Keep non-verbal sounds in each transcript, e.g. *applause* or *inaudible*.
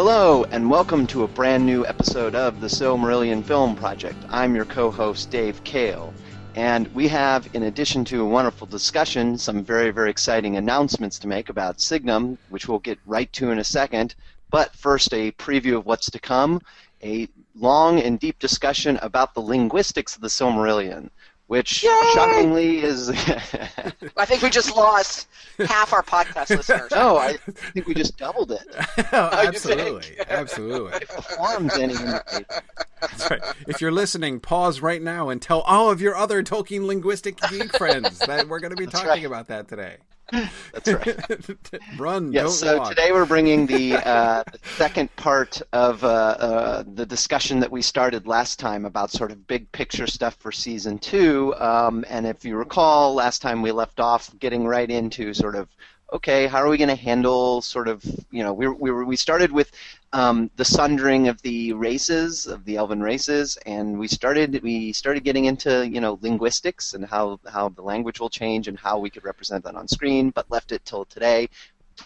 Hello, and welcome to a brand new episode of the Silmarillion Film Project. I'm your co host, Dave Kale. And we have, in addition to a wonderful discussion, some very, very exciting announcements to make about Signum, which we'll get right to in a second. But first, a preview of what's to come a long and deep discussion about the linguistics of the Silmarillion which Yay! shockingly is. *laughs* I think we just lost half our podcast listeners. No, I think we just doubled it. *laughs* oh, absolutely, absolutely. If the forums any That's right. If you're listening, pause right now and tell all of your other Tolkien linguistic geek *laughs* friends that we're going to be That's talking right. about that today. That's right. *laughs* Run. Yes. so walk. today we're bringing the, *laughs* uh, the second part of uh, uh, the discussion that we started last time about sort of big picture stuff for season two. Um, and if you recall, last time we left off getting right into sort of okay, how are we going to handle sort of, you know, we, we, we started with um, the sundering of the races, of the elven races, and we started we started getting into, you know, linguistics and how, how the language will change and how we could represent that on screen, but left it till today.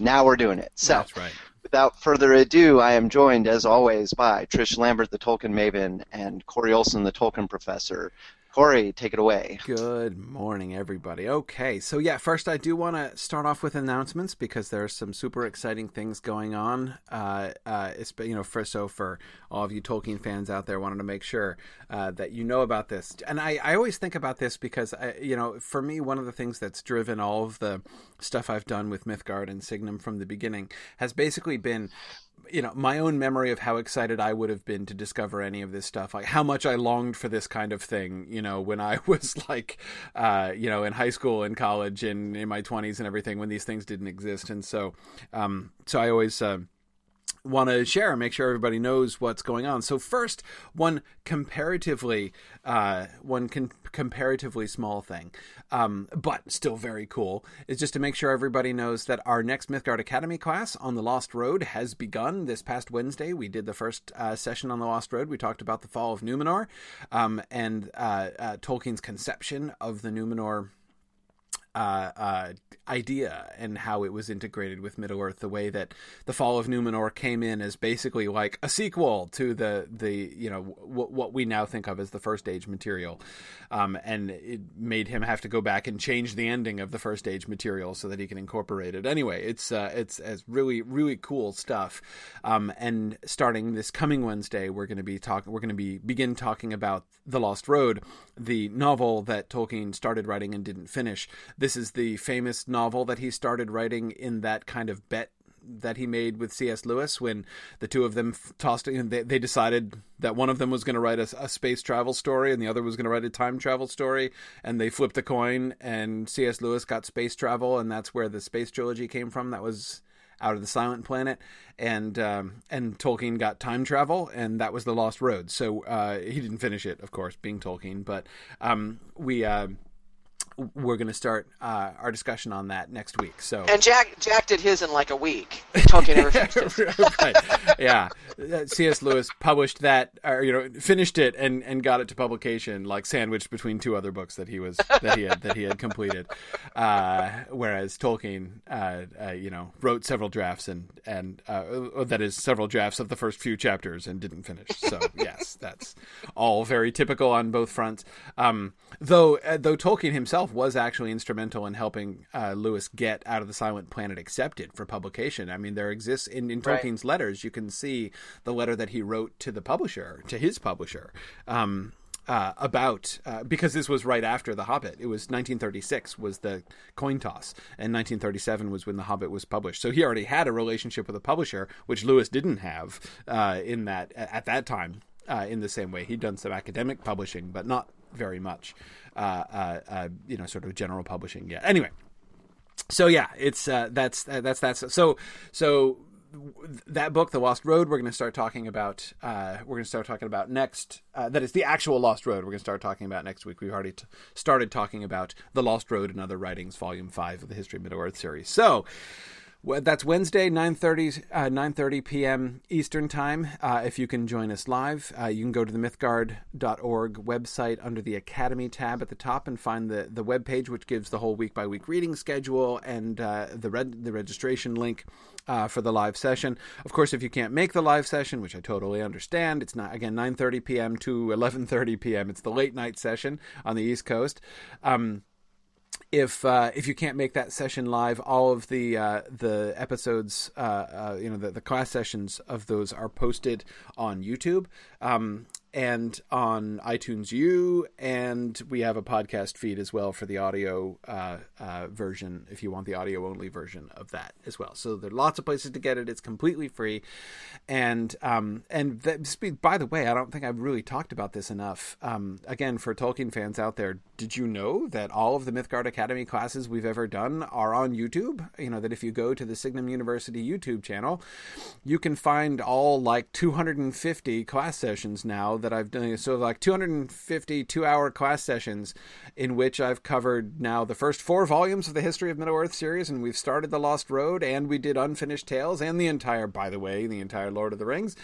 Now we're doing it. So, That's right. Without further ado, I am joined, as always, by Trish Lambert, the Tolkien Maven, and Corey Olsen, the Tolkien Professor. Corey, take it away. Good morning, everybody. Okay, so yeah, first I do want to start off with announcements because there are some super exciting things going on. Uh, uh, it's you know, for so for all of you Tolkien fans out there, wanted to make sure uh, that you know about this. And I, I always think about this because I, you know, for me, one of the things that's driven all of the stuff I've done with Mythgard and Signum from the beginning has basically been you know my own memory of how excited I would have been to discover any of this stuff, like how much I longed for this kind of thing, you know, when I *laughs* was like, uh, you know, in high school and college and in my twenties and everything, when these things didn't exist, and so, um, so I always. Uh, want to share and make sure everybody knows what's going on. So first, one comparatively, uh, one con- comparatively small thing, um, but still very cool, is just to make sure everybody knows that our next Mythgard Academy class on the Lost Road has begun. This past Wednesday, we did the first uh, session on the Lost Road. We talked about the fall of Numenor um, and uh, uh Tolkien's conception of the Numenor uh, uh, idea and how it was integrated with Middle Earth. The way that the Fall of Numenor came in as basically like a sequel to the the you know w- what we now think of as the First Age material, um, and it made him have to go back and change the ending of the First Age material so that he can incorporate it. Anyway, it's uh, it's it's really really cool stuff. Um, and starting this coming Wednesday, we're going to be talking. We're going to be begin talking about the Lost Road, the novel that Tolkien started writing and didn't finish this is the famous novel that he started writing in that kind of bet that he made with C.S. Lewis when the two of them tossed it. They, they decided that one of them was going to write a, a, space travel story and the other was going to write a time travel story. And they flipped a coin, and C.S. Lewis got space travel, and that's where the space trilogy came from. That was out of the Silent Planet, and um, and Tolkien got time travel, and that was the Lost Road. So uh, he didn't finish it, of course, being Tolkien. But um, we. Uh, we're going to start uh, our discussion on that next week. So and Jack Jack did his in like a week. Tolkien never finished *laughs* it. right. Yeah. Uh, C.S. Lewis published that, or you know, finished it and, and got it to publication, like sandwiched between two other books that he was that he had that he had completed. Uh, whereas Tolkien, uh, uh you know, wrote several drafts and and uh, that is several drafts of the first few chapters and didn't finish. So yes, that's all very typical on both fronts. Um, though though Tolkien himself was actually instrumental in helping uh, Lewis get Out of the Silent Planet accepted for publication. I mean, there exists in, in Tolkien's right. letters, you can see the letter that he wrote to the publisher, to his publisher. Um, uh, about uh, because this was right after The Hobbit. It was 1936 was the coin toss, and 1937 was when The Hobbit was published. So he already had a relationship with a publisher, which Lewis didn't have uh, in that at that time. Uh, in the same way, he'd done some academic publishing, but not very much, uh, uh, uh, you know, sort of general publishing yet. Anyway, so yeah, it's that's that's that's so so that book, The Lost Road, we're going to start talking about. Uh, we're going to start talking about next. Uh, that is the actual Lost Road. We're going to start talking about next week. We've already t- started talking about The Lost Road and Other Writings, Volume Five of the History of Middle Earth series. So that's Wednesday, 9.30, uh, 9.30 p.m. Eastern Time. Uh, if you can join us live, uh, you can go to the mythgard.org website under the Academy tab at the top and find the, the web page, which gives the whole week-by-week reading schedule and uh, the, red, the registration link uh, for the live session. Of course, if you can't make the live session, which I totally understand, it's not, again, 9.30 p.m. to 11.30 p.m. It's the late night session on the East Coast. Um, if uh, if you can't make that session live, all of the uh, the episodes, uh, uh you know, the, the class sessions of those are posted on YouTube. Um, and on iTunes U, and we have a podcast feed as well for the audio uh, uh, version if you want the audio only version of that as well. So there are lots of places to get it. It's completely free, and um, and that, by the way, I don't think I've really talked about this enough. Um, again, for Tolkien fans out there, did you know that all of the Mythgard Academy classes we've ever done are on YouTube? You know that if you go to the Signum University YouTube channel, you can find all like 250 class sessions now that I've done. So like 250 two-hour class sessions in which I've covered now the first four volumes of the History of Middle Earth series, and we've started the Lost Road, and we did Unfinished Tales, and the entire, by the way, the entire Lord of the Rings.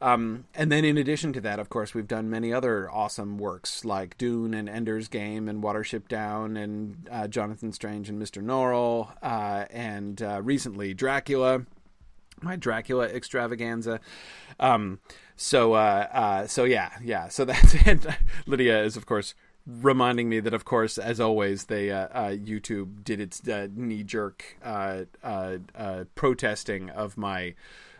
Um, and then in addition to that, of course, we've done many other awesome works like Dune and Ender's Game and Watership Down and uh, Jonathan Strange and Mr. Norrell, uh, and uh, recently Dracula my Dracula extravaganza. Um, so, uh, uh, so yeah, yeah. So *laughs* that's it. Lydia is, of course, reminding me that, of course, as always, they uh, uh YouTube did its uh, knee jerk uh, protesting of my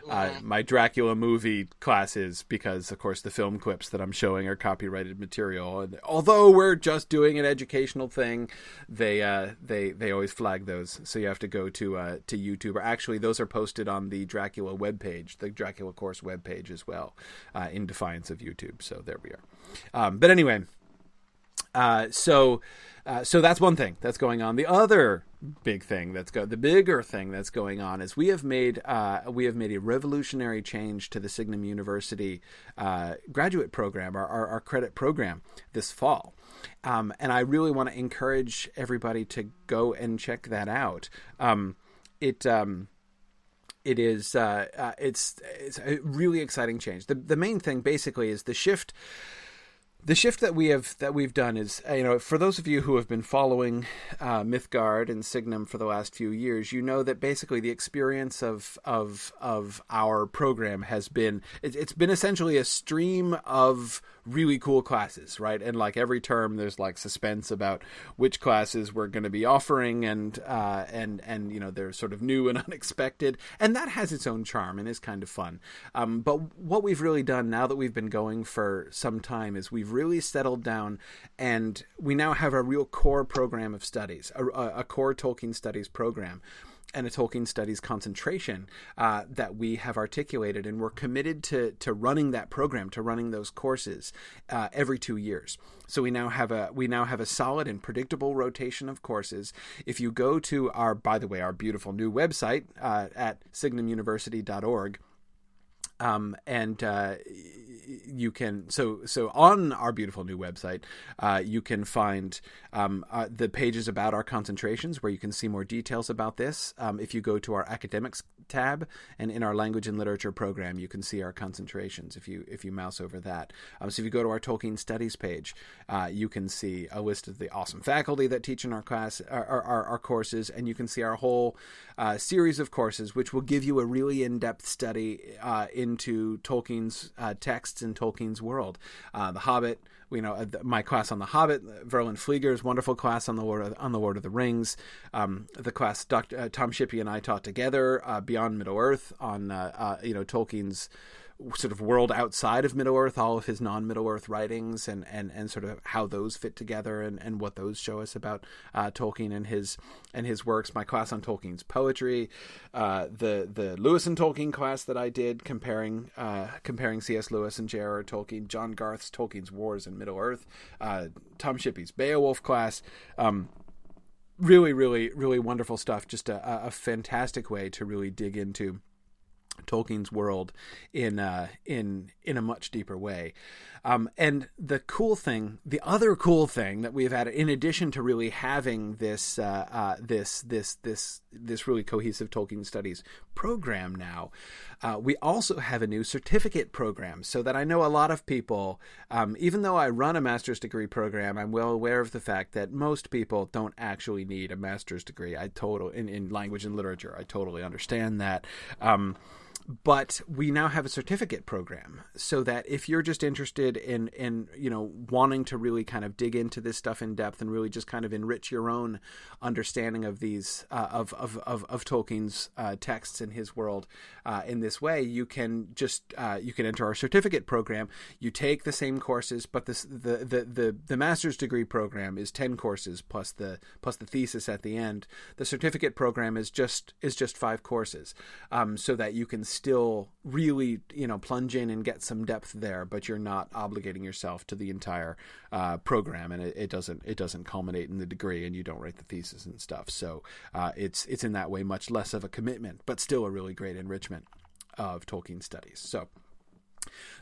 uh, my Dracula movie classes because, of course, the film clips that I'm showing are copyrighted material. And although we're just doing an educational thing, they uh, they they always flag those, so you have to go to uh, to YouTube. Or actually, those are posted on the Dracula webpage, the Dracula course webpage as well, uh, in defiance of YouTube. So there we are. Um, but anyway, uh, so. Uh, so that's one thing that's going on. The other big thing that's go the bigger thing that's going on is we have made uh, we have made a revolutionary change to the Signum University uh, graduate program, our, our, our, credit program this fall. Um, and I really want to encourage everybody to go and check that out. Um, it um, it is uh, uh it's it's a really exciting change. The the main thing basically is the shift the shift that we have that we've done is uh, you know for those of you who have been following uh, Mythgard and Signum for the last few years, you know that basically the experience of of of our program has been it, it's been essentially a stream of really cool classes, right? And like every term, there's like suspense about which classes we're going to be offering, and uh, and and you know they're sort of new and *laughs* unexpected, and that has its own charm and is kind of fun. Um, but what we've really done now that we've been going for some time is we've really settled down, and we now have a real core program of studies, a, a core Tolkien studies program and a Tolkien studies concentration uh, that we have articulated, and we're committed to to running that program, to running those courses uh, every two years. So we now have a we now have a solid and predictable rotation of courses. If you go to our, by the way, our beautiful new website uh, at signumuniversity.org. Um, and uh, you can so so on our beautiful new website, uh, you can find um, uh, the pages about our concentrations where you can see more details about this. Um, if you go to our academics tab and in our language and literature program, you can see our concentrations. If you if you mouse over that, um, so if you go to our Tolkien studies page, uh, you can see a list of the awesome faculty that teach in our class our, our, our courses, and you can see our whole uh, series of courses, which will give you a really in depth study uh, into Tolkien's uh, text in Tolkien's world. Uh, the Hobbit, you know, uh, my class on the Hobbit, Verlyn Flieger's wonderful class on the Lord of, on the Lord of the Rings, um, the class Dr. Tom Shippey and I taught together, Beyond Middle Earth on you know Tolkien's sort of world outside of Middle Earth, all of his non Middle Earth writings, and, and, and sort of how those fit together, and, and what those show us about uh, Tolkien and his and his works. My class on Tolkien's poetry, uh, the the Lewis and Tolkien class that I did comparing uh, comparing C.S. Lewis and J.R.R. Tolkien, John Garth's Tolkien's Wars in Middle Earth, uh, Tom Shippey's Beowulf class. Um, really, really, really wonderful stuff. Just a, a fantastic way to really dig into Tolkien's world in uh, in in a much deeper way. Um, and the cool thing, the other cool thing that we've had, in addition to really having this uh, uh, this this this this really cohesive Tolkien studies program now, uh, we also have a new certificate program. So that I know a lot of people, um, even though I run a master's degree program, I'm well aware of the fact that most people don't actually need a master's degree. I total in, in language and literature. I totally understand that. Um, but we now have a certificate program so that if you're just interested in in you know wanting to really kind of dig into this stuff in depth and really just kind of enrich your own understanding of these uh, of, of, of of Tolkien's uh, texts in his world uh, in this way you can just uh, you can enter our certificate program. You take the same courses but this the, the the the master's degree program is 10 courses plus the plus the thesis at the end. The certificate program is just is just 5 courses um, so that you can still really you know plunge in and get some depth there, but you're not obligating yourself to the entire uh, program, and it, it, doesn't it doesn't culminate in the degree, and you don't write the thesis and stuff. So uh, it's it's in that way much less of a commitment, but still a really great enrichment of Tolkien studies. So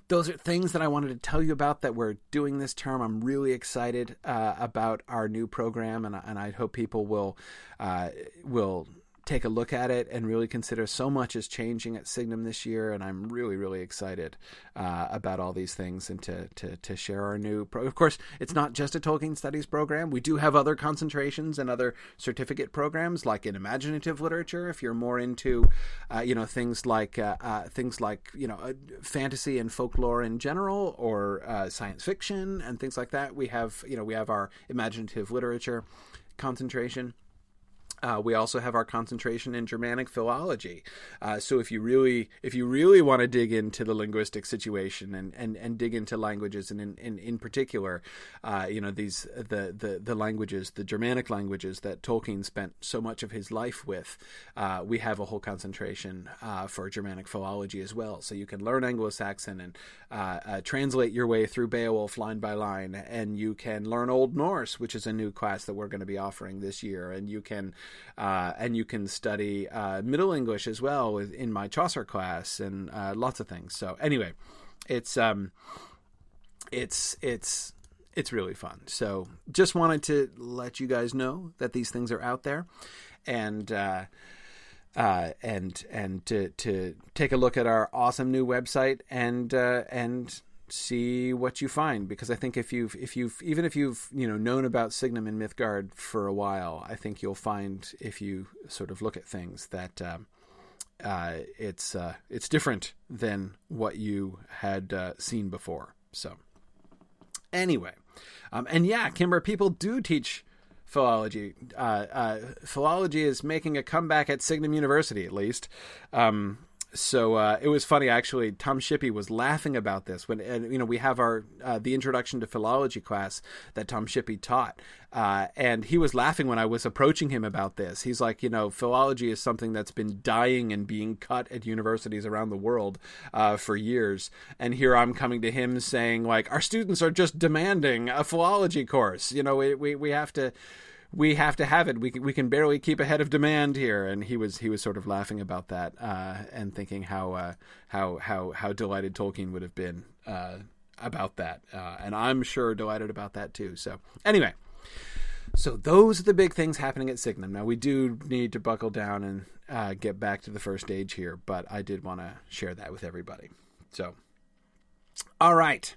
those are things that I wanted to tell you about that we're doing this term. I'm really excited uh, about our new program, and, and I hope people will uh, will take a look at it and really consider so much is changing at Signum this year, and I'm really, really excited uh, about all these things and to, to, to share our new. Pro- of course, it's not just a Tolkien Studies program. We do have other concentrations and other certificate programs, like in imaginative literature. If you're more into, uh, you know, things like uh, uh things like you know uh, fantasy and folklore in general, or uh, science fiction and things like that, we have you know we have our imaginative literature concentration. Uh, we also have our concentration in Germanic philology. Uh, so if you really if you really want to dig into the linguistic situation and, and, and dig into languages and in, in, in particular, uh, you know these the, the the languages the Germanic languages that Tolkien spent so much of his life with, uh, we have a whole concentration uh, for Germanic philology as well. So you can learn Anglo-Saxon and uh, translate your way through Beowulf line by line, and you can learn Old Norse, which is a new class that we're going to be offering this year, and you can uh, and you can study uh, Middle English as well in my Chaucer class and uh, lots of things. So anyway, it's um, it's it's it's really fun. So just wanted to let you guys know that these things are out there, and. Uh, uh, and and to to take a look at our awesome new website and uh, and see what you find because I think if you've if you've even if you've you know known about Signum and Mythgard for a while, I think you'll find if you sort of look at things that uh, uh, it's uh, it's different than what you had uh, seen before. So anyway, um, and yeah, Kimber, people do teach philology. Uh, uh, philology is making a comeback at Signum University, at least. Um, so uh, it was funny actually. Tom Shippey was laughing about this when and, you know we have our uh, the introduction to philology class that Tom Shippey taught, uh, and he was laughing when I was approaching him about this. He's like, you know, philology is something that's been dying and being cut at universities around the world uh, for years, and here I'm coming to him saying like our students are just demanding a philology course. You know, we we, we have to we have to have it. We we can barely keep ahead of demand here. And he was he was sort of laughing about that uh, and thinking how uh, how how how delighted Tolkien would have been uh, about that. Uh, and I'm sure delighted about that too. So anyway. So those are the big things happening at Signum. Now we do need to buckle down and uh, get back to the first stage here, but I did want to share that with everybody. So, all right,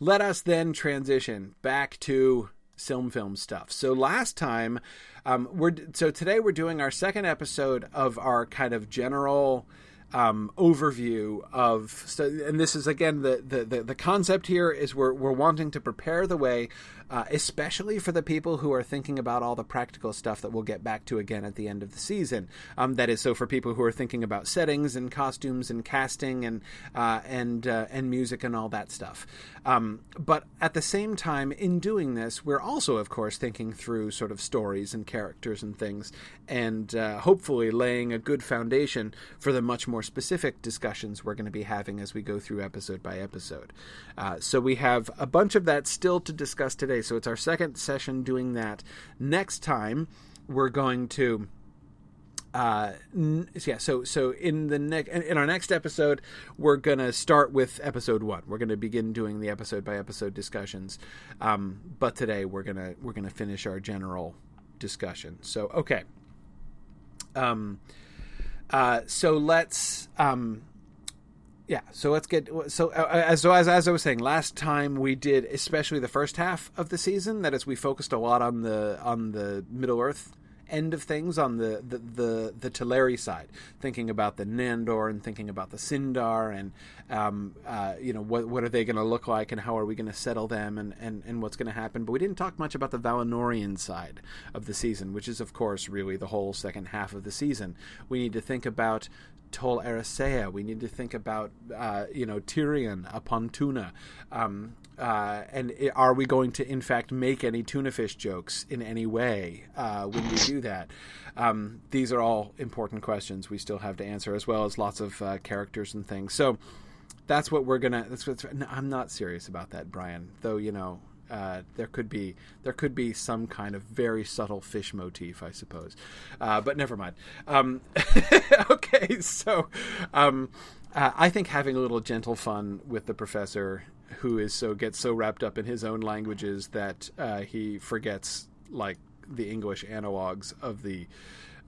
let us then transition back to film film stuff. So last time, um, we're so today we're doing our second episode of our kind of general um, overview of so, and this is again the, the, the the concept here is we're we're wanting to prepare the way uh, especially for the people who are thinking about all the practical stuff that we'll get back to again at the end of the season. Um, that is, so for people who are thinking about settings and costumes and casting and uh, and uh, and music and all that stuff. Um, but at the same time, in doing this, we're also, of course, thinking through sort of stories and characters and things, and uh, hopefully laying a good foundation for the much more specific discussions we're going to be having as we go through episode by episode. Uh, so we have a bunch of that still to discuss today today. So it's our second session doing that. Next time, we're going to uh, yeah. So so in the next in our next episode, we're gonna start with episode one. We're gonna begin doing the episode by episode discussions. Um, but today we're gonna we're gonna finish our general discussion. So okay. Um. Uh. So let's um yeah so let's get so uh, as, so as as i was saying last time we did especially the first half of the season that is we focused a lot on the on the middle earth end of things on the the the, the Teleri side, thinking about the Nandor and thinking about the Sindar and um, uh, you know what what are they going to look like and how are we going to settle them and, and, and what's going to happen. But we didn't talk much about the Valinorian side of the season, which is of course really the whole second half of the season. We need to think about Tol Eressëa. We need to think about, uh, you know, Tirion upon Tuna. Um, uh, and are we going to, in fact, make any tuna fish jokes in any way uh, when we do that? Um, these are all important questions we still have to answer, as well as lots of uh, characters and things. So that's what we're gonna. That's what's. No, I'm not serious about that, Brian. Though you know, uh, there could be there could be some kind of very subtle fish motif, I suppose. Uh, but never mind. Um, *laughs* okay, so um, uh, I think having a little gentle fun with the professor, who is so gets so wrapped up in his own languages that uh, he forgets like the English analogs of the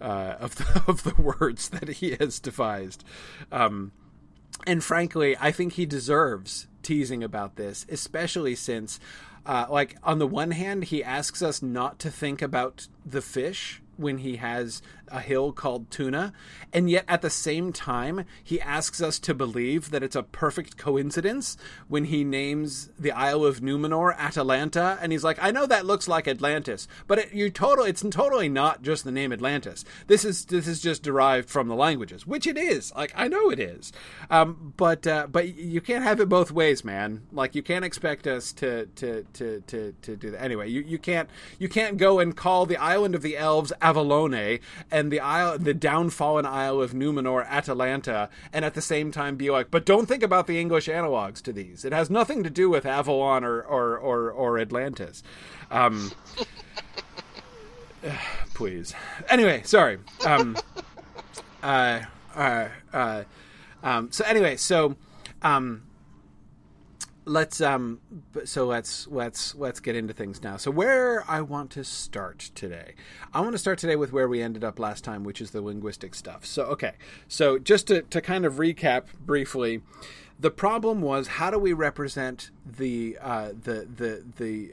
uh, of the, *laughs* of the words that he has devised. Um, and frankly, I think he deserves teasing about this, especially since uh, like on the one hand, he asks us not to think about the fish when he has a hill called Tuna, and yet at the same time, he asks us to believe that it's a perfect coincidence when he names the Isle of Numenor Atalanta, and he's like, "I know that looks like Atlantis, but it, you total, it's totally not just the name Atlantis. This is this is just derived from the languages, which it is. Like I know it is, um, but uh, but you can't have it both ways, man. Like you can't expect us to to to to, to do that. Anyway, you, you can't you can't go and call the island of the elves Avalone and the isle, the downfallen isle of Numenor, Atalanta, and at the same time be like, but don't think about the English analogs to these. It has nothing to do with Avalon or or or, or Atlantis. Um, *sighs* please. Anyway, sorry. Um, uh, uh, uh, um, so anyway, so um, let's um so let's let's let's get into things now. So where i want to start today i want to start today with where we ended up last time which is the linguistic stuff. So okay. So just to, to kind of recap briefly the problem was how do we represent the uh, the the the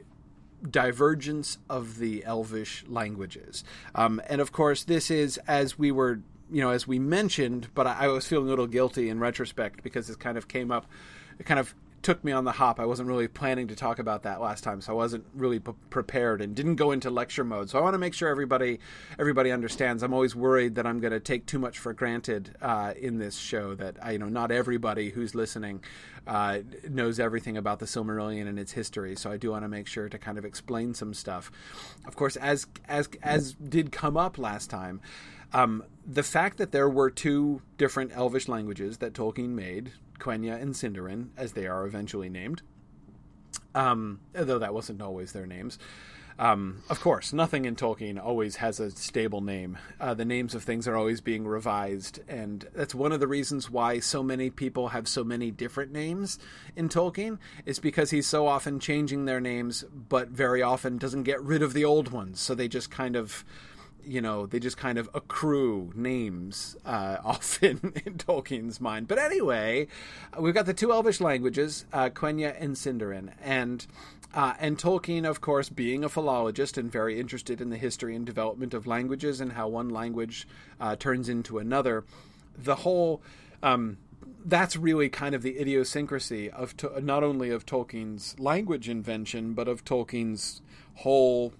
divergence of the elvish languages? Um, and of course this is as we were you know as we mentioned but I, I was feeling a little guilty in retrospect because this kind of came up kind of took me on the hop. I wasn't really planning to talk about that last time, so I wasn't really p- prepared and didn't go into lecture mode. So I want to make sure everybody everybody understands. I'm always worried that I'm going to take too much for granted uh, in this show. That I, you know, not everybody who's listening uh, knows everything about the Silmarillion and its history. So I do want to make sure to kind of explain some stuff. Of course, as as as did come up last time. Um, the fact that there were two different Elvish languages that Tolkien made, Quenya and Sindarin, as they are eventually named. Um, though that wasn't always their names. Um, of course, nothing in Tolkien always has a stable name. Uh, the names of things are always being revised, and that's one of the reasons why so many people have so many different names in Tolkien. Is because he's so often changing their names, but very often doesn't get rid of the old ones. So they just kind of you know they just kind of accrue names uh, *laughs* often in Tolkien's mind. But anyway, we've got the two Elvish languages, uh, Quenya and Sindarin, and uh, and Tolkien, of course, being a philologist and very interested in the history and development of languages and how one language uh, turns into another, the whole. Um, that's really kind of the idiosyncrasy of to- not only of Tolkien's language invention, but of Tolkien's whole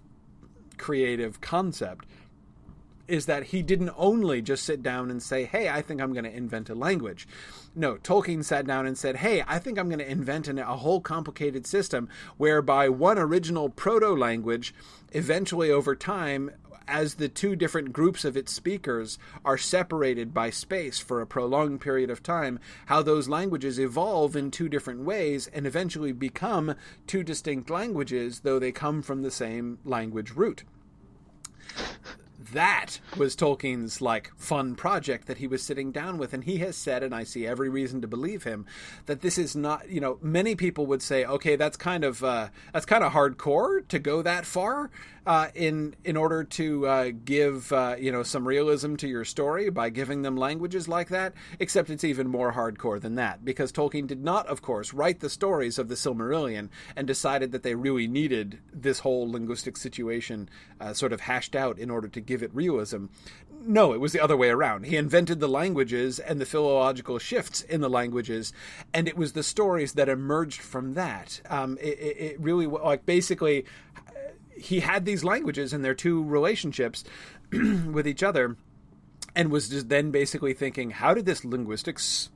creative concept is that he didn't only just sit down and say, Hey, I think I'm going to invent a language. No, Tolkien sat down and said, Hey, I think I'm going to invent an, a whole complicated system whereby one original proto language, eventually over time, as the two different groups of its speakers are separated by space for a prolonged period of time, how those languages evolve in two different ways and eventually become two distinct languages, though they come from the same language root that was Tolkien's like fun project that he was sitting down with, and he has said, and I see every reason to believe him, that this is not. You know, many people would say, okay, that's kind of uh, that's kind of hardcore to go that far uh, in in order to uh, give uh, you know some realism to your story by giving them languages like that. Except it's even more hardcore than that because Tolkien did not, of course, write the stories of the Silmarillion and decided that they really needed this whole linguistic situation uh, sort of hashed out in order to give it realism. No, it was the other way around. He invented the languages and the philological shifts in the languages, and it was the stories that emerged from that. Um, it, it really like basically he had these languages and their two relationships *clears throat* with each other and was just then basically thinking how did this linguistics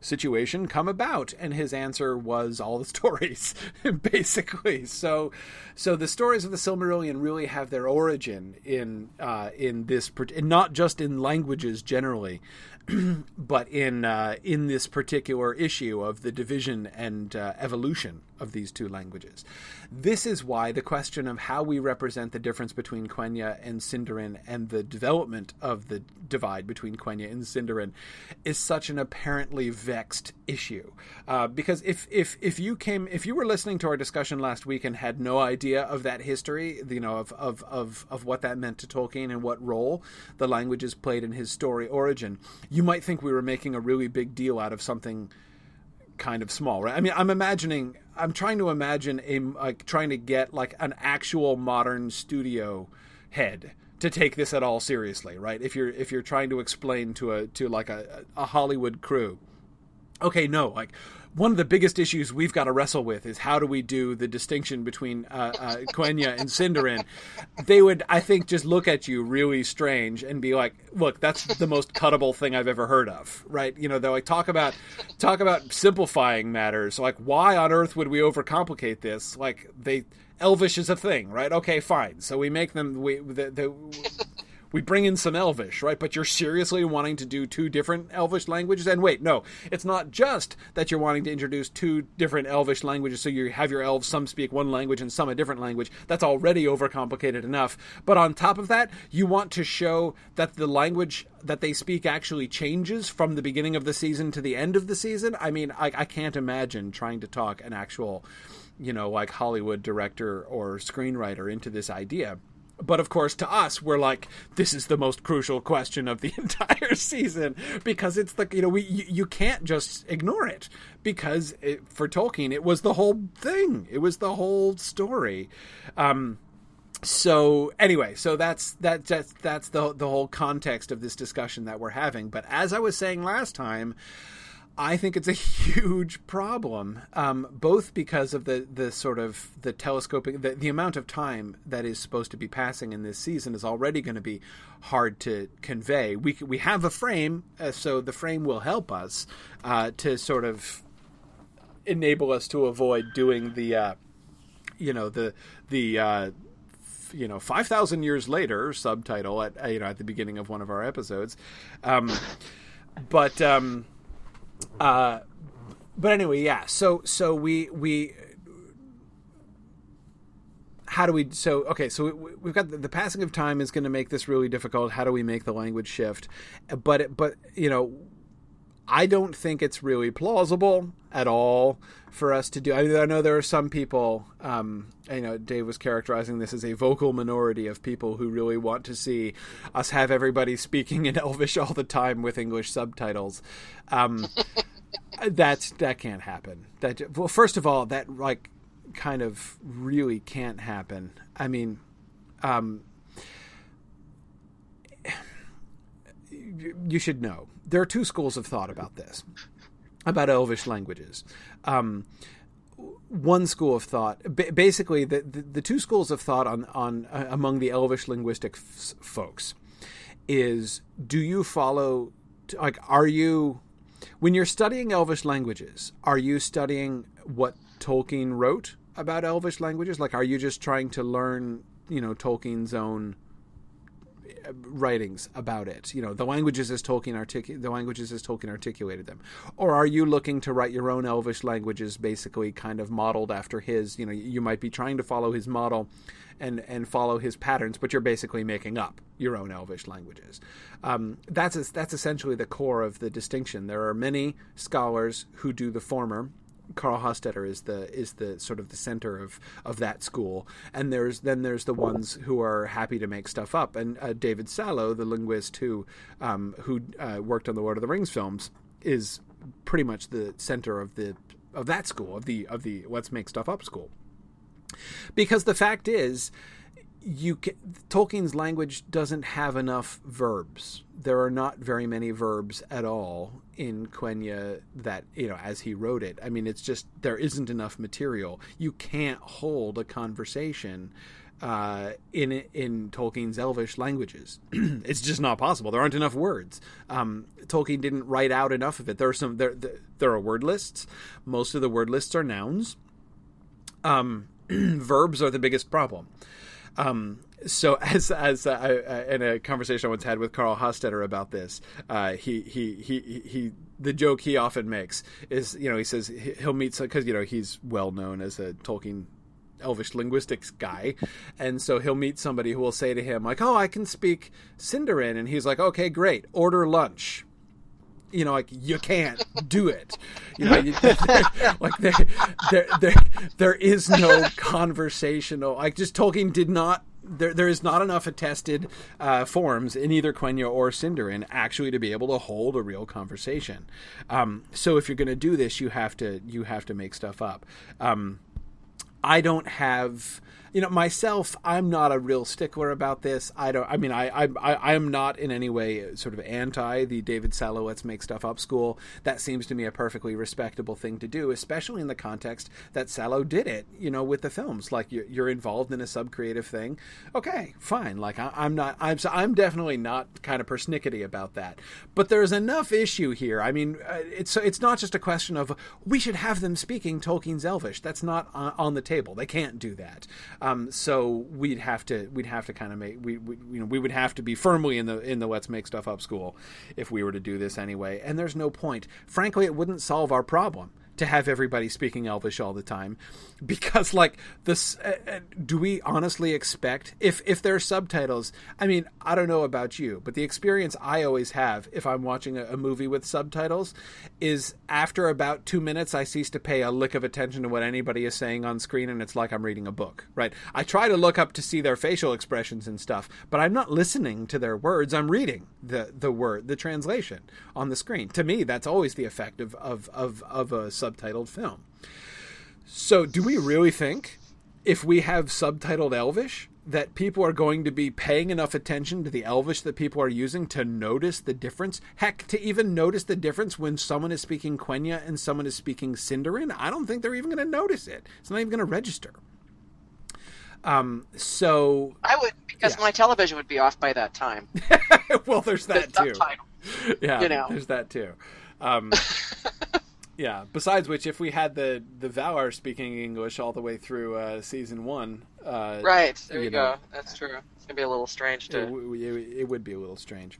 situation come about and his answer was all the *laughs* stories basically. So so the stories of the silmarillion really have their origin in uh, in this and not just in languages generally *clears throat* but in uh, in this particular issue of the division and uh, evolution of these two languages. This is why the question of how we represent the difference between Quenya and Sindarin and the development of the divide between Quenya and Sindarin is such an apparently vexed issue. Uh, because if, if if you came if you were listening to our discussion last week and had no idea of that history, you know of of of, of what that meant to Tolkien and what role the languages played in his story origin, you might think we were making a really big deal out of something kind of small, right? I mean, I'm imagining, I'm trying to imagine a like trying to get like an actual modern studio head to take this at all seriously, right? If you're if you're trying to explain to a to like a, a Hollywood crew, okay, no, like one of the biggest issues we've got to wrestle with is how do we do the distinction between uh, uh, Quenya and Sindarin. They would, I think, just look at you really strange and be like, "Look, that's the most cuttable thing I've ever heard of." Right? You know, they're like talk about talk about simplifying matters. Like, why on earth would we overcomplicate this? Like, they Elvish is a thing, right? Okay, fine. So we make them we the, the we bring in some Elvish, right? But you're seriously wanting to do two different Elvish languages? And wait, no, it's not just that you're wanting to introduce two different Elvish languages so you have your elves, some speak one language and some a different language. That's already overcomplicated enough. But on top of that, you want to show that the language that they speak actually changes from the beginning of the season to the end of the season. I mean, I, I can't imagine trying to talk an actual, you know, like Hollywood director or screenwriter into this idea but of course to us we're like this is the most crucial question of the *laughs* entire season because it's the you know we you, you can't just ignore it because it, for Tolkien it was the whole thing. It was the whole story. Um so anyway so that's that, that's that's the the whole context of this discussion that we're having. But as i was saying last time I think it's a *laughs* huge problem, um, both because of the, the sort of the telescoping, the, the amount of time that is supposed to be passing in this season is already going to be hard to convey. We we have a frame, uh, so the frame will help us uh, to sort of enable us to avoid doing the, uh, you know, the the uh, you know, five thousand years later subtitle at you know at the beginning of one of our episodes, um, but. Um, uh, but anyway, yeah. So so we we how do we so okay so we, have got the, the, passing of time is going to make this really difficult how do we make the language shift but it, but you know i don't think it's really plausible at all for us to do i, I know there are some people um, you know dave was characterizing this as a vocal minority of people who really want to see us have everybody speaking in *laughs* elvish all the time with english subtitles um, *laughs* that's that can't happen. That well, first of all, that like kind of really can't happen. I mean, um, you should know there are two schools of thought about this, about Elvish languages. Um, one school of thought, basically, the, the, the two schools of thought on on uh, among the Elvish linguistic f- folks is: do you follow? Like, are you when you're studying Elvish languages, are you studying what Tolkien wrote about Elvish languages? Like, are you just trying to learn, you know, Tolkien's own writings about it? You know, the languages as Tolkien the languages as Tolkien articulated them, or are you looking to write your own Elvish languages, basically kind of modeled after his? You know, you might be trying to follow his model, and and follow his patterns, but you're basically making up your own Elvish languages. Um, that's that's essentially the core of the distinction. There are many scholars who do the former, Carl Hostetter is the is the sort of the center of of that school, and there's then there's the ones who are happy to make stuff up. And uh, David Salo, the linguist who um, who uh, worked on the Lord of the Rings films, is pretty much the center of the of that school of the of the let's make stuff up school. Because the fact is, you can, Tolkien's language doesn't have enough verbs. There are not very many verbs at all in Quenya that you know as he wrote it. I mean, it's just there isn't enough material. You can't hold a conversation uh, in in Tolkien's Elvish languages. *clears throat* it's just not possible. There aren't enough words. Um, Tolkien didn't write out enough of it. There are some there there are word lists. Most of the word lists are nouns. Um, *clears throat* verbs are the biggest problem. Um, so *laughs* as as uh, I, in a conversation I once had with Carl Hostetter about this, uh, he, he he he the joke he often makes is you know he says he'll meet because you know he's well known as a Tolkien Elvish linguistics guy, and so he'll meet somebody who will say to him like, "Oh, I can speak Sindarin," and he's like, "Okay, great, order lunch." You know, like you can't do it. You know, you, *laughs* like there, there, there, there is no conversational. Like just Tolkien did not. There, there is not enough attested uh, forms in either Quenya or Sindarin actually to be able to hold a real conversation. Um, so if you're going to do this, you have to you have to make stuff up. Um, I don't have you know myself i'm not a real stickler about this. I don't i mean i i i am not in any way sort of anti the david salo let's make stuff up school. That seems to me a perfectly respectable thing to do especially in the context that salo did it you know with the films. Like you're, you're involved in a sub-creative thing. Okay fine. Like I, am not i'm i'm definitely not kind of persnickety about that. But there's enough issue here. I mean uh, it's it's not just a question of we should have them speaking tolkien's elvish. That's not on the table. They can't do that um, so we'd have to we'd have to kind of make we, we, you know we would have to be firmly in the in the let's make stuff up school if we were to do this anyway. And there's no point. Frankly, it wouldn't solve our problem to have everybody speaking Elvish all the time, *laughs* because like this, uh, uh, do we honestly expect if if there are subtitles? I mean, I don't know about you, but the experience I always have if I'm watching a, a movie with subtitles is after about two minutes, I cease to pay a lick of attention to what anybody is saying on screen, and it's like I'm reading a book. Right? I try to look up to see their facial expressions and stuff, but I'm not listening to their words. I'm reading the the word, the translation on the screen. To me, that's always the effect of of of, of a sub subtitled film. So, do we really think if we have subtitled Elvish that people are going to be paying enough attention to the Elvish that people are using to notice the difference? Heck, to even notice the difference when someone is speaking Quenya and someone is speaking Sindarin? I don't think they're even going to notice it. It's not even going to register. Um, so I would because yeah. my television would be off by that time. *laughs* well, there's that the too. Subtitle. Yeah, you know. there's that too. Um, *laughs* Yeah. Besides which, if we had the the Valar speaking English all the way through uh, season one, uh, right there you, you know, go. That's true. It's gonna be a little strange to. It, it, it would be a little strange.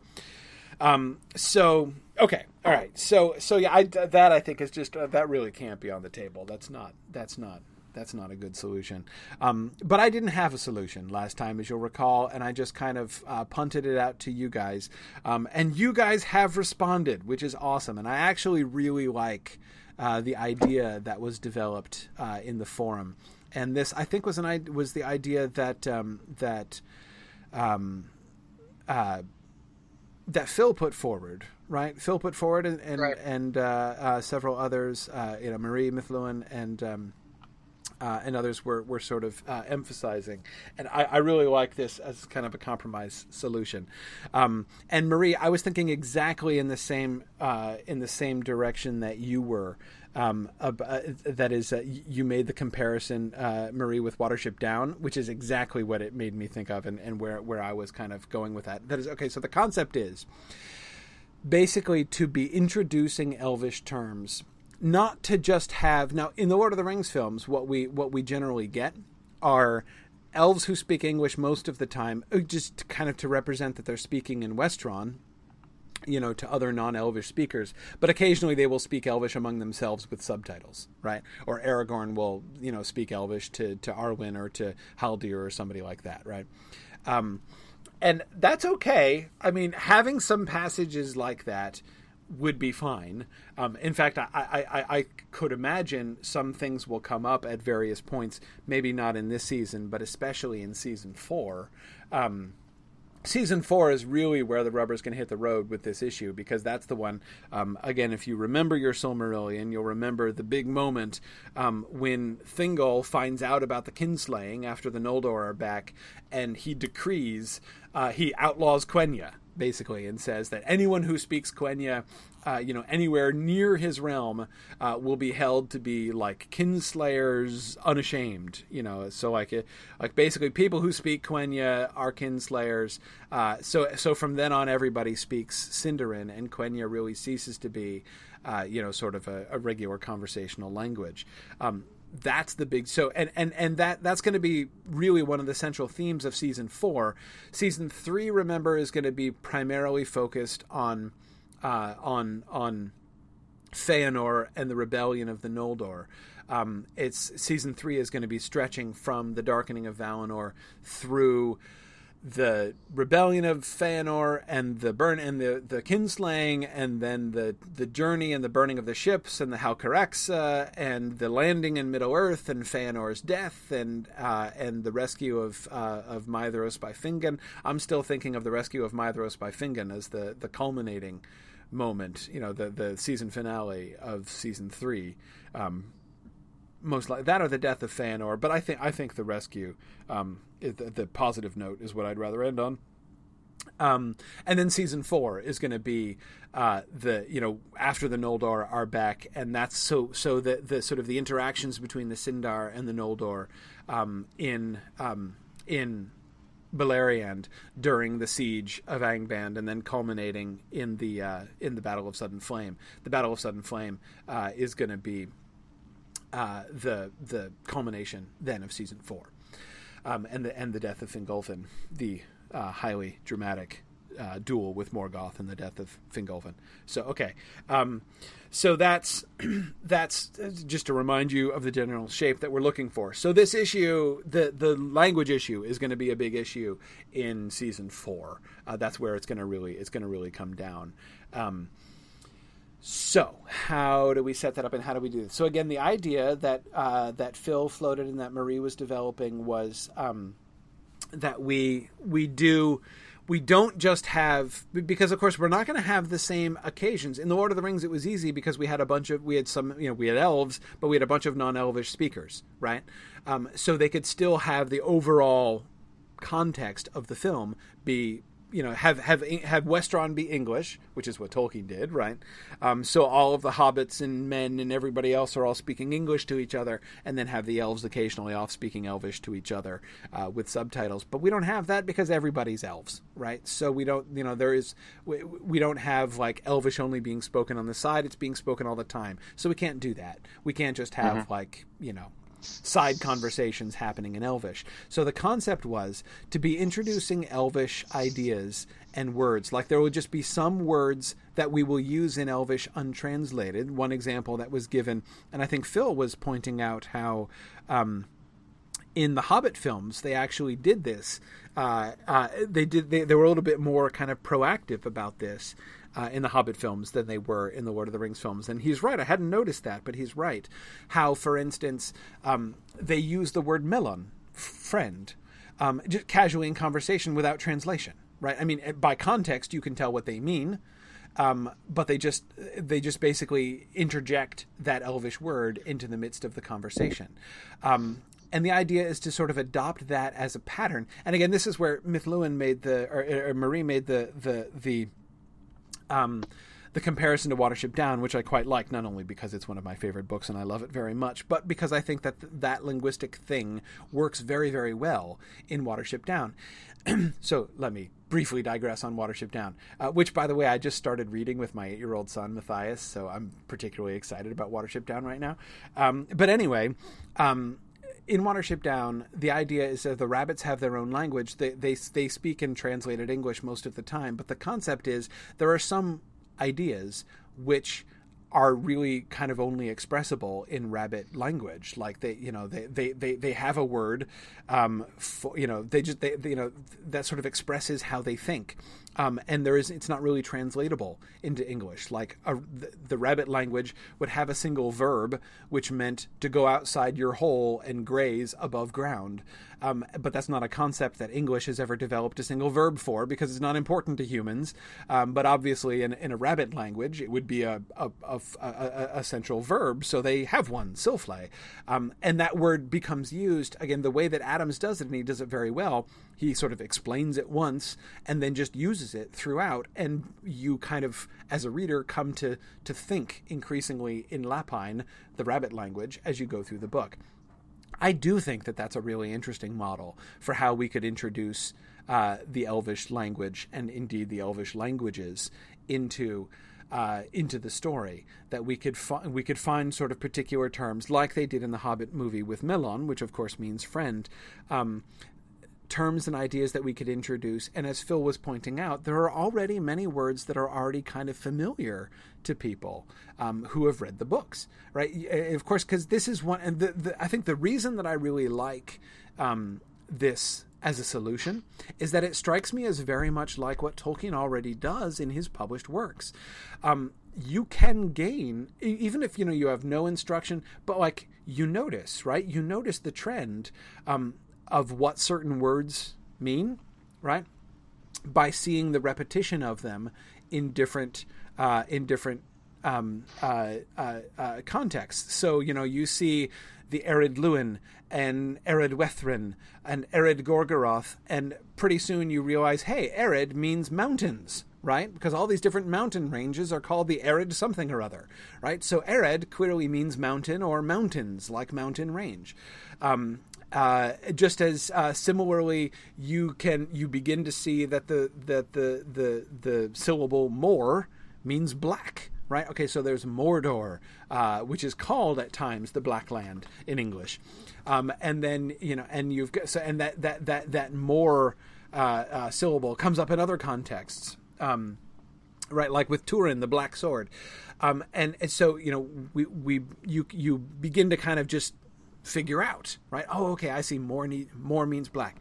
Um. So okay. All right. So so yeah. I, that I think is just uh, that really can't be on the table. That's not. That's not that's not a good solution. Um, but I didn't have a solution last time, as you'll recall, and I just kind of uh, punted it out to you guys. Um, and you guys have responded, which is awesome. And I actually really like uh, the idea that was developed uh, in the forum, and this I think was an was the idea that um, that um, uh, that Phil put forward, right? Phil put forward, and and, right. and uh, uh, several others, uh, you know, Marie Mithlowen and. Uh, and others were, were sort of uh, emphasizing. And I, I, really like this as kind of a compromise solution. Um, and Marie, I was thinking exactly in the same uh, in the same direction that you were. Um, uh, that is, uh, you made the comparison, uh, Marie, with Watership Down, which is exactly what it made me think of, and, and where where I was kind of going with that. That is okay. So the concept is basically to be introducing Elvish terms not to just have now in the Lord of the Rings films, what we what we generally get are elves who speak English most of the time, uh, just kind of to represent that they're speaking in Westron, you know, to other non-Elvish speakers. But occasionally they will speak Elvish among themselves with subtitles, right? Or Aragorn will, you know, speak Elvish to to Arwen or to Haldir or somebody like that, right? Um, and that's okay. I mean, having some passages like that would be fine. Um, in fact, I, I, I, could imagine some things will come up at various points, maybe not in this season, but especially in season four. Um, season four is really where the rubber's going to hit the road with this issue because that's the one um, again if you remember your silmarillion you'll remember the big moment um, when thingol finds out about the kinslaying after the noldor are back and he decrees uh, he outlaws quenya basically and says that anyone who speaks quenya uh, you know, anywhere near his realm uh, will be held to be like kinslayers unashamed. You know, so like uh, like basically people who speak Quenya are kinslayers. Uh, so so from then on, everybody speaks Sindarin, and Quenya really ceases to be, uh, you know, sort of a, a regular conversational language. Um, that's the big so and and and that that's going to be really one of the central themes of season 4 season 3 remember is going to be primarily focused on uh, on on Feanor and the rebellion of the Noldor. Um, it's season three is going to be stretching from the darkening of Valinor through the rebellion of Feanor and the burn and the the kinslaying and then the the journey and the burning of the ships and the Helcaraxë and the landing in Middle Earth and Feanor's death and uh, and the rescue of uh, of Maedhros by Fingon. I'm still thinking of the rescue of Maedhros by Fingon as the the culminating moment, you know, the the season finale of season three. Um, most like that or the death of Feanor, but I think I think the rescue, um, the, the, positive note is what I'd rather end on. Um, and then season four is going to be uh, the you know after the Noldor are back, and that's so so the the sort of the interactions between the Sindar and the Noldor um, in um, in Beleriand during the siege of Angband, and then culminating in the uh, in the Battle of Sudden Flame. The Battle of Sudden Flame uh, is going to be uh, the the culmination then of season four, um, and the and the death of Fingolfin, the uh, highly dramatic uh, duel with Morgoth and the death of Fingolfin. So okay, um, so that's *clears throat* that's just to remind you of the general shape that we're looking for. So this issue, the the language issue, is going to be a big issue in season four. Uh, that's where it's going to really it's going to really come down. Um, so, how do we set that up, and how do we do this? So, again, the idea that uh, that Phil floated and that Marie was developing was um, that we we do we don't just have because of course we're not going to have the same occasions in the lord of the rings it was easy because we had a bunch of we had some you know we had elves but we had a bunch of non-elvish speakers right um, so they could still have the overall context of the film be you know have have have Westron be English, which is what Tolkien did, right? Um, so all of the hobbits and men and everybody else are all speaking English to each other, and then have the elves occasionally off speaking Elvish to each other uh, with subtitles. But we don't have that because everybody's elves, right? So we don't, you know, there is we, we don't have like Elvish only being spoken on the side; it's being spoken all the time. So we can't do that. We can't just have mm-hmm. like you know side conversations happening in Elvish. So the concept was to be introducing Elvish ideas and words. Like there will just be some words that we will use in Elvish untranslated. One example that was given, and I think Phil was pointing out how. Um, in the Hobbit films, they actually did this. Uh, uh, they did. They, they, were a little bit more kind of proactive about this, uh, in the Hobbit films than they were in the Lord of the Rings films. And he's right. I hadn't noticed that, but he's right. How, for instance, um, they use the word melon, friend, um, just casually in conversation without translation. Right? I mean, by context, you can tell what they mean. Um, but they just they just basically interject that elvish word into the midst of the conversation um, and the idea is to sort of adopt that as a pattern and again this is where Mithluin made the or, or Marie made the the the um, the comparison to Watership Down, which I quite like, not only because it's one of my favorite books and I love it very much, but because I think that th- that linguistic thing works very, very well in Watership Down. *clears throat* so let me briefly digress on Watership Down, uh, which, by the way, I just started reading with my eight year old son, Matthias, so I'm particularly excited about Watership Down right now. Um, but anyway, um, in Watership Down, the idea is that the rabbits have their own language. They, they they speak in translated English most of the time, but the concept is there are some ideas which are really kind of only expressible in rabbit language like they you know they they they, they have a word um for you know they just they, they you know that sort of expresses how they think um, and there is it's not really translatable into English. Like a, the, the, rabbit language would have a single verb, which meant to go outside your hole and graze above ground. Um, but that's not a concept that English has ever developed a single verb for because it's not important to humans. Um, but obviously, in, in, a rabbit language, it would be a, a, a, a central verb. So they have one, silflay. Um, and that word becomes used, again, the way that Adams does it, and he does it very well he sort of explains it once and then just uses it throughout and you kind of as a reader come to to think increasingly in lapine the rabbit language as you go through the book. I do think that that's a really interesting model for how we could introduce uh, the elvish language and indeed the elvish languages into uh, into the story that we could fi- we could find sort of particular terms like they did in the Hobbit movie with Melon, which of course means friend, um, terms and ideas that we could introduce. And as Phil was pointing out, there are already many words that are already kind of familiar to people um, who have read the books, right? Of course, because this is one, and the, the, I think the reason that I really like um, this as a solution is that it strikes me as very much like what Tolkien already does in his published works. Um, you can gain even if you know you have no instruction, but like you notice, right? You notice the trend. Um, of what certain words mean, right? By seeing the repetition of them in different uh, in different um, uh, uh, uh contexts. So you know you see the Ered Luin and Ered Wethrin and Ered Gorgoroth, and pretty soon you realize, hey, Ered means mountains, right? Because all these different mountain ranges are called the Ered something or other, right? So Ered clearly means mountain or mountains, like mountain range. Um, uh, just as uh, similarly, you can you begin to see that the that the the the syllable more means black, right? Okay, so there's Mordor, uh, which is called at times the Black Land in English, um, and then you know, and you've got so and that that that that more uh, uh, syllable comes up in other contexts. Um, right, like with Turin, the Black Sword, um, and, and so you know we we you you begin to kind of just figure out, right? Oh, okay, I see. More need, more means black.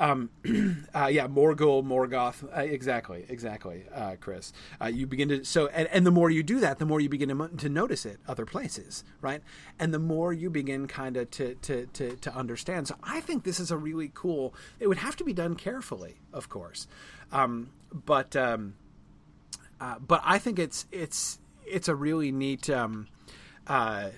Um, *clears throat* uh, yeah, Morgul, Morgoth. Uh, exactly, exactly, uh, Chris. Uh, you begin to so, and, and the more you do that, the more you begin to, to notice it other places, right? And the more you begin kind of to, to to to understand. So I think this is a really cool. It would have to be done carefully, of course, um, but um, uh, but I think it's it's it's a really neat. Um, uh,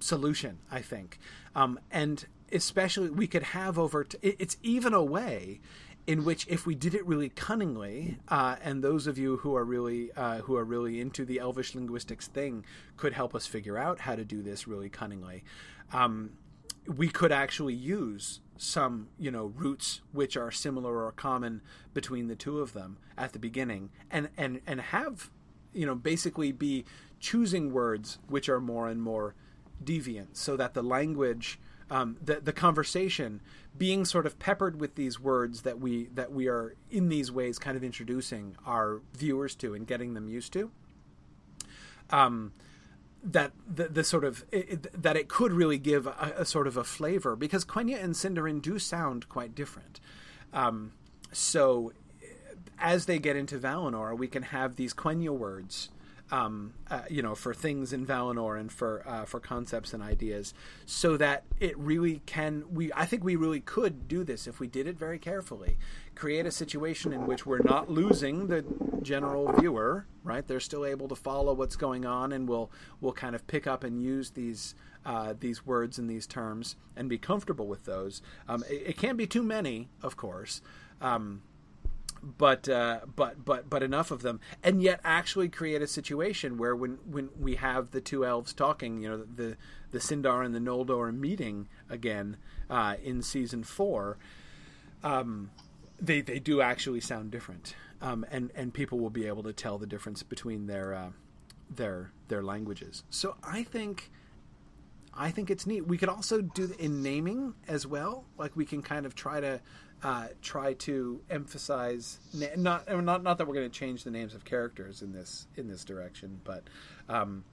solution, I think. Um, and especially, we could have over, t- it's even a way in which if we did it really cunningly, uh, and those of you who are really uh, who are really into the Elvish linguistics thing could help us figure out how to do this really cunningly, um, we could actually use some you know roots which are similar or common between the two of them at the beginning, and and and have you know basically be choosing words which are more and more deviant so that the language um, the, the conversation being sort of peppered with these words that we that we are in these ways kind of introducing our viewers to and getting them used to um, that the, the sort of it, that it could really give a, a, sort of a flavor because Quenya and Sindarin do sound quite different. Um, so as they get into Valinor, we can have these Quenya words um, uh, you know, for things in Valinor and for uh, for concepts and ideas, so that it really can. We I think we really could do this if we did it very carefully. Create a situation in which we're not losing the general viewer, right? They're still able to follow what's going on, and we'll we'll kind of pick up and use these. Uh, these words and these terms and be comfortable with those. Um, it, it, can't be too many, of course, um, but uh, but but but enough of them, and yet actually create a situation where when when we have the two elves talking, you know, the the Sindar and the Noldor meeting again uh, in season four, um, they they do actually sound different, um, and and people will be able to tell the difference between their uh, their their languages. So I think I think it's neat. We could also do in naming as well. Like we can kind of try to uh, try to emphasize not not not that we're going to change the names of characters in this in this direction, but um,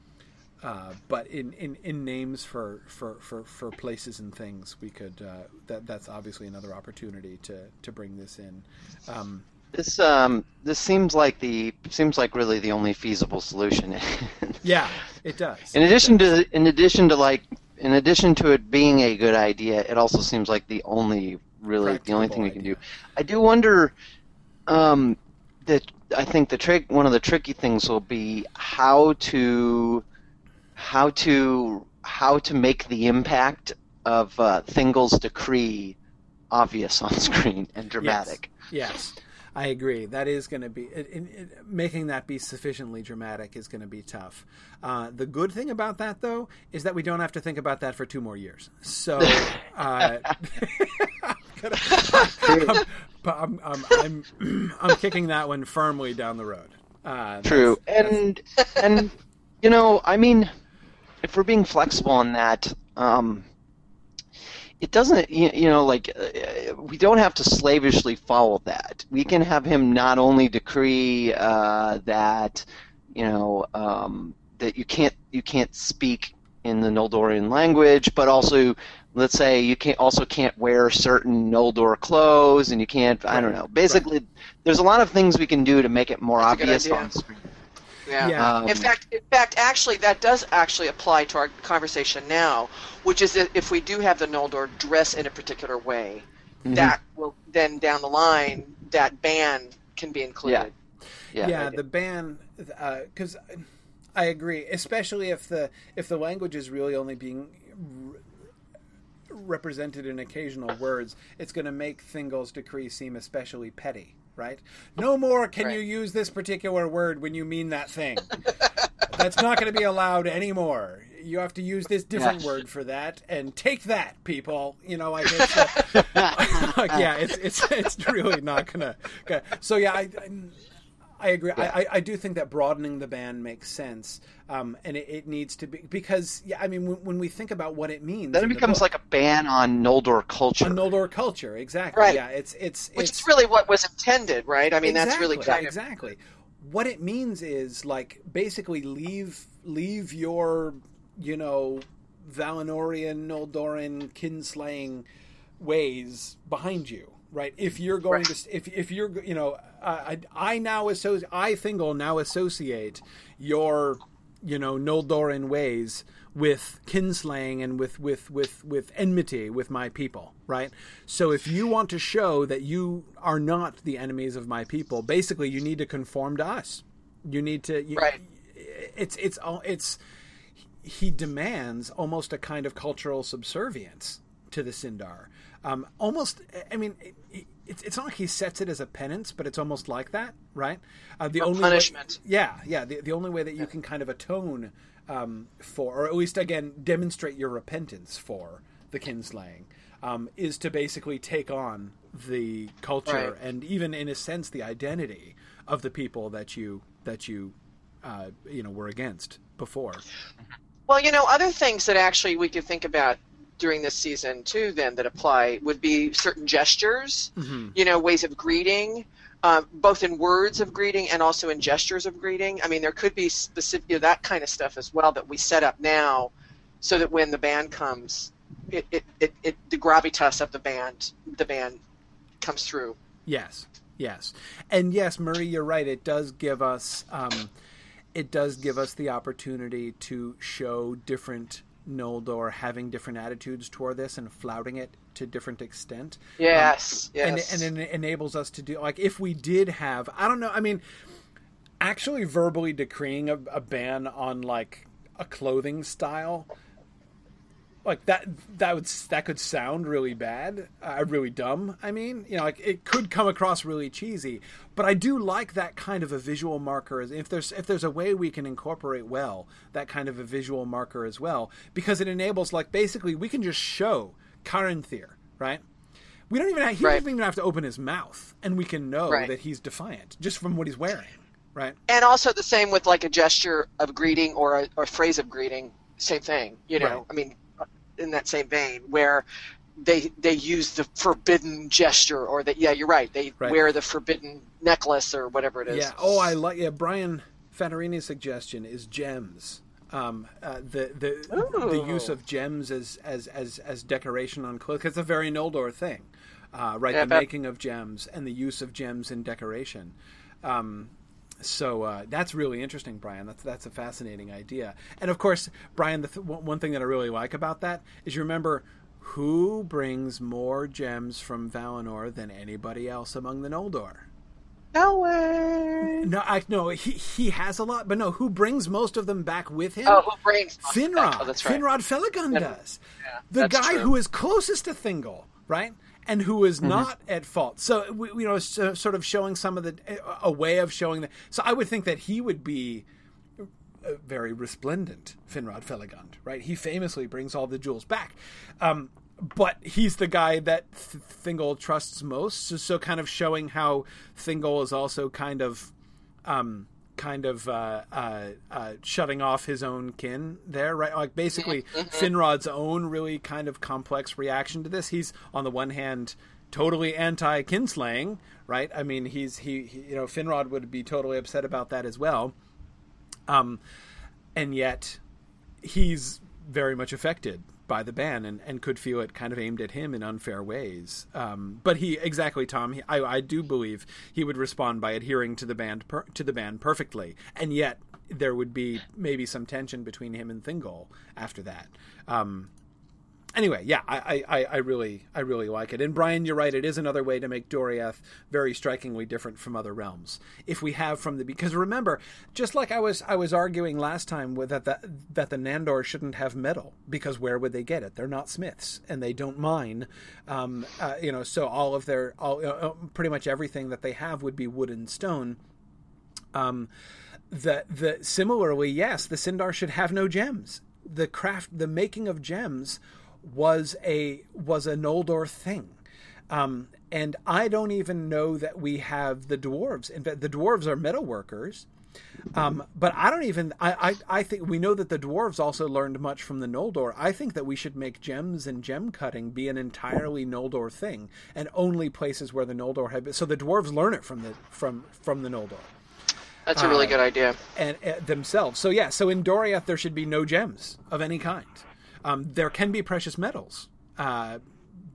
uh, but in, in, in names for, for, for, for places and things, we could uh, that that's obviously another opportunity to, to bring this in. Um, this um, this seems like the seems like really the only feasible solution. *laughs* yeah, it does. In addition does. to in addition to like in addition to it being a good idea, it also seems like the only really the only thing we can do. I do wonder um, that I think the trick one of the tricky things will be how to how to how to make the impact of uh, Thingol's decree obvious on *laughs* screen and dramatic. Yes, yes. I agree. That is going to be it, it, it, making that be sufficiently dramatic is going to be tough. Uh, the good thing about that, though, is that we don't have to think about that for two more years. So, *laughs* uh, *laughs* I'm, I'm, I'm, I'm, *clears throat* I'm kicking that one firmly down the road. Uh, True, and and you know, I mean if we're being flexible on that, um, it doesn't, you, know, like uh, we don't have to slavishly follow that. We can have him not only decree uh, that, you know, um, that you can't you can't speak in the Noldorian language, but also let's say you can't also can't wear certain Noldor clothes, and you can't. I don't know. Basically, right. there's a lot of things we can do to make it more That's obvious on screen. Yeah. yeah. Um, in fact, in fact, actually, that does actually apply to our conversation now, which is that if we do have the Noldor dress in a particular way, mm-hmm. that will then down the line that ban can be included. Yeah. Yeah, yeah the ban because uh, I agree, especially if the if the language is really only being represented in occasional words, it's going to make Thingol's decree seem especially petty right? No more can right. you use this particular word when you mean that thing. *laughs* That's not going to be allowed anymore. You have to use this different yeah. word for that, and take that, people. You know, I it's, uh, like *laughs* yeah, it's it's it's really not gonna. So yeah, I, I I agree. Yeah. I, I do think that broadening the ban makes sense, um, and it, it, needs to be because yeah. I mean, when, when, we think about what it means, then it becomes like a ban on Noldor culture. On Noldor culture, exactly. Right. Yeah. It's it's which it's, is really what was intended, right? I mean, exactly, that's really kind of... exactly what it means is like basically leave leave your you know Valinorian, Noldoran, kinslaying ways behind you right? If you're going right. to, if if you're, you know, I I now associate, I Thingol now associate your, you know, Noldoran ways with kinslaying and with with with with enmity with my people, right? So if you want to show that you are not the enemies of my people, basically you need to conform to us. You need to, you, right? It's it's it's he demands almost a kind of cultural subservience to the Sindar um, almost, I mean, it, it's it's not like he sets it as a penance, but it's almost like that, right? Uh, the only punishment. Way, yeah, yeah. The, the only way that you can kind of atone um, for, or at least again demonstrate your repentance for the kinslaying, um, is to basically take on the culture right. and even, in a sense, the identity of the people that you that you uh, you know were against before. Well, you know, other things that actually we could think about during this season too then that apply would be certain gestures mm-hmm. you know ways of greeting um, both in words of greeting and also in gestures of greeting. I mean there could be specific you know, that kind of stuff as well that we set up now so that when the band comes it, it, it, it the gravitas of the band the band comes through. Yes. Yes. And yes Marie you're right. It does give us um, it does give us the opportunity to show different Noldor having different attitudes toward this and flouting it to different extent. Yes, um, yes. And, and it enables us to do like if we did have I don't know I mean actually verbally decreeing a, a ban on like a clothing style like that that would that could sound really bad uh, really dumb i mean you know like it could come across really cheesy but i do like that kind of a visual marker if there's if there's a way we can incorporate well that kind of a visual marker as well because it enables like basically we can just show Caranthir, right we don't even have, he right. doesn't even have to open his mouth and we can know right. that he's defiant just from what he's wearing right and also the same with like a gesture of greeting or a, or a phrase of greeting same thing you know right. i mean in that same vein where they they use the forbidden gesture or that yeah you're right they right. wear the forbidden necklace or whatever it is. Yeah. Oh, I like yeah. Brian Fantarini's suggestion is gems. Um, uh, the the Ooh. the use of gems as as as as decoration on clothes. It's a very Noldor thing, uh, right? Yeah, the but... making of gems and the use of gems in decoration. Um, so uh, that's really interesting, Brian. That's that's a fascinating idea. And of course, Brian, the th- one thing that I really like about that is you remember who brings more gems from Valinor than anybody else among the Noldor. No way. No, I no. He he has a lot, but no. Who brings most of them back with him? Oh, who brings Finrod? Oh, that's right. Finrod Felagund does. Yeah, the guy true. who is closest to Thingol, right? And who is mm-hmm. not at fault. So you know, so, sort of showing some of the a way of showing that. So I would think that he would be very resplendent, Finrod Felagund, right? He famously brings all the jewels back. Um, but he's the guy that Thingol trusts most. So, so, kind of showing how Thingol is also kind of um, kind of uh, uh, uh, shutting off his own kin there, right? Like basically mm-hmm. Finrod's own really kind of complex reaction to this. He's on the one hand totally anti kinslaying, right? I mean, he's he, he, you know Finrod would be totally upset about that as well, um, and yet he's very much affected by the ban and, and could feel it kind of aimed at him in unfair ways. Um, but he exactly, Tom. He, I, I do believe he would respond by adhering to the band per, to the ban perfectly, and yet there would be maybe some tension between him and Thingol after that. Um, anyway, yeah, I, I, I really I really like it. And Brian, you're right. It is another way to make Doriath very strikingly different from other realms. If we have from the because remember, just like I was I was arguing last time with that that, that the Nandor shouldn't have metal because where would they get it? They're not smiths and they don't mine. Um, uh, you know, so all of their all uh, pretty much everything that they have would be wood and stone. Um, the the similarly, yes, the Sindar should have no gems. The craft, the making of gems was a was a Noldor thing. Um, and I don't even know that we have the dwarves. In fact, the dwarves are metal workers. Um, but I don't even. I, I, I think we know that the dwarves also learned much from the Noldor. I think that we should make gems and gem cutting be an entirely Noldor thing, and only places where the Noldor had been. So the dwarves learn it from the from from the Noldor. That's a really uh, good idea. And uh, themselves. So yeah. So in Doriath there should be no gems of any kind. Um, there can be precious metals, uh,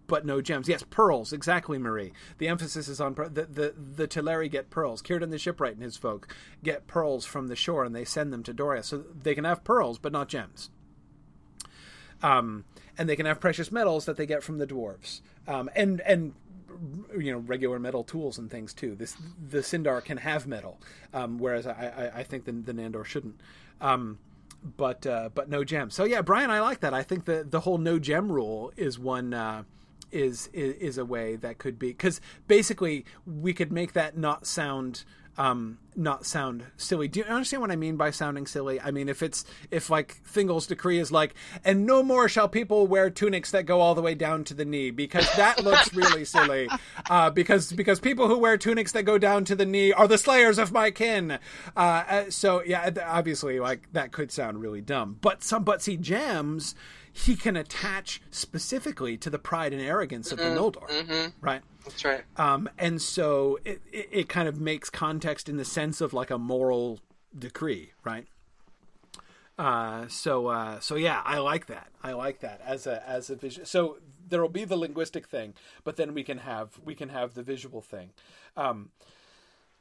but no gems. Yes, pearls. Exactly, Marie. The emphasis is on per- the the the Teleri get pearls. Círdan the shipwright and his folk get pearls from the shore, and they send them to Doriath, so they can have pearls, but not gems. Um, and they can have precious metals that they get from the dwarves, um, and and you know regular metal tools and things too. This the Sindar can have metal, um, whereas I, I, I think the, the Nandor shouldn't. Um, but uh, but no gem. So yeah, Brian, I like that. I think the the whole no gem rule is one uh, is, is is a way that could be because basically we could make that not sound um, not sound silly. Do you understand what I mean by sounding silly? I mean, if it's if like Thingol's decree is like, and no more shall people wear tunics that go all the way down to the knee, because that looks really *laughs* silly. Uh, because because people who wear tunics that go down to the knee are the slayers of my kin. Uh, uh so yeah, obviously, like that could sound really dumb. But some but see gems he can attach specifically to the pride and arrogance of mm-hmm. the Noldor, mm-hmm. right? That's right. Um, and so it, it, it kind of makes context in the sense of like a moral decree, right? Uh, so uh, so yeah, I like that. I like that as a as a vision. So there will be the linguistic thing, but then we can have we can have the visual thing. Um,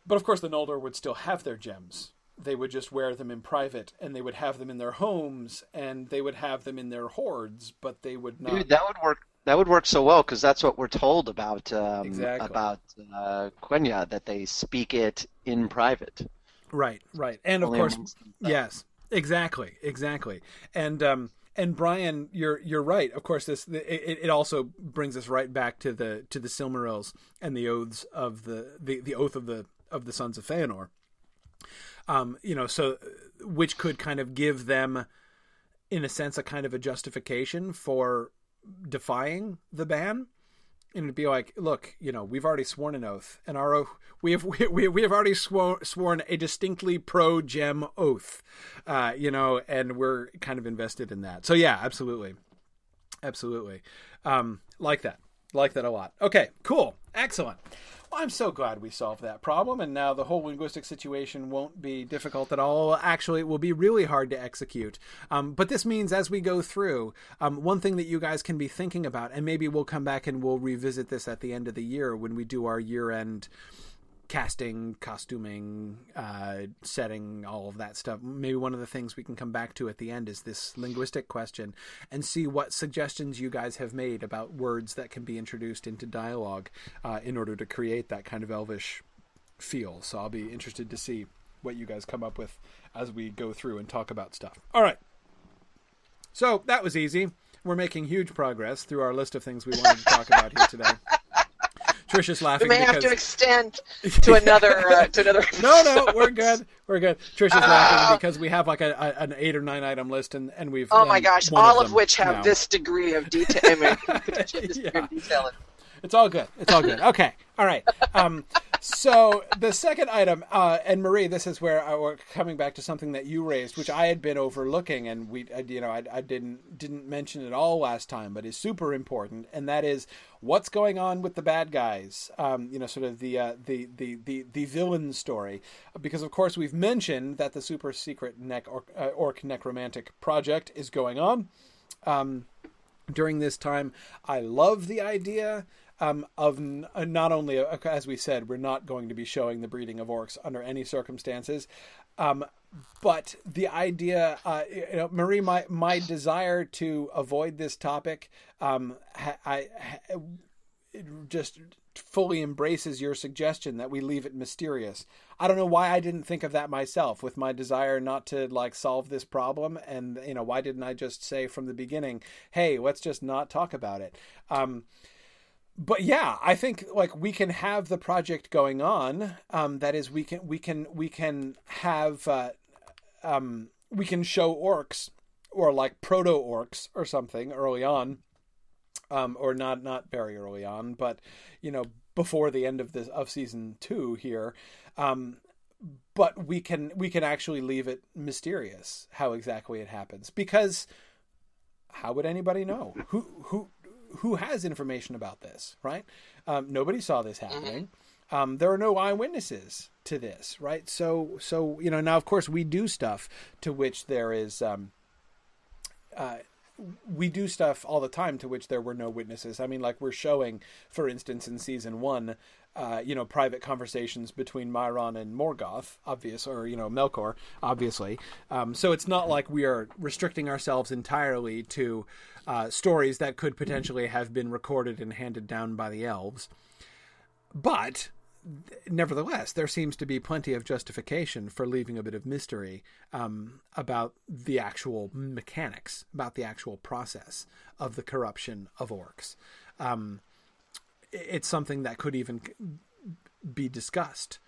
but of course, the Noldor would still have their gems, they would just wear them in private and they would have them in their homes and they would have them in their hoards, but they would not Dude, that would work that would work so well because that's what we're told about um, exactly. about uh, Quenya that they speak it in private. Right right. And Only of course yes exactly exactly. And um and Brian, you're you're right. Of course, this it, it also brings us right back to the to the Silmarils and the oaths of the, the the oath of the of the sons of Feanor, um, you know, so which could kind of give them, in a sense, a kind of a justification for defying the ban. And it'd be like, look, you know, we've already sworn an oath, and our we have *laughs* we, we have already swor, sworn a distinctly pro gem oath, uh, you know, and we're kind of invested in that. So yeah, absolutely. Absolutely. Um, like that. Like that a lot. Okay, cool. Excellent. I'm so glad we solved that problem, and now the whole linguistic situation won't be difficult at all. Actually, it will be really hard to execute. Um, but this means as we go through, um, one thing that you guys can be thinking about, and maybe we'll come back and we'll revisit this at the end of the year when we do our year end casting, costuming, uh, setting, all of that stuff. Maybe one of the things we can come back to at the end is this linguistic question and see what suggestions you guys have made about words that can be introduced into dialogue uh, in order to create that kind of elvish feel. So I'll be interested to see what you guys come up with as we go through and talk about stuff. All right. So that was easy. We're making huge progress through our list of things we wanted to talk about here today. *laughs* Trisha's laughing. We may because... have to extend *laughs* to another uh, to another. *laughs* no, no, we're good. We're good. Trisha's uh, laughing because we have like a, a, an eight or nine item list, and, and we've. Oh my gosh! All of, of which have now. this degree of detail. I mean, *laughs* yeah. detail. It's all good. It's all good. Okay. All right. Um, so the second item, uh, and Marie, this is where I, we're coming back to something that you raised, which I had been overlooking, and we, I, you know, I, I, didn't didn't mention it all last time, but is super important, and that is what's going on with the bad guys. Um, you know, sort of the, uh, the the the the villain story, because of course we've mentioned that the super secret neck orc, uh, orc necromantic project is going on. Um, during this time, I love the idea um, of n- uh, not only, uh, as we said, we're not going to be showing the breeding of orcs under any circumstances, um, but the idea, uh, you know, Marie, my my desire to avoid this topic, um, I, just fully embraces your suggestion that we leave it mysterious. I don't know why I didn't think of that myself with my desire not to like solve this problem and you know why didn't I just say from the beginning, "Hey, let's just not talk about it." Um, but yeah, I think like we can have the project going on. Um, that is, we can we can we can have uh, um, we can show orcs or like proto orcs or something early on, um, or not not very early on, but you know before the end of this of season two here. Um, but we can we can actually leave it mysterious how exactly it happens because how would anybody know who who who has information about this, right? Um, nobody saw this mm-hmm. happening. Mm-hmm. Um, there are no eyewitnesses to this, right? So, so you know, now of course we do stuff to which there is, um, uh, we do stuff all the time to which there were no witnesses. I mean, like we're showing, for instance, in season one, uh, you know, private conversations between Mairon and Morgoth, obvious, or you know, Melkor, obviously. Um, so it's not like we are restricting ourselves entirely to uh, stories that could potentially have been recorded and handed down by the elves. But nevertheless, there seems to be plenty of justification for leaving a bit of mystery um, about the actual mechanics, about the actual process of the corruption of orcs. Um, it's something that could even be discussed.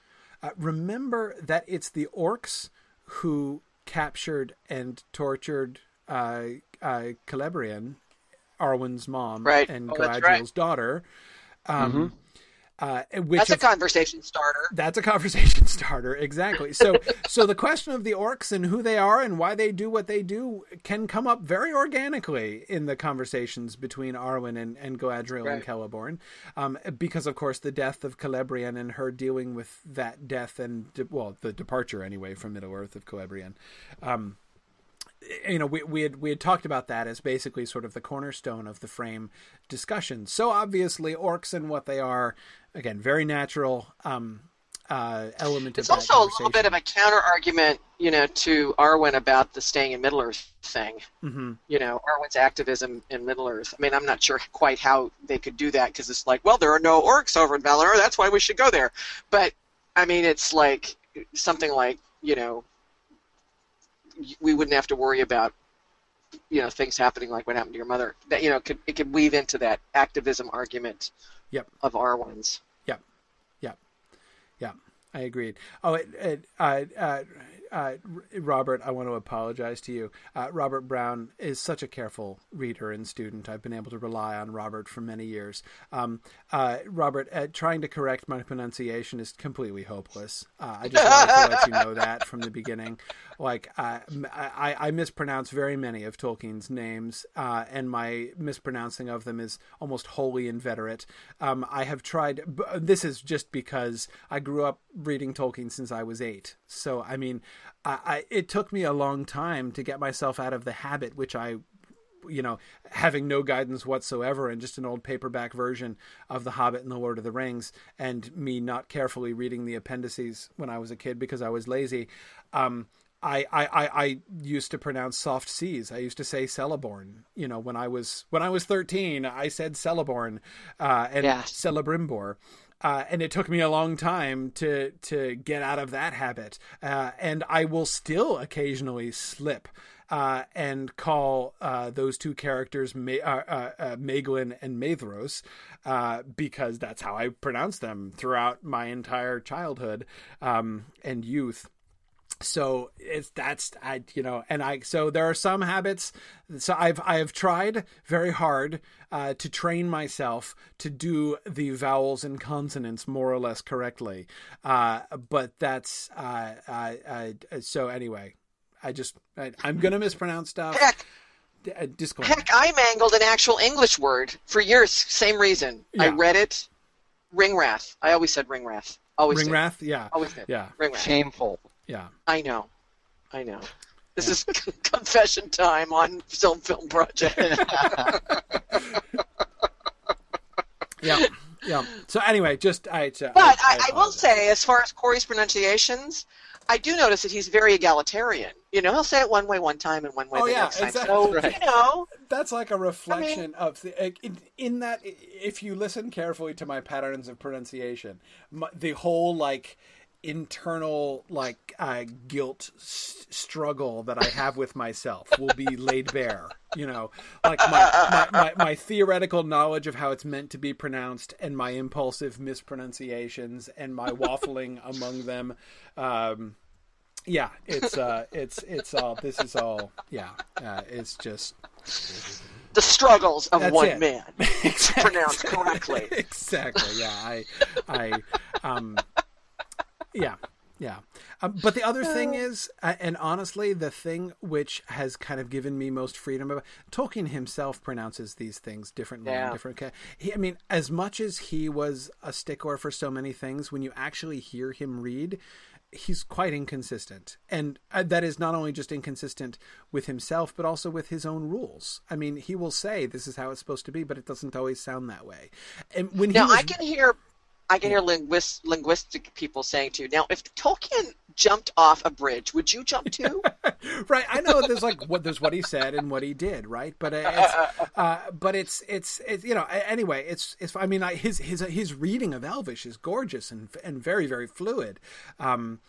Uh, remember that it's the orcs who captured and tortured uh, uh, Celebrian, Arwen's mom, right. and oh, Galadriel's right. daughter. Um, mm-hmm. Uh, that's a conversation starter. That's a conversation *laughs* starter, exactly. So, so the question of the orcs and who they are and why they do what they do can come up very organically in the conversations between Arwen and, and Galadriel right. and Celeborn, um, because of course the death of Celebrian and her dealing with that death and well the departure anyway from Middle Earth of Celebrian. Um, you know, we, we had we had talked about that as basically sort of the cornerstone of the frame discussion. So obviously, orcs and what they are, again, very natural um, uh, element. It's also a little bit of a counter argument, you know, to Arwen about the staying in Middle Earth thing. Mm-hmm. You know, Arwen's activism in Middle Earth. I mean, I'm not sure quite how they could do that because it's like, well, there are no orcs over in Valinor. That's why we should go there. But I mean, it's like something like you know we wouldn't have to worry about you know things happening like what happened to your mother. That you know could it could weave into that activism argument. Yep. Of our ones. Yep. Yep. Yep. I agreed. Oh, it, it, uh, uh, uh, Robert, I want to apologize to you. Uh, Robert Brown is such a careful reader and student. I've been able to rely on Robert for many years. Um, uh, Robert, uh, trying to correct my pronunciation is completely hopeless. Uh, I just wanted to let you know that from the beginning. Like, I, I, mispronounce very many of Tolkien's names, and my mispronouncing of them is almost wholly inveterate. Um, I have tried. This is just because I grew up reading Tolkien since I was eight. So, I mean, I, I, it took me a long time to get myself out of the habit, which I, you know, having no guidance whatsoever and just an old paperback version of The Hobbit and The Lord of the Rings, and me not carefully reading the appendices when I was a kid because I was lazy. Um, I, I, I, used to pronounce soft C's. I used to say Celeborn. You know, when I was when I was thirteen, I said Celeborn uh, and yeah. Celebrimbor. Uh, and it took me a long time to to get out of that habit. Uh, and I will still occasionally slip uh, and call uh, those two characters Ma- uh, uh, Maeglin and Maedhros because that's how I pronounce them throughout my entire childhood um, and youth so it's that's I you know and I so there are some habits so I've I have tried very hard uh, to train myself to do the vowels and consonants more or less correctly. Uh, but that's uh, uh, uh so anyway I just I, am gonna mispronounce stuff. Heck. Uh, heck I mangled an actual English word for years same reason. Yeah. I read it ringwrath I always said ringwrath always ringwrath yeah. Always did. Yeah. Ringwrath shameful yeah. I know. I know. This is *laughs* confession time on Film Film Project. *laughs* yeah. Yeah. So anyway, just I. Uh, but I, I, I will say, as far as Corey's pronunciations, I do notice that he's very egalitarian. You know, he'll say it one way one time and one way oh, the yeah, next exactly. time. So right. you know, that's like a reflection I mean, of the in, in, that. If you listen carefully to my patterns of pronunciation, my, the whole like internal like uh, guilt s- struggle that I have with myself will be laid bare. You know, like my, my, my, my, theoretical knowledge of how it's meant to be pronounced and my impulsive mispronunciations and my waffling *laughs* among them. Um, yeah, it's uh, it's it's all. This is all. Yeah, uh, it's just the struggles of That's one it. man *laughs* exactly. pronounced correctly. *laughs* exactly. Yeah, I, I, um, yeah. Yeah. Um, but the other thing is uh, and honestly the thing which has kind of given me most freedom about tolkien himself pronounces these things differently yeah. different he, i mean as much as he was a stickler for so many things when you actually hear him read he's quite inconsistent. And uh, that is not only just inconsistent with himself but also with his own rules. I mean he will say this is how it's supposed to be but it doesn't always sound that way. And when now was... i can hear I can hear linguist, linguistic people saying too. Now, if Tolkien jumped off a bridge, would you jump too? *laughs* right. I know there's like what there's what he said and what he did, right? But uh, it's, *laughs* uh, but it's it's it's you know anyway it's it's I mean his his his reading of Elvish is gorgeous and and very very fluid. Um,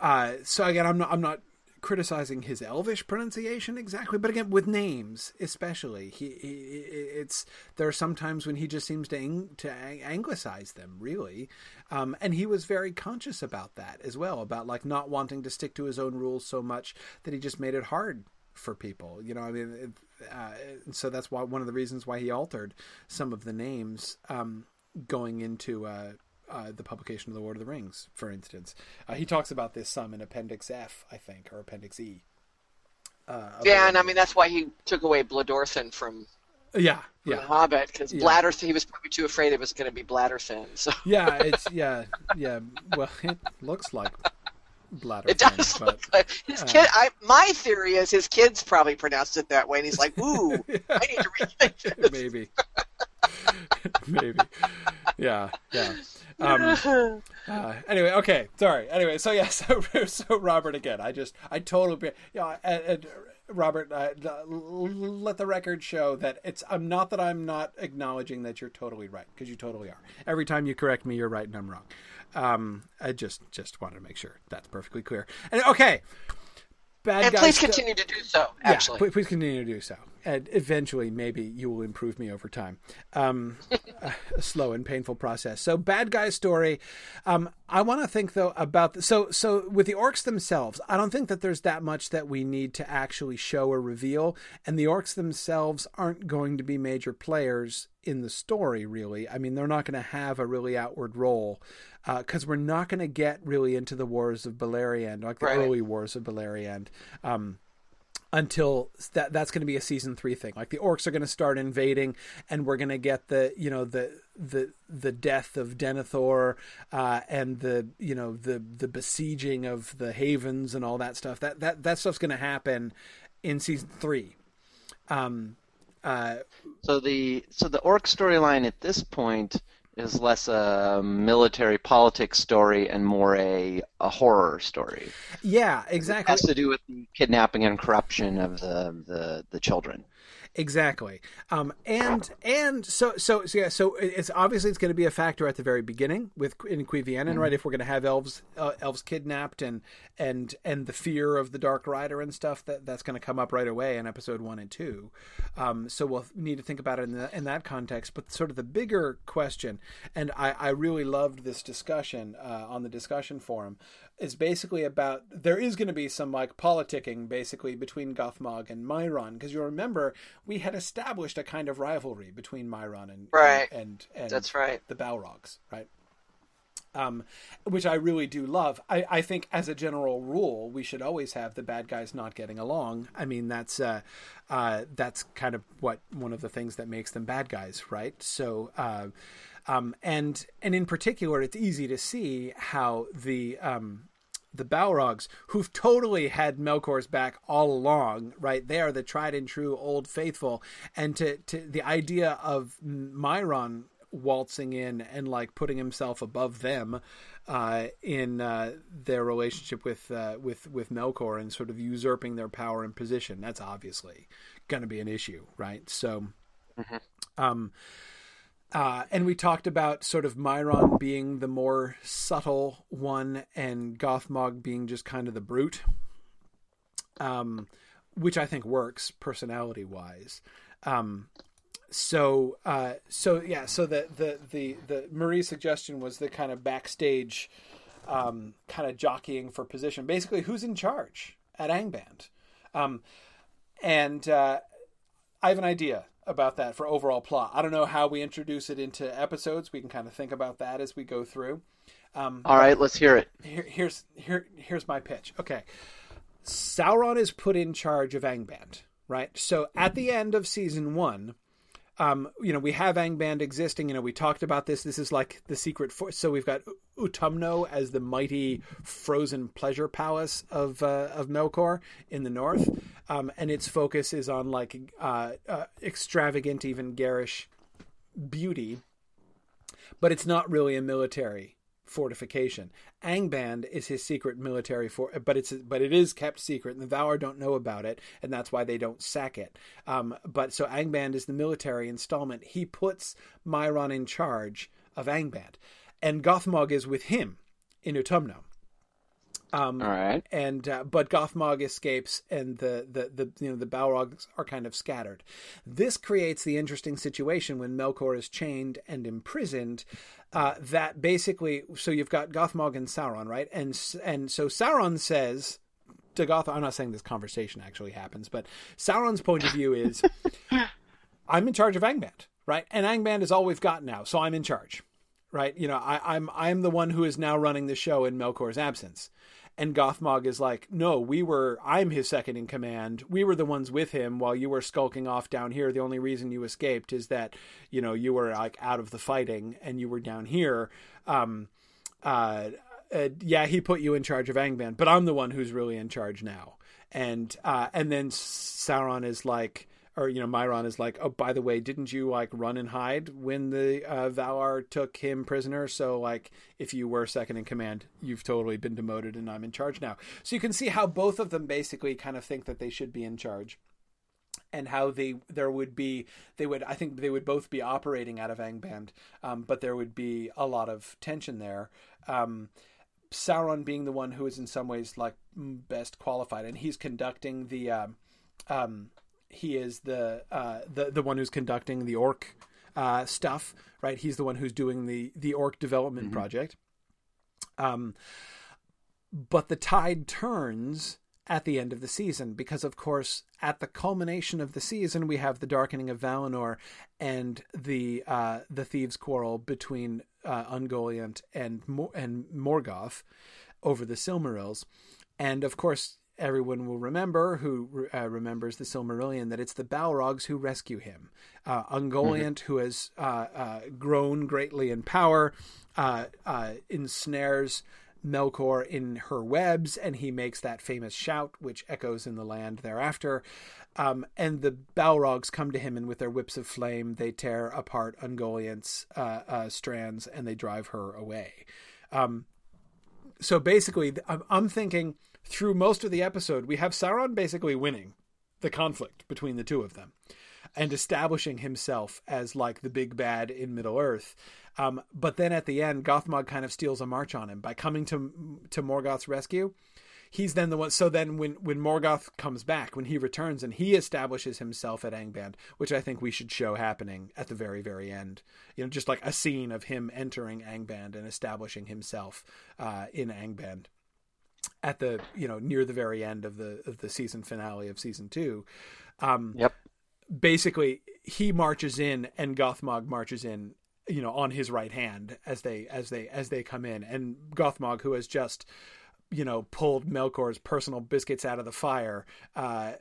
uh, so again, I'm not I'm not criticizing his Elvish pronunciation exactly, but again with names especially, he, he it's there are some times when he just seems to ang, to anglicize them really, um, and he was very conscious about that as well, about like not wanting to stick to his own rules so much that he just made it hard for people. You know, I mean, uh, so that's why one of the reasons why he altered some of the names um, going into. Uh, uh, the publication of the Lord of the Rings, for instance. Uh, he talks about this some in Appendix F, I think, or Appendix E. Uh, yeah, and I mean that's why he took away Bladorthin from yeah, yeah. The Hobbit because yeah. He was probably too afraid it was going to be Bladderthin. So yeah, it's *laughs* yeah, yeah. Well, *laughs* it looks like bladder. It does look like his uh, kid. I, my theory is his kids probably pronounced it that way, and he's like, "Ooh, I *laughs* need to rethink this." Maybe, *laughs* maybe, yeah, yeah. Um, *sighs* uh, anyway, okay, sorry. Anyway, so yeah, *laughs* so so Robert again. I just I totally yeah. And, and Robert, uh, let the record show that it's. I'm not that I'm not acknowledging that you're totally right because you totally are. Every time you correct me, you're right and I'm wrong. Um, I just just wanted to make sure that's perfectly clear. And okay, bad and please continue to do so. Actually, yeah, please continue to do so. And eventually maybe you will improve me over time. Um, a slow and painful process. So bad guy story. Um, I want to think though about the, so so with the orcs themselves. I don't think that there's that much that we need to actually show or reveal, and the orcs themselves aren't going to be major players in the story. Really, I mean, they're not going to have a really outward role because uh, we're not going to get really into the wars of Beleriand, like the right. early wars of Beleriand. Um, until that that's going to be a season three thing. Like the orcs are going to start invading, and we're going to get the you know the the the death of Denethor uh, and the you know the the besieging of the havens and all that stuff. That that that stuff's going to happen in season three. Um, uh, so the so the orc storyline at this point is less a military politics story and more a, a horror story. Yeah, exactly. It has to do with the kidnapping and corruption of the, the, the children. Exactly. Um, and and so so so yeah. So it's obviously it's going to be a factor at the very beginning with in Cuiviénen, mm-hmm. right? If we're going to have elves uh, elves kidnapped and and and the fear of the Dark Rider and stuff that that's going to come up right away in episode one and two. Um, so we'll need to think about it in, the, in that context. But sort of the bigger question, and I, I really loved this discussion uh, on the discussion forum is basically about there is going to be some like politicking basically between Gothmog and Mairon because you remember we had established a kind of rivalry between Mairon and right and, and, and that's right the Balrogs right um, which I really do love. I, I think as a general rule, we should always have the bad guys not getting along. I mean, that's uh, uh, that's kind of what one of the things that makes them bad guys, right? So. Uh, um, and and in particular, it's easy to see how the um, the Balrogs, who've totally had Melkor's back all along, right? They are the tried and true old faithful, and to to the idea of Mairon waltzing in and like putting himself above them uh, in uh, their relationship with uh, with with Melkor and sort of usurping their power and position. That's obviously going to be an issue, right? So, mm-hmm. um, uh, and we talked about sort of Mairon being the more subtle one and Gothmog being just kind of the brute, um, which I think works personality wise. Um, so, uh, so yeah, so the, the, the, the Marie's suggestion was the kind of backstage, um, kind of jockeying for position. Basically, who's in charge at Angband? Um, and uh, I have an idea about that for overall plot. I don't know how we introduce it into episodes. We can kind of think about that as we go through. Um, All right, let's hear it. Here, here's here here's my pitch. Okay, Sauron is put in charge of Angband, right? So at the end of season one, um, you know, we have Angband existing. You know, we talked about this. This is like the secret force. So we've got Utumno as the mighty frozen pleasure palace of uh, of Melkor in the north, um, and its focus is on like uh, uh, extravagant, even garish beauty. But it's not really a military fortification. Angband is his secret military for, but it's but it is kept secret, and the Valar don't know about it, and that's why they don't sack it. Um, but so Angband is the military installment. He puts Mairon in charge of Angband, and Gothmog is with him in Utumno. Um, All right. And uh, but Gothmog escapes, and the, the the you know the Balrogs are kind of scattered. This creates the interesting situation when Melkor is chained and imprisoned. Uh, that basically, so you've got Gothmog and Sauron, right? And and so Sauron says to Goth. I'm not saying this conversation actually happens, but Sauron's point of view is, *laughs* I'm in charge of Angband, right? And Angband is all we've got now, so I'm in charge right? You know, I, I'm I'm the one who is now running the show in Melkor's absence. And Gothmog is like, no, we were, I'm his second in command. We were the ones with him while you were skulking off down here. The only reason you escaped is that, you know, you were like out of the fighting and you were down here. Um, uh, uh, yeah, he put you in charge of Angband, but I'm the one who's really in charge now. And, uh, and then Sauron is like, or you know Mairon is like, oh, by the way, didn't you like run and hide when the uh, Valar took him prisoner? So like, if you were second in command, you've totally been demoted, and I'm in charge now. So you can see how both of them basically kind of think that they should be in charge. And how they there would be they would I think they would both be operating out of Angband, um, but there would be a lot of tension there. Um, Sauron being the one who is in some ways like best qualified, and he's conducting the um, um he is the uh, the the one who's conducting the orc uh, stuff, right? He's the one who's doing the the orc development mm-hmm. project. Um, but the tide turns at the end of the season because of course at the culmination of the season we have the darkening of Valinor and the uh, the thieves quarrel between uh, Ungoliant and Mor- and Morgoth over the Silmarils and of course everyone will remember who uh, remembers the Silmarillion that it's the Balrogs who rescue him. Uh, Ungoliant, mm-hmm. who has uh, uh grown greatly in power, uh, uh, ensnares Melkor in her webs, and he makes that famous shout, which echoes in the land thereafter. Um, and the Balrogs come to him, and with their whips of flame, they tear apart Ungoliant's strands and they drive her away. Um, so basically, I'm, I'm thinking through most of the episode, we have Sauron basically winning the conflict between the two of them and establishing himself as like the big bad in Middle Earth. Um, but then at the end, Gothmog kind of steals a march on him by coming to to Morgoth's rescue. He's then the one. So then, when when Morgoth comes back, when he returns and he establishes himself at Angband, which I think we should show happening at the very very end. You know, just like a scene of him entering Angband and establishing himself uh, in Angband at the you know near the very end of the of the season finale of season two. Um, yep. Basically, he marches in and Gothmog marches in you know on his right hand as they as they as they come in and Gothmog who has just you know pulled Melkor's personal biscuits out of the fire uh,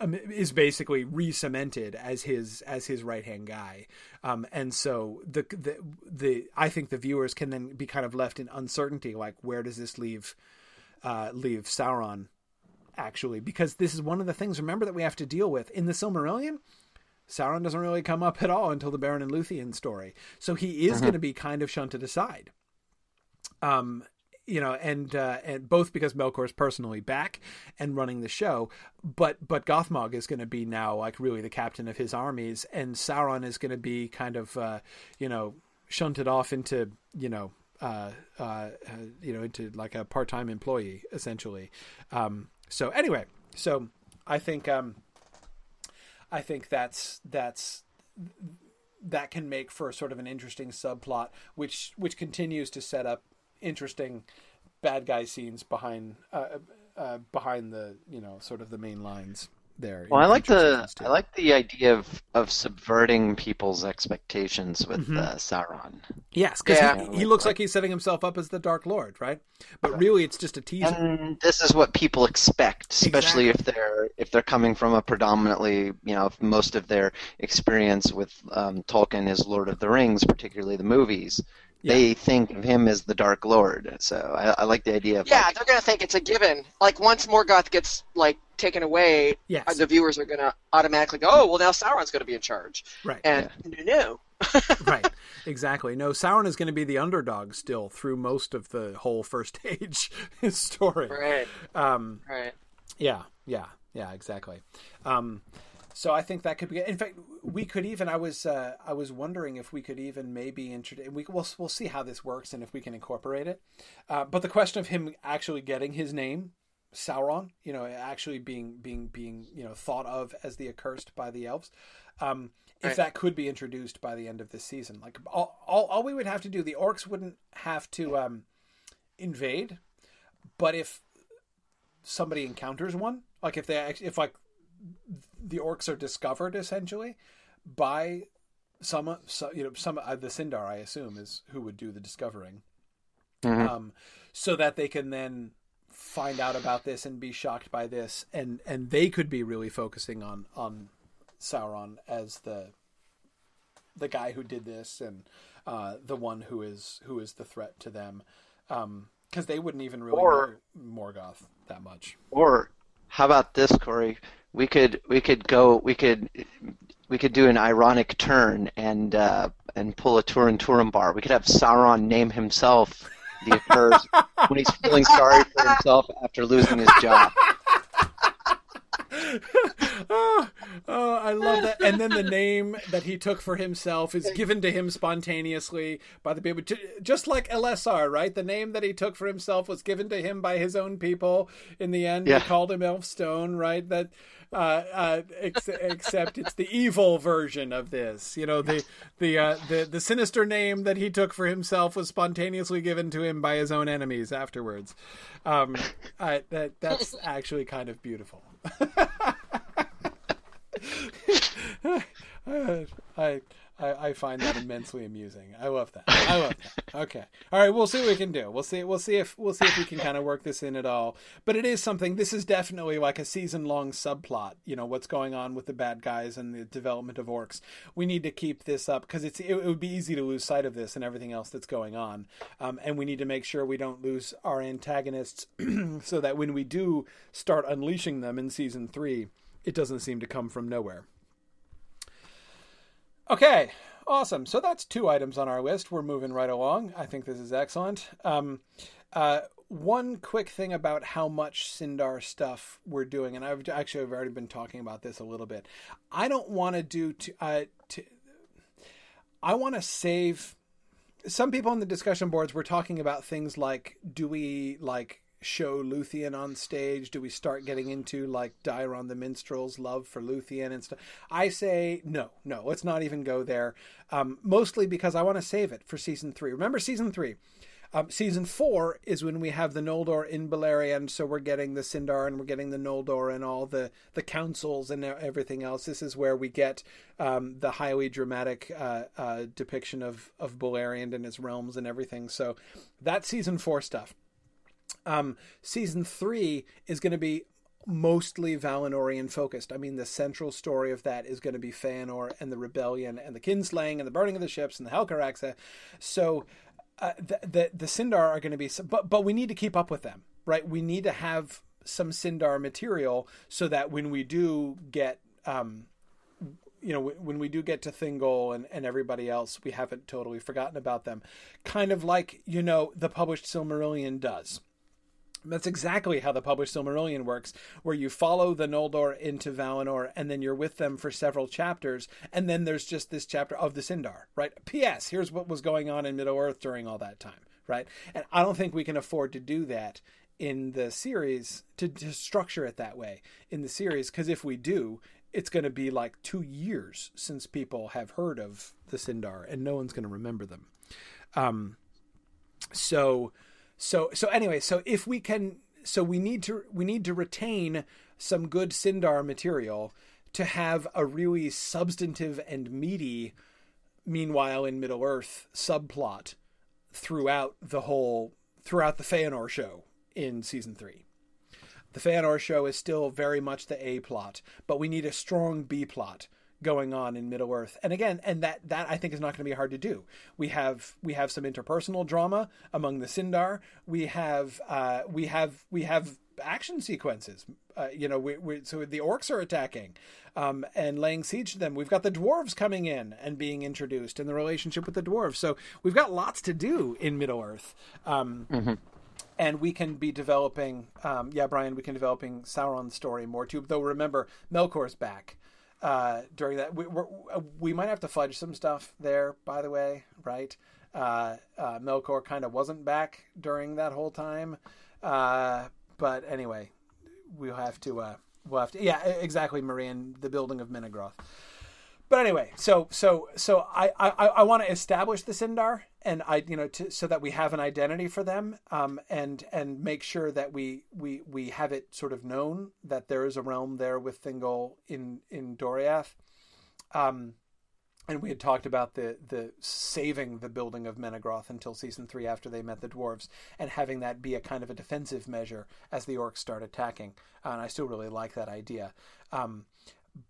um, is basically re-cemented as his as his right hand guy um, and so the, the the I think the viewers can then be kind of left in uncertainty like where does this leave uh, leave Sauron actually because this is one of the things remember that we have to deal with in the Silmarillion Sauron doesn't really come up at all until the Beren and Luthien story. So he is mm-hmm. going to be kind of shunted aside. Um, you know, and uh, and both because Melkor is personally back and running the show, but but Gothmog is going to be now like really the captain of his armies, and Sauron is going to be kind of uh, you know shunted off into you know uh, uh, you know into like a part time employee essentially. Um, so anyway, so I think um, I think that's that's that can make for sort of an interesting subplot, which which continues to set up interesting bad guy scenes behind uh, uh, behind the you know sort of the main lines there. Well, I like the I like the idea of of subverting people's expectations with mm-hmm. uh, Sauron. Yes, because yeah. he, he, looks like, like, he's setting himself up as the Dark Lord, right? But really, it's just a teaser. And this is what people expect, especially exactly. if they're if they're coming from a predominantly, you know, most of their experience with um, Tolkien is Lord of the Rings, particularly the movies yeah. they think of him as the Dark Lord. So I, I like the idea of yeah, like, they're gonna think it's a given. Like once Morgoth gets like taken away, yes. the viewers are gonna automatically go, oh well, now Sauron's gonna be in charge. Right. And yeah. no. *laughs* right. Exactly. No, Sauron is going to be the underdog still through most of the whole first *laughs* age story. Right. Um, right. Yeah. Yeah. Yeah. Exactly. Um, so I think that could be. In fact, we could even. I was. Uh, I was wondering if we could even maybe introduce. We we'll we'll see how this works and if we can incorporate it. Uh, but the question of him actually getting his name, Sauron, you know, actually being being being you know thought of as the accursed by the elves. Um, if right. that could be introduced by the end of this season, like all, all, all we would have to do, the orcs wouldn't have to um, invade, but if somebody encounters one, like if they if like the orcs are discovered essentially by some, some you know, some uh, the Sindar, I assume, is who would do the discovering, mm-hmm. um, so that they can then find out about this and be shocked by this, and and they could be really focusing on on Sauron as the the guy who did this and uh, the one who is who is the threat to them, because um, they wouldn't even really or, know Morgoth that much. Or how about this, Corey? We could we could go we could we could do an ironic turn and uh, and pull a Turin Turambar. We could have Sauron name himself the accursed when he's feeling sorry for himself after losing his job. *laughs* oh, oh, I love that. And then the *laughs* name that he took for himself is given to him spontaneously by the people, just like Elessar, right? The name that he took for himself was given to him by his own people. In the end, yeah. they called him Elfstone, right? That uh, uh, ex- except it's the evil version of this. You know, the the uh, the the sinister name that he took for himself was spontaneously given to him by his own enemies afterwards. Um, I, that that's *laughs* actually kind of beautiful. *laughs* I I, I find that immensely amusing. I love that. I love that. Okay. All right. We'll see what we can do. We'll see. We'll see if we'll see if we can kind of work this in at all. But it is something. This is definitely like a season long subplot. You know what's going on with the bad guys and the development of orcs. We need to keep this up because it's it, it, would be easy to lose sight of this and everything else that's going on. Um, and we need to make sure we don't lose our antagonists, *clears throat* so that when we do start unleashing them in season three, it doesn't seem to come from nowhere. Okay, awesome. So that's two items on our list. We're moving right along. I think this is excellent. Um, uh, one quick thing about how much Sindar stuff we're doing, and I've actually I've already been talking about this a little bit. I don't want to do to, uh, I want to save. Some people on the discussion boards were talking about things like, do we like show Luthien on stage? Do we start getting into like Daeron the Minstrel's love for Luthien and stuff? I say no, no, let's not even go there. Um, mostly because I want to save it for season three. Remember season three? Um, season four is when we have the Noldor in Beleriand, so we're getting the Sindar and we're getting the Noldor and all the the councils and everything else. This is where we get um, the highly dramatic uh, uh, depiction of of Beleriand and its realms and everything. So that's season four stuff. Um, season three is going to be mostly Valinorian focused. I mean, the central story of that is going to be Feanor and the rebellion and the kinslaying and the burning of the ships and the Helcaraxë. So uh, the, the the Sindar are going to be, but but we need to keep up with them, right? We need to have some Sindar material so that when we do get um, you know, when we do get to Thingol and, and everybody else, we haven't totally forgotten about them. Kind of like, you know, the published Silmarillion does. That's exactly how the published Silmarillion works, where you follow the Noldor into Valinor, and then you're with them for several chapters, and then there's just this chapter of the Sindar, right? P.S. Here's what was going on in Middle Earth during all that time, right? And I don't think we can afford to do that in the series to, to structure it that way in the series, because if we do, it's going to be like two years since people have heard of the Sindar, and no one's going to remember them. Um, so so so anyway, so if we can so we need to we need to retain some good Sindar material to have a really substantive and meaty meanwhile in Middle Earth subplot throughout the whole throughout the Feanor show in season 3. The Feanor show is still very much the A plot, but we need a strong B plot going on in Middle Earth. And again, and that that I think is not going to be hard to do. We have we have some interpersonal drama among the Sindar. We have uh, we have we have action sequences. Uh, you know, we, we, so the orcs are attacking um, and laying siege to them. We've got the dwarves coming in and being introduced, and the relationship with the dwarves. So we've got lots to do in Middle Earth. Um, mm-hmm and we can be developing um, yeah brian we can developing sauron's story more too though remember melkor's back uh, during that. We, we might have to fudge some stuff there, by the way, right? Uh, uh, Melkor kind of wasn't back during that whole time, uh, but anyway, we'll have to. Uh, we'll have to. Yeah, exactly, Marian. The building of Menegroth but anyway, so so so I I, I want to establish the Sindar and I you know to, so that we have an identity for them um and and make sure that we we we have it sort of known that there is a realm there with Thingol in in Doriath. Um and we had talked about the the saving the building of Menegroth until season three after they met the dwarves, and having that be a kind of a defensive measure as the orcs start attacking. Uh, and I still really like that idea. Um,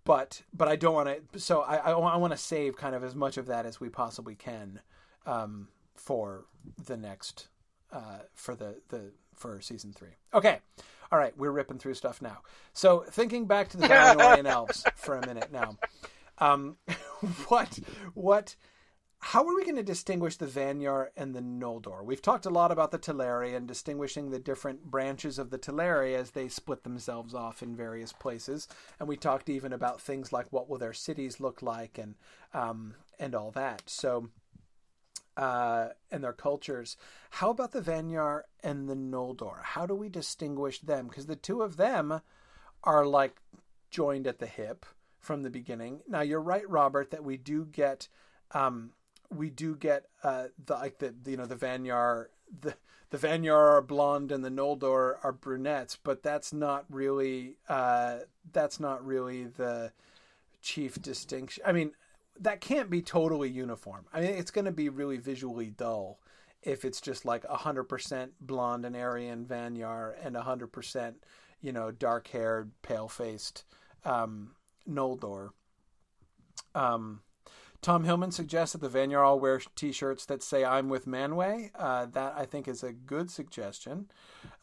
but but I don't want to. So I I, I want to save kind of as much of that as we possibly can um, for the next uh, for the the for season three. Okay, all right, we're ripping through stuff now. So thinking back to the *laughs* Valinorian elves for a minute now, um, *laughs* what what how are we going to distinguish the Vanyar and the Noldor? We've talked a lot about the Teleri and distinguishing the different branches of the Teleri as they split themselves off in various places, and we talked even about things like what will their cities look like and um, and all that. So. Uh, and their cultures. How about the Vanyar and the Noldor? How do we distinguish them? Because the two of them are like joined at the hip from the beginning. Now you're right, Robert, that we do get um, we do get uh, the like the you know the Vanyar the the Vanyar are blonde and the Noldor are brunettes, but that's not really uh, that's not really the chief distinction. I mean, that can't be totally uniform. I mean, it's going to be really visually dull if it's just like hundred percent blonde and Aryan Vanyar and hundred percent you know dark haired, pale faced um, Noldor. Um, Tom Hillman suggests that the Vanyar all wear T-shirts that say "I'm with Manwë." Uh, that I think is a good suggestion.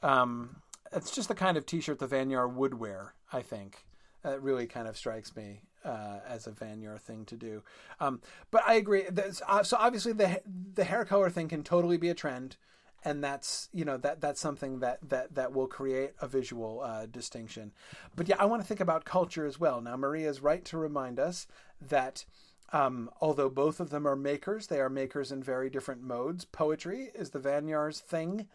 Um, it's just the kind of T-shirt the Vanyar would wear. I think that really kind of strikes me uh, as a Vanyar thing to do. Um, but I agree. Uh, so obviously the the hair color thing can totally be a trend, and that's you know that that's something that that that will create a visual uh, distinction. But yeah, I want to think about culture as well. Now Maria is right to remind us that um, although both of them are makers, they are makers in very different modes. Poetry is the Vanyar's thing,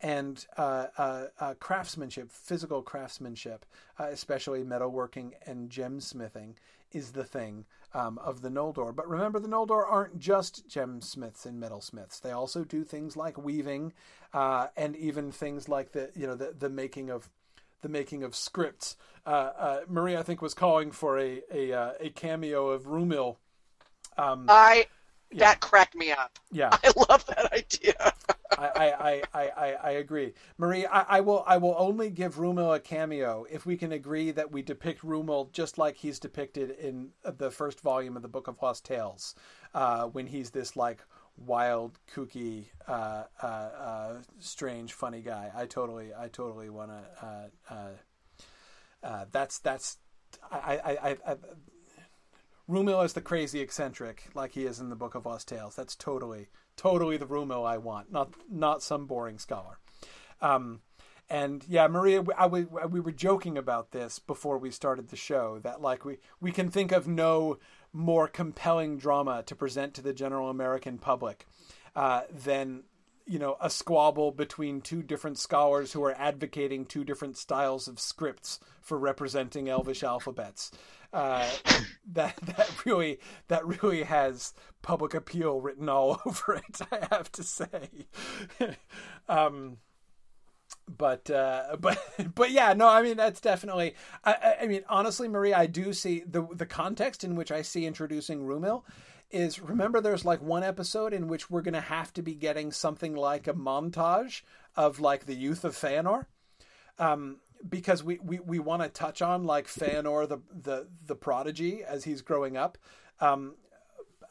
and uh, uh, uh, craftsmanship, physical craftsmanship, uh, especially metalworking and gemsmithing, is the thing um, of the Noldor. But remember, the Noldor aren't just gemsmiths and metalsmiths. They also do things like weaving, uh, and even things like the you know the the making of the making of scripts. Uh, Marie, I think, was calling for a a, a cameo of Rumil um, I yeah. that cracked me up. Yeah, *laughs* I love that idea. *laughs* I, I, I, I, agree, Marie. I, I, will I will only give Rumil a cameo if we can agree that we depict Rumil just like he's depicted in the first volume of the Book of Lost Tales, uh, when he's this like wild, kooky, uh, uh, uh strange, funny guy. I totally I totally want to. Uh, uh, that's that's I, I, I, I Rumil is the crazy eccentric, like he is in the Book of Lost Tales. That's totally, totally the Rumil I want, not not some boring scholar. Um, and yeah, Maria, I, we, we were joking about this before we started the show that like we we can think of no more compelling drama to present to the general American public uh, than you know a squabble between two different scholars who are advocating two different styles of scripts for representing Elvish alphabets. Uh, *laughs* that that really that really has public appeal written all *laughs* over it. I have to say. *laughs* um, but uh, but but yeah, no, I mean that's definitely. I, I mean honestly, Marie, I do see the the context in which I see introducing Rumil is remember there's like one episode in which we're going to have to be getting something like a montage of like the youth of Feanor. Um, because we, we, we want to touch on like Feanor the, the the prodigy as he's growing up, um,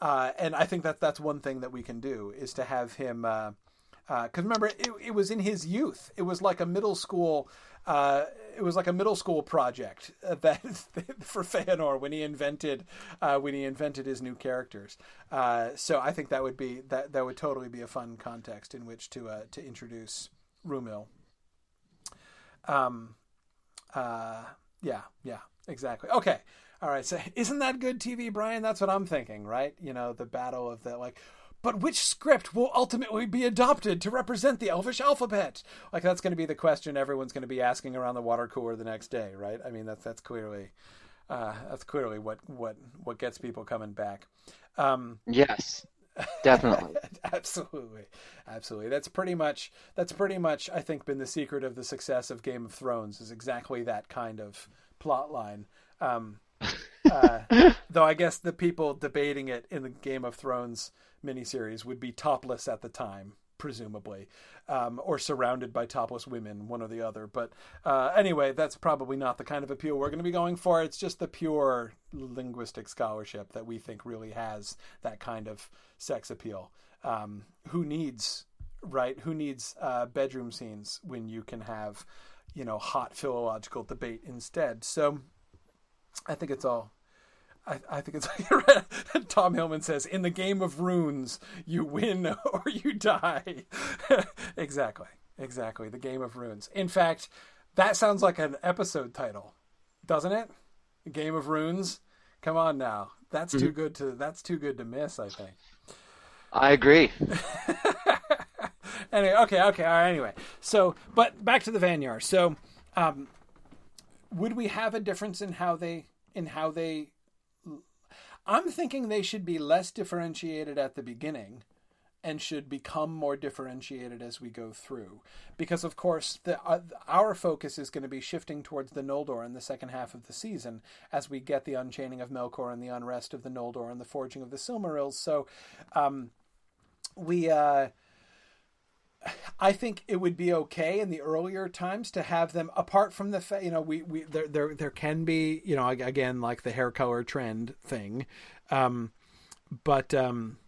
uh, and I think that that's one thing that we can do is to have him. Because uh, uh, remember, it, it was in his youth. It was like a middle school. Uh, it was like a middle school project *laughs* that for Feanor when he invented uh, when he invented his new characters. Uh, so I think that would be that that would totally be a fun context in which to uh, to introduce Rumil. Um, uh, yeah, yeah, exactly. Okay. All right. So isn't that good TV, Brian? That's what I'm thinking, right? You know, the battle of the like, but which script will ultimately be adopted to represent the Elvish alphabet? Like that's going to be the question everyone's going to be asking around the water cooler the next day, right? I mean, that's that's clearly uh, that's clearly what what what gets people coming back. Um, yes. Definitely. *laughs* absolutely. Absolutely. That's pretty much that's pretty much I think been the secret of the success of Game of Thrones is exactly that kind of plot line. Um, uh, *laughs* though I guess the people debating it in the Game of Thrones miniseries would be topless at the time, presumably, um, or surrounded by topless women, one or the other. But uh, anyway, that's probably not the kind of appeal we're going to be going for. It's just the pure linguistic scholarship that we think really has that kind of sex appeal. Um, who needs, right? Who needs uh, bedroom scenes when you can have, you know, hot philological debate instead? So I think it's all I, I think it's *laughs* like Tom Hillman says, "In the game of runes, you win *laughs* or you die." *laughs* exactly, exactly. The game of runes. In fact, that sounds like an episode title, doesn't it? Game of runes. Come on now, that's mm-hmm. too good to that's too good to miss. I think. I agree. anyway, okay, okay. All right, anyway, so but back to the Vanyar. So, um, would we have a difference in how they in how they I'm thinking they should be less differentiated at the beginning and should become more differentiated as we go through. Because, of course, the, uh, our focus is going to be shifting towards the Noldor in the second half of the season as we get the unchaining of Melkor and the unrest of the Noldor and the forging of the Silmarils. So, um, we. Uh, I think it would be okay in the earlier times to have them apart from the fa- you know we we there there there can be you know again like the hair color trend thing. Um but um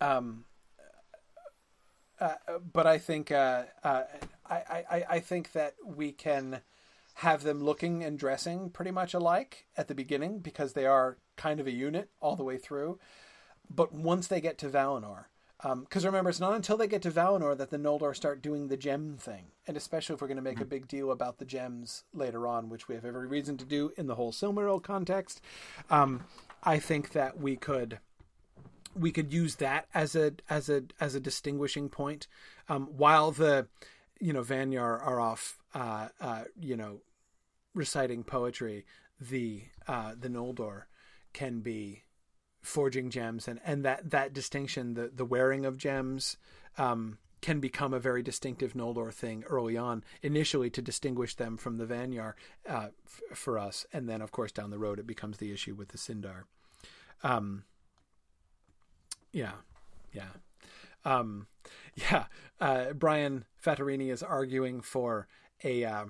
um uh, but I think uh, uh, I, I I think that we can have them looking and dressing pretty much alike at the beginning because they are kind of a unit all the way through. But once they get to Valinor because um, remember, it's not until they get to Valinor that the Noldor start doing the gem thing, and especially if we're going to make mm-hmm. a big deal about the gems later on, which we have every reason to do in the whole Silmaril context. Um, I think that we could we could use that as a as a as a distinguishing point, um, while the you know Vanyar are off, uh, uh, you know, reciting poetry. The uh, the Noldor can be forging gems and, and that, that distinction, the, the wearing of gems, um, can become a very distinctive Noldor thing early on, initially to distinguish them from the Vanyar uh, f- for us, and then of course down the road it becomes the issue with the Sindar. Um, yeah, yeah, um, *laughs* yeah. Uh, Brian Fattorini is arguing for a uh,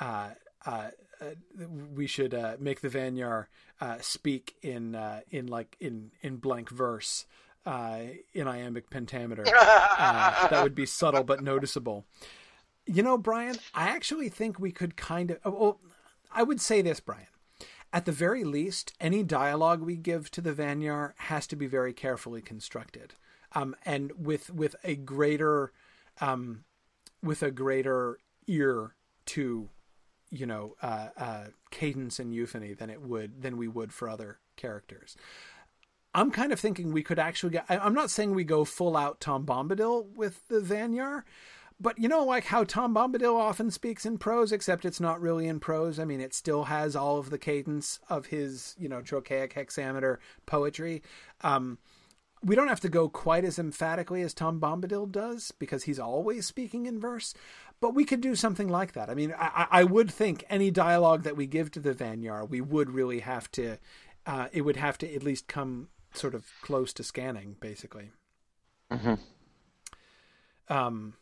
uh, uh we should uh, make the Vanyar uh, speak in uh, in like in in blank verse uh, in iambic pentameter. Uh, that would be subtle but noticeable. You know, Brian, I actually think we could kind of. Well, I would say this, Brian. At the very least, any dialogue we give to the Vanyar has to be very carefully constructed, um, and with with a greater, um, with a greater ear to you know uh, uh, cadence and euphony than it would than we would for other characters. I'm kind of thinking we could actually get. I'm not saying we go full out Tom Bombadil with the Vanyar, but you know, like how Tom Bombadil often speaks in prose, except it's not really in prose. I mean, it still has all of the cadence of his, you know, trochaic hexameter poetry. Um, we don't have to go quite as emphatically as Tom Bombadil does because he's always speaking in verse, but we could do something like that. I mean, I, I would think any dialogue that we give to the Vanyar, we would really have to, uh, it would have to at least come sort of close to scanning, basically. Mm-hmm. Um,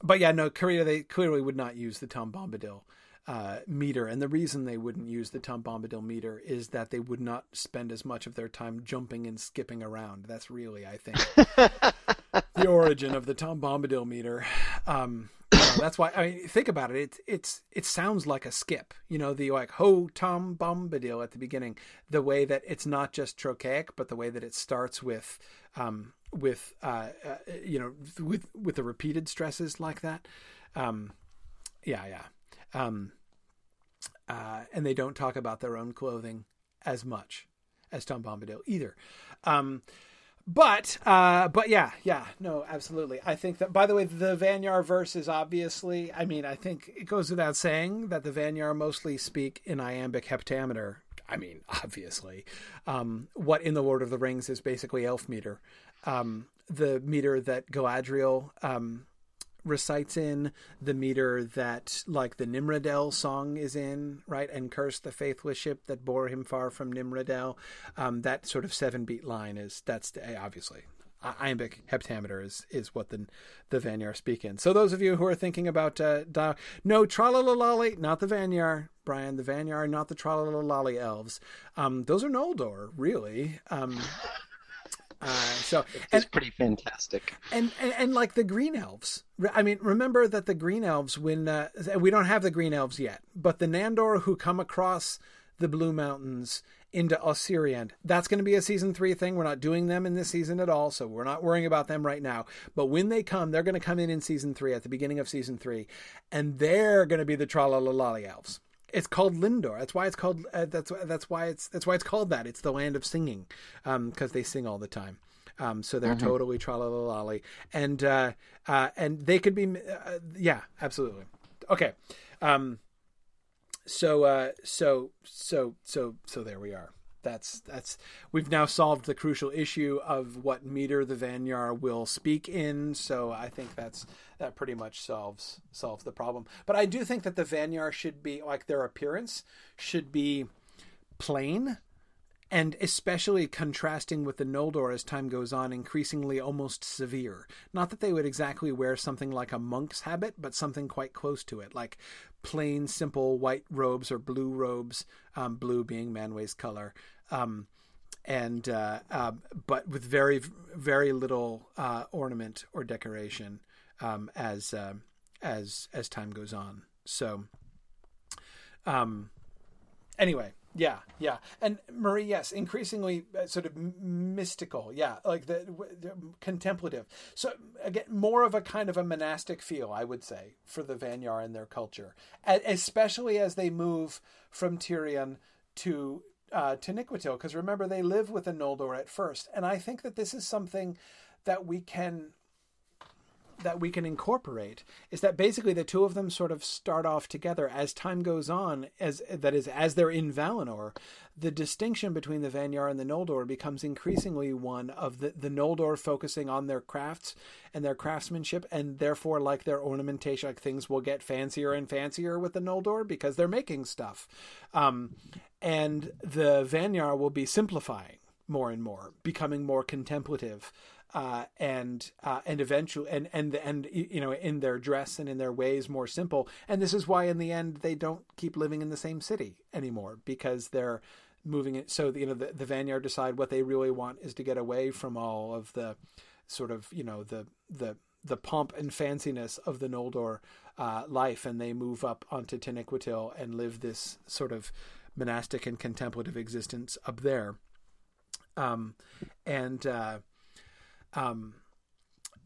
but yeah, no, Korea, they clearly would not use the Tom Bombadil uh, meter. And the reason they wouldn't use the Tom Bombadil meter is that they would not spend as much of their time jumping and skipping around. That's really, I think, *laughs* the origin of the Tom Bombadil meter. Um, know, that's why I mean, think about it. It it's it sounds like a skip. You know, the like ho Tom Bombadil at the beginning. The way that it's not just trochaic, but the way that it starts with um, with uh, uh, you know with with the repeated stresses like that. Um, yeah, yeah. Um, uh, and they don't talk about their own clothing as much as Tom Bombadil either. Um, but uh, but yeah, yeah, no, absolutely. I think that by the way, the Vanyar verse is obviously. I mean, I think it goes without saying that the Vanyar mostly speak in iambic heptameter. I mean, obviously, um, what in the Lord of the Rings is basically elf meter, um, the meter that Galadriel um, recites in the meter that like the Nimrodel song is in, right? And curse the faithless ship that bore him far from Nimrodel. Um, that sort of seven beat line is that's eh, obviously iambic heptameter is is what the the Vanyar speak in. So those of you who are thinking about uh, di- no tralalalali, not the Vanyar, Brian, the Vanyar, not the tralalalali elves. Um, those are Noldor, really. Um, uh, so *laughs* it's and, pretty fantastic. And, and, and like the green elves. I mean, remember that the green elves when uh, we don't have the green elves yet, but the Nandor who come across the Blue Mountains into Ossiriand. That's going to be a season three thing. We're not doing them in this season at all, so we're not worrying about them right now. But when they come, they're going to come in in season three, at the beginning of season three, and they're going to be the Tralalalali elves. It's called Lindon. That's why it's called. Uh, that's that's why it's that's why it's called that. It's the land of singing, because um, they sing all the time. Um, so they're mm-hmm. totally tralalali, and uh, uh, and they could be, uh, yeah, absolutely. Okay, um, so uh, so so so so there we are. That's that's we've now solved the crucial issue of what meter the Vanyar will speak in. So I think that's that pretty much solves solves the problem. But I do think that the Vanyar should be like their appearance should be plain and especially contrasting with the Noldor as time goes on, increasingly almost severe. Not that they would exactly wear something like a monk's habit, but something quite close to it, like plain, simple white robes or blue robes, um, blue being Manwë's color, um, and uh, uh, but with very, very little uh, ornament or decoration um, as uh, as as time goes on. So, um, anyway, yeah, yeah, and Marie, yes, increasingly uh, sort of mystical, yeah, like the, the, contemplative. So again, more of a kind of a monastic feel, I would say, for the Vanyar and their culture, especially as they move from Tirion to uh, to Niquetil, because remember they live with the Noldor at first, and I think that this is something that we can that we can incorporate is that basically the two of them sort of start off together as time goes on as that is as they're in Valinor the distinction between the Vanyar and the Noldor becomes increasingly one of the the Noldor focusing on their crafts and their craftsmanship and therefore like their ornamentation like things will get fancier and fancier with the Noldor because they're making stuff. Um, and the Vanyar will be simplifying more and more becoming more contemplative uh, and uh, and eventually and and and you know in their dress and in their ways more simple. And this is why in the end they don't keep living in the same city anymore because they're moving it. So you know the, the Vanyar decide what they really want is to get away from all of the sort of you know the the the pomp and fanciness of the Noldor uh, life, and they move up onto Taniquetil and live this sort of monastic and contemplative existence up there. Um, and uh, um,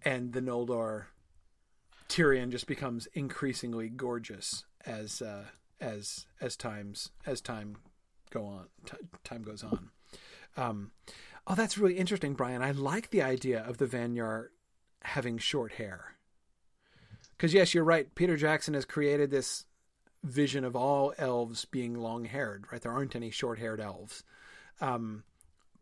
and the Noldor Tirion just becomes increasingly gorgeous as uh, as as times as time go on t- time goes on. Um, oh, that's really interesting, Brian. I like the idea of the Vanyar having short hair. Because yes, you're right. Peter Jackson has created this vision of all elves being long haired. Right, there aren't any short haired elves. Um,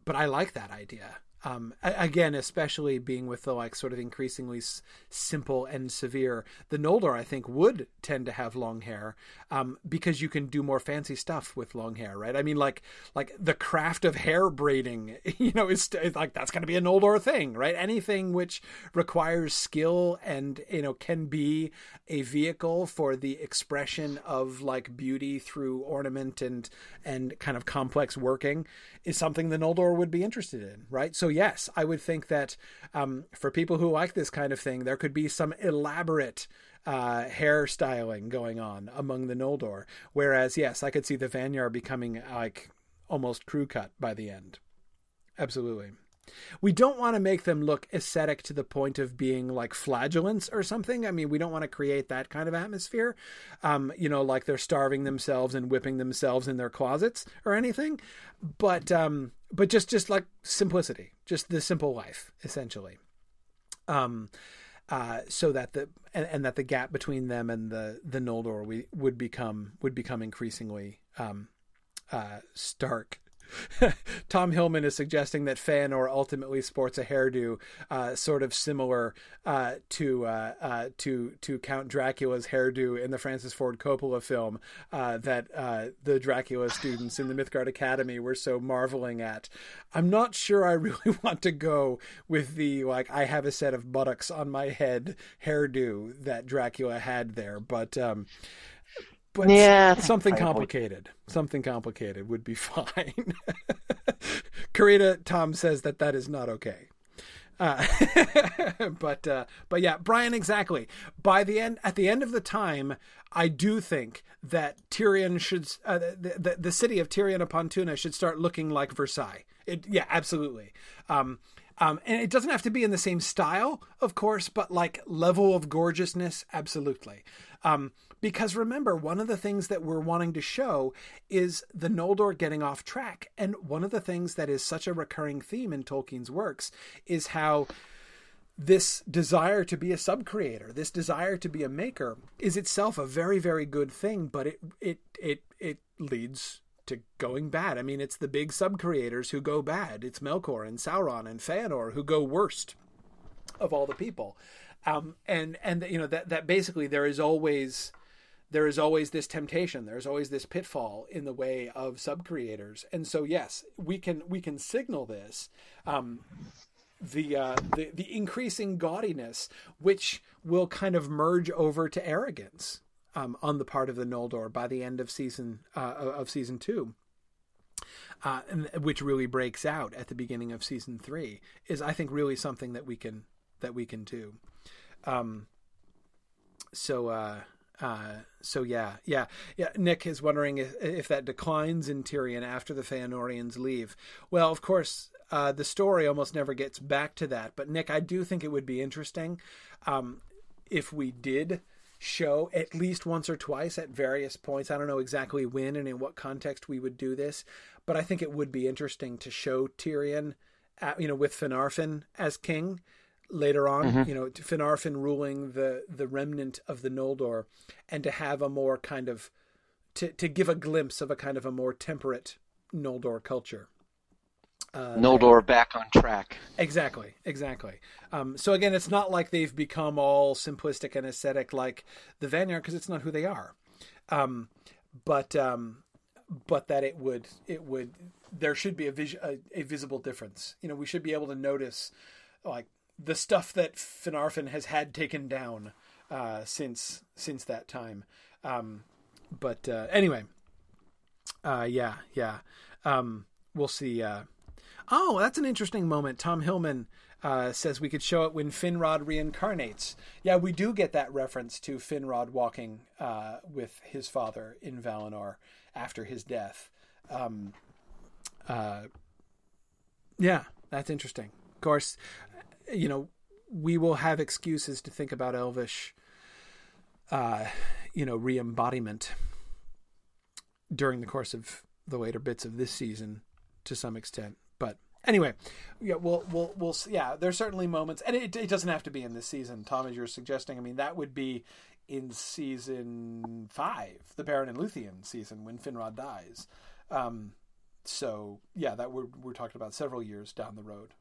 but I like that idea um, again, especially being with the like sort of increasingly s- simple and severe, the Noldor I think would tend to have long hair um, because you can do more fancy stuff with long hair, right? I mean, like like the craft of hair braiding, *laughs* you know, is like that's going to be a Noldor thing, right? Anything which requires skill and you know can be a vehicle for the expression of like beauty through ornament and and kind of complex working is something the Noldor would be interested in, right? So yes, I would think that um, for people who like this kind of thing, there could be some elaborate uh, hairstyling going on among the Noldor. Whereas, yes, I could see the Vanyar becoming like almost crew cut by the end. Absolutely. We don't want to make them look ascetic to the point of being like flagellants or something. I mean, we don't want to create that kind of atmosphere. Um, you know, like they're starving themselves and whipping themselves in their closets or anything. But um, but just just like simplicity, just the simple life, essentially. Um, uh, so that the and, and, that the gap between them and the the Noldor we would become would become increasingly um, uh, stark *laughs* Tom Hillman is suggesting that Feanor ultimately sports a hairdo uh, sort of similar uh, to uh, uh to to Count Dracula's hairdo in the Francis Ford Coppola film uh, that uh, the Dracula students in the Mythgard Academy were so marveling at. I'm not sure I really *laughs* want to go with the like I have a set of buttocks on my head hairdo that Dracula had there, but. Um, but yeah, something complicated, something complicated would be *laughs* fine. Karita Tom says that that is not okay. Uh, *laughs* but uh, but yeah, Brian, exactly. By the end, at the end of the time, I do think that Tirion should, uh, the, the, the city of Tirion upon Tuna should start looking like Versailles. It, yeah, absolutely. Um, um, and it doesn't have to be in the same style, of course, but like level of gorgeousness, absolutely. Um, because remember, one of the things that we're wanting to show is the Noldor getting off track. And one of the things that is such a recurring theme in Tolkien's works is how this desire to be a sub creator, this desire to be a maker, is itself a very, very good thing, but it it it it leads to going bad. I mean, it's the big sub creators who go bad. It's Melkor and Sauron and Feanor who go worst of all the people. Um, and and you know that that basically there is always there is always this temptation there's always this pitfall in the way of sub creators and so yes we can we can signal this um, the, uh, the the increasing gaudiness which will kind of merge over to arrogance um, on the part of the Noldor by the end of season uh, of season two. Uh, and, which really breaks out at the beginning of season three is I think really something that we can that we can do. Um, so uh, uh, so yeah, yeah, yeah. Nick is wondering if, if that declines in Tirion after the Feanorians leave. Well, of course, uh, the story almost never gets back to that. But Nick, I do think it would be interesting um, if we did show at least once or twice at various points. I don't know exactly when and in what context we would do this, but I think it would be interesting to show Tirion, at, you know, with Finarfin as king later on, mm-hmm. you know, to Finarfin ruling the the remnant of the Noldor, and to have a more kind of to to give a glimpse of a kind of a more temperate Noldor culture. Uh, Noldor back on track. Exactly, exactly. Um, so again, it's not like they've become all simplistic and ascetic like the Vanyar, because it's not who they are. Um, but um, but that it would it would there should be a, vis- a, a visible difference. You know, we should be able to notice like the stuff that Finarfin has had taken down uh, since since that time. Um, but uh, anyway, uh, yeah, yeah, um, we'll see. Uh, oh, that's an interesting moment. Tom Hillman uh, says we could show it when Finrod reincarnates. Yeah, we do get that reference to Finrod walking uh, with his father in Valinor after his death. Um, yeah, that's interesting. Of course, you know, we will have excuses to think about Elvish, uh, you know, re-embodiment during the course of the later bits of this season, to some extent. But anyway, yeah, we'll we'll we'll yeah. There's certainly moments, and it, it doesn't have to be in this season, Tom, as you're suggesting. I mean, that would be in season five, the Beren and Luthien season, when Finrod dies. Um, so yeah, that we're we're talking about several years down the road.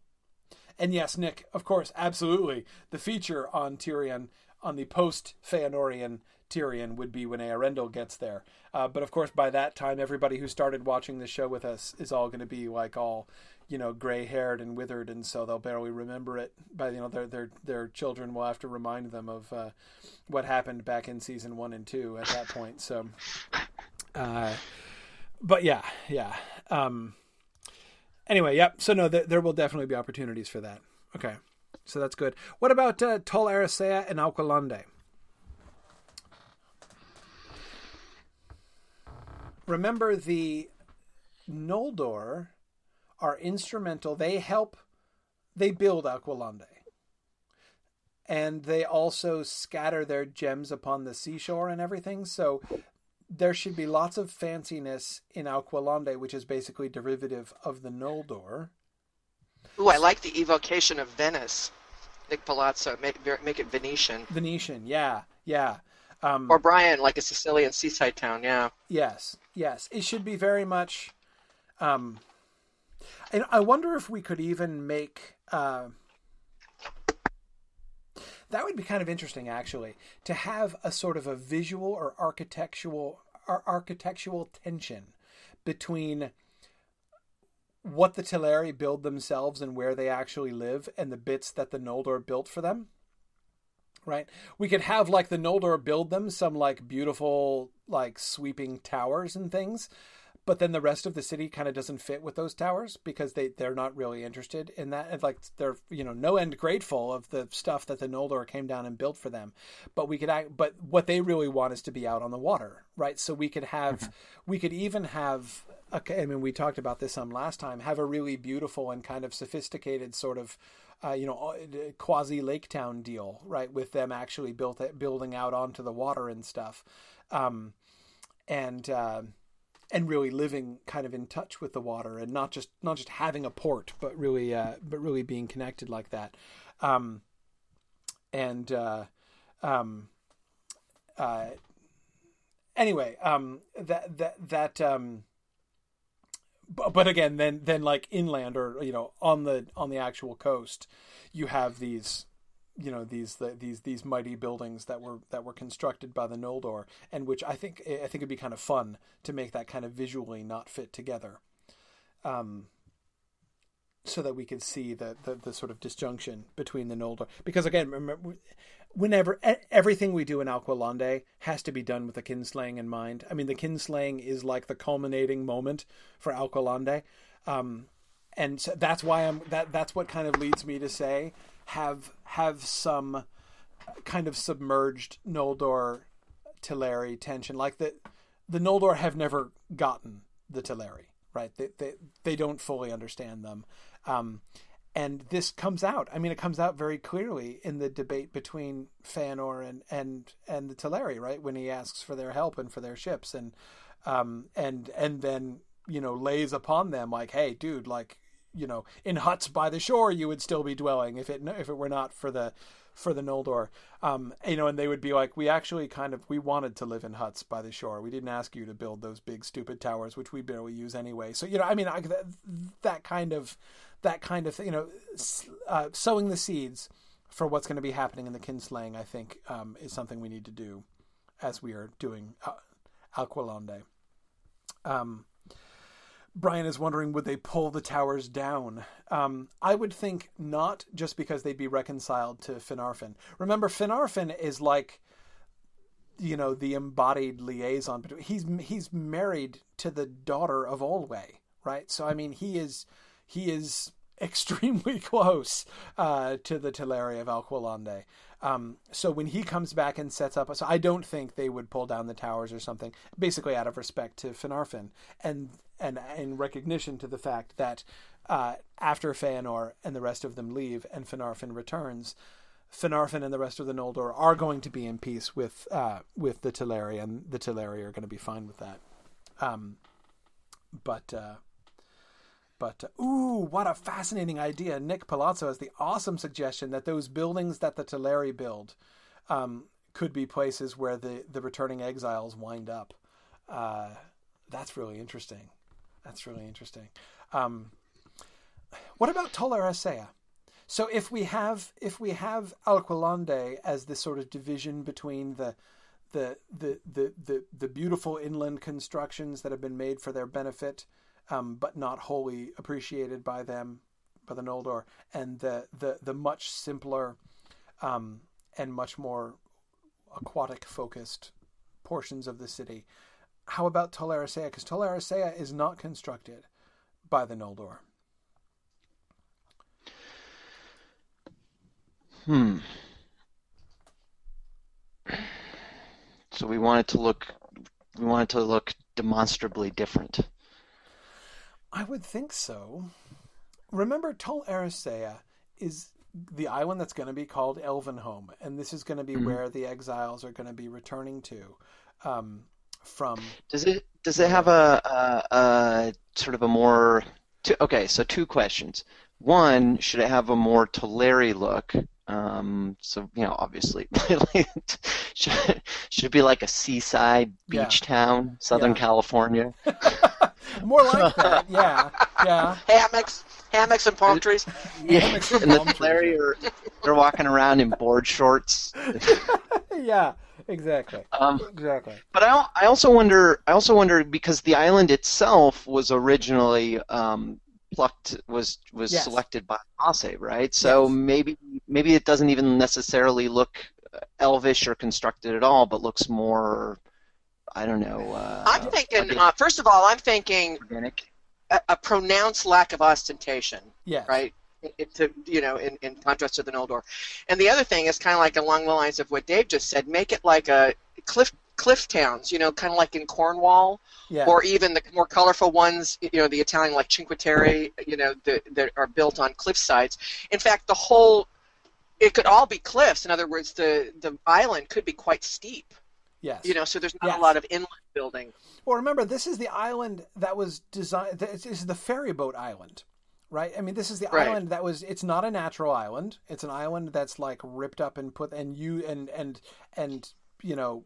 And yes, Nick, of course, absolutely. The feature on Tirion, on the post Feanorian Tirion, would be when Eärendil gets there. Uh, but of course, by that time, everybody who started watching the show with us is all going to be like all, you know, gray haired and withered, and so they'll barely remember it. But you know, their their their children will have to remind them of uh, what happened back in season one and two at that point. So, uh, but yeah, yeah. Um, Anyway, yep. So no, th- there will definitely be opportunities for that. Okay, so that's good. What about uh, Tol Eressëa and Alqualondë? Remember, the Noldor are instrumental. They help. They build Alqualondë. And they also scatter their gems upon the seashore and everything. So there should be lots of fanciness in Alqualondë, which is basically derivative of the Noldor. Ooh, I like the evocation of Venice. Nick Palazzo, make, make it Venetian. Venetian, yeah, yeah. Um, or Brian, like a Sicilian seaside town, yeah. Yes, yes. It should be very much. Um, and I wonder if we could even make. Uh, that would be kind of interesting, actually, to have a sort of a visual or architectural or architectural tension between what the Teleri build themselves and where they actually live, and the bits that the Noldor built for them. Right? We could have like the Noldor build them some like beautiful like sweeping towers and things, but then the rest of the city kind of doesn't fit with those towers because they they're not really interested in that. And like they're you know no end grateful of the stuff that the Noldor came down and built for them. But we could act, but what they really want is to be out on the water, right? So we could have mm-hmm. we could even have okay, I mean, we talked about this some last time. Have a really beautiful and kind of sophisticated sort of, uh, you know, uh, quasi lake town deal, right? With them actually built building out onto the water and stuff, um, and uh, and really living kind of in touch with the water and not just not just having a port, but really uh, but really being connected like that. Um, and uh, um, uh, anyway, um, that that that um, but, but again, then then like inland or you know on the on the actual coast, you have these you know these the, these these mighty buildings that were that were constructed by the Noldor, and which I think I think it'd be kind of fun to make that kind of visually not fit together, um, so that we could see the, the the sort of disjunction between the Noldor. Because again, remember, whenever everything we do in Alqualondë has to be done with the kinslaying in mind. I mean, the kinslaying is like the culminating moment for Alqualondë, um, and so that's why I'm that that's what kind of leads me to say have have some kind of submerged Noldor Teleri tension. Like the the Noldor have never gotten the Teleri, right? They they they don't fully understand them. Um, and this comes out. I mean, it comes out very clearly in the debate between Feanor and and and the Teleri, right? When he asks for their help and for their ships, and um, and and then you know lays upon them like, hey, dude, like you know, in huts by the shore, you would still be dwelling if it if it were not for the for the Noldor. Um, you know, and they would be like, we actually kind of we wanted to live in huts by the shore. We didn't ask you to build those big stupid towers, which we barely use anyway. So you know, I mean, I, that, that kind of that kind of you know, uh, sowing the seeds for what's going to be happening in the kinslaying, I think, um, is something we need to do as we are doing uh, Alqualondë. Um, Brian is wondering would they pull the towers down? Um, I would think not, just because they'd be reconciled to Finarfin. Remember, Finarfin is like, you know, the embodied liaison between. He's he's married to the daughter of Olwe, right? So I mean, he is he is *laughs* extremely close uh, to the Teleri of Alqualondë. Um, so when he comes back and sets up, so I don't think they would pull down the towers or something, basically out of respect to Finarfin and and in recognition to the fact that uh, after Feanor and the rest of them leave and Finarfin returns, Finarfin and the rest of the Noldor are going to be in peace with uh, with the Teleri, and the Teleri are going to be fine with that. Um, but uh, but uh, ooh, what a fascinating idea! Nick Palazzo has the awesome suggestion that those buildings that the Teleri build um, could be places where the the returning exiles wind up. Uh, that's really interesting. That's really interesting. Um, what about Tol Eressëa? So if we have if we have Alqualondë as this sort of division between the the, the the the the beautiful inland constructions that have been made for their benefit um, but not wholly appreciated by them, by the Noldor, and the the the much simpler um, and much more aquatic focused portions of the city. How about Tol Eressëa? Because Tol Eressëa is not constructed by the Noldor. Hmm. So we want it to look we want it to look demonstrably different. I would think so. Remember, Tol Eressëa is the island that's going to be called Elvenhome, and this is going to be mm-hmm. where the exiles are going to be returning to um, from. Does it does it have a, a, a sort of a more two, okay? So two questions. One, should it have a more Teleri look? Um, so you know, obviously, *laughs* should, should it be like a seaside beach yeah. town, Southern yeah. California? *laughs* *laughs* More like that, yeah, yeah. Hammocks, hammocks and palm trees. *laughs* Yeah, hammocks and, and Teleri are they're walking around in board shorts. *laughs* yeah, exactly. Um, exactly. But I, I also wonder, I also wonder because the island itself was originally um, plucked, was was yes. selected by Ossé, right? So yes. maybe maybe it doesn't even necessarily look elvish or constructed at all, but looks more I don't know. Uh, I'm thinking. Uh, first of all, I'm thinking organic. A, a, pronounced lack of ostentation. Yeah. Right. It, to you know, in, in contrast to the Noldor, and the other thing is kind of like along the lines of what Dave just said. Make it like a cliff cliff towns, you know, kind of like in Cornwall, yeah. or even the more colorful ones, you know, the Italian like Cinque Terre, you know, that, that are built on cliff sides. In fact, the whole, it could all be cliffs. In other words, the the island could be quite steep. Yes. You know, so there's not yes. a lot of inland building. Well, remember, this is the island that was designed. This is the ferry boat island, right? I mean, this is the right. island that was. It's not a natural island. It's an island that's like ripped up and put and you and and and you know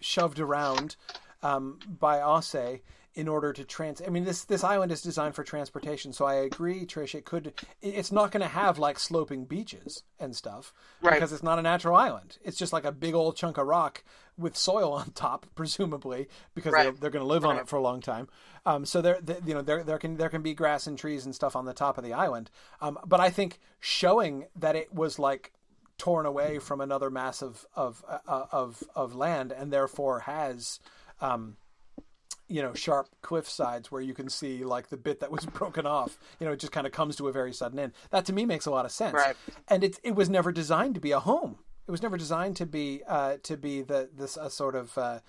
shoved around um, by Ossé in order to trans. I mean, this this island is designed for transportation, so I agree, Trish. It could. It's not going to have like sloping beaches and stuff right. because it's not a natural island. It's just like a big old chunk of rock with soil *laughs* on top, presumably, because right. they're, they're going to live on it for a long time. Um, so there, you know, there there can there can be grass and trees and stuff on the top of the island. Um, but I think showing that it was like torn away from another mass of of uh, of, of land and therefore has um, you know sharp cliff sides where you can see like the bit that was *laughs* broken off you know it just kind of comes to a very sudden end that to me makes a lot of sense right. and it it was never designed to be a home it was never designed to be uh, to be the this uh, sort of uh,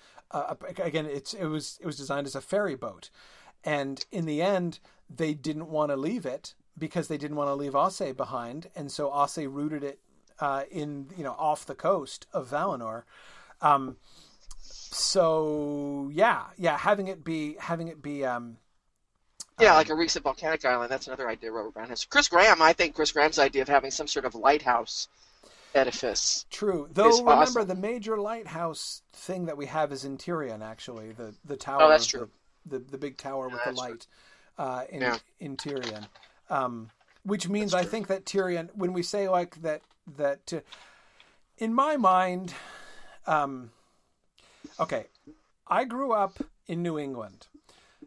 again it's it was it was designed as a ferry boat and in the end they didn't want to leave it because they didn't want to leave Ossé behind and so Ossé rooted it uh, in you know off the coast of Valinor. Um, so yeah, yeah, having it be having it be. Um, yeah, um, like a recent volcanic island. That's another idea Robert Brown has. Chris Graham, I think Chris Graham's idea of having some sort of lighthouse edifice. True, though. Remember, awesome. the major lighthouse thing that we have is in Tirion actually, the the tower. Oh, that's true. The, the, the big tower with the light uh, in yeah. in Tirion. Um, which means I think that Tirion when we say like that, that uh, in my mind, um, okay, I grew up in New England,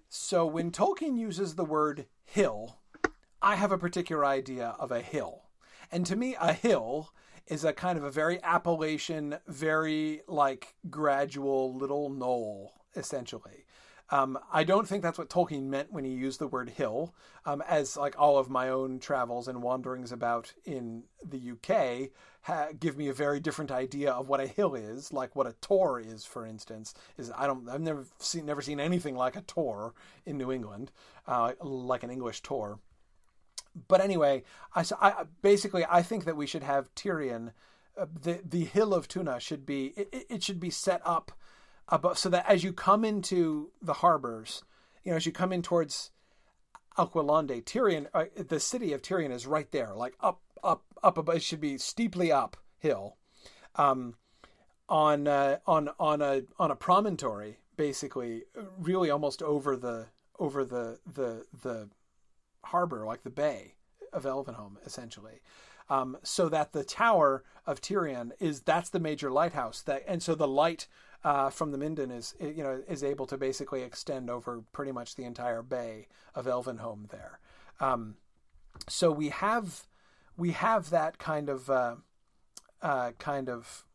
so when Tolkien uses the word hill, I have a particular idea of a hill, and to me, a hill is a kind of a very Appalachian, very like gradual little knoll, essentially. Um, I don't think that's what Tolkien meant when he used the word hill. Um, as like all of my own travels and wanderings about in the UK ha- give me a very different idea of what a hill is, like what a tor is, for instance. Is I don't I've never seen never seen anything like a tor in New England, uh, like an English tor. But anyway, I, I basically I think that we should have Tirion. uh, the the hill of Tuna should be it, it should be set up above so that as you come into the harbors, you know, as you come in towards Alqualondë, Tirion, uh, the city of Tirion is right there, like up, up, up above. It should be steeply uphill, um, on uh, on on a on a promontory, basically, really almost over the over the the the harbor, like the bay of Elvenhome, essentially. Um, so that the tower of Tirion is that's the major lighthouse that, and so the light uh, from the Mindon is you know is able to basically extend over pretty much the entire bay of Elvenhome there. Um, so we have we have that kind of uh, uh, kind of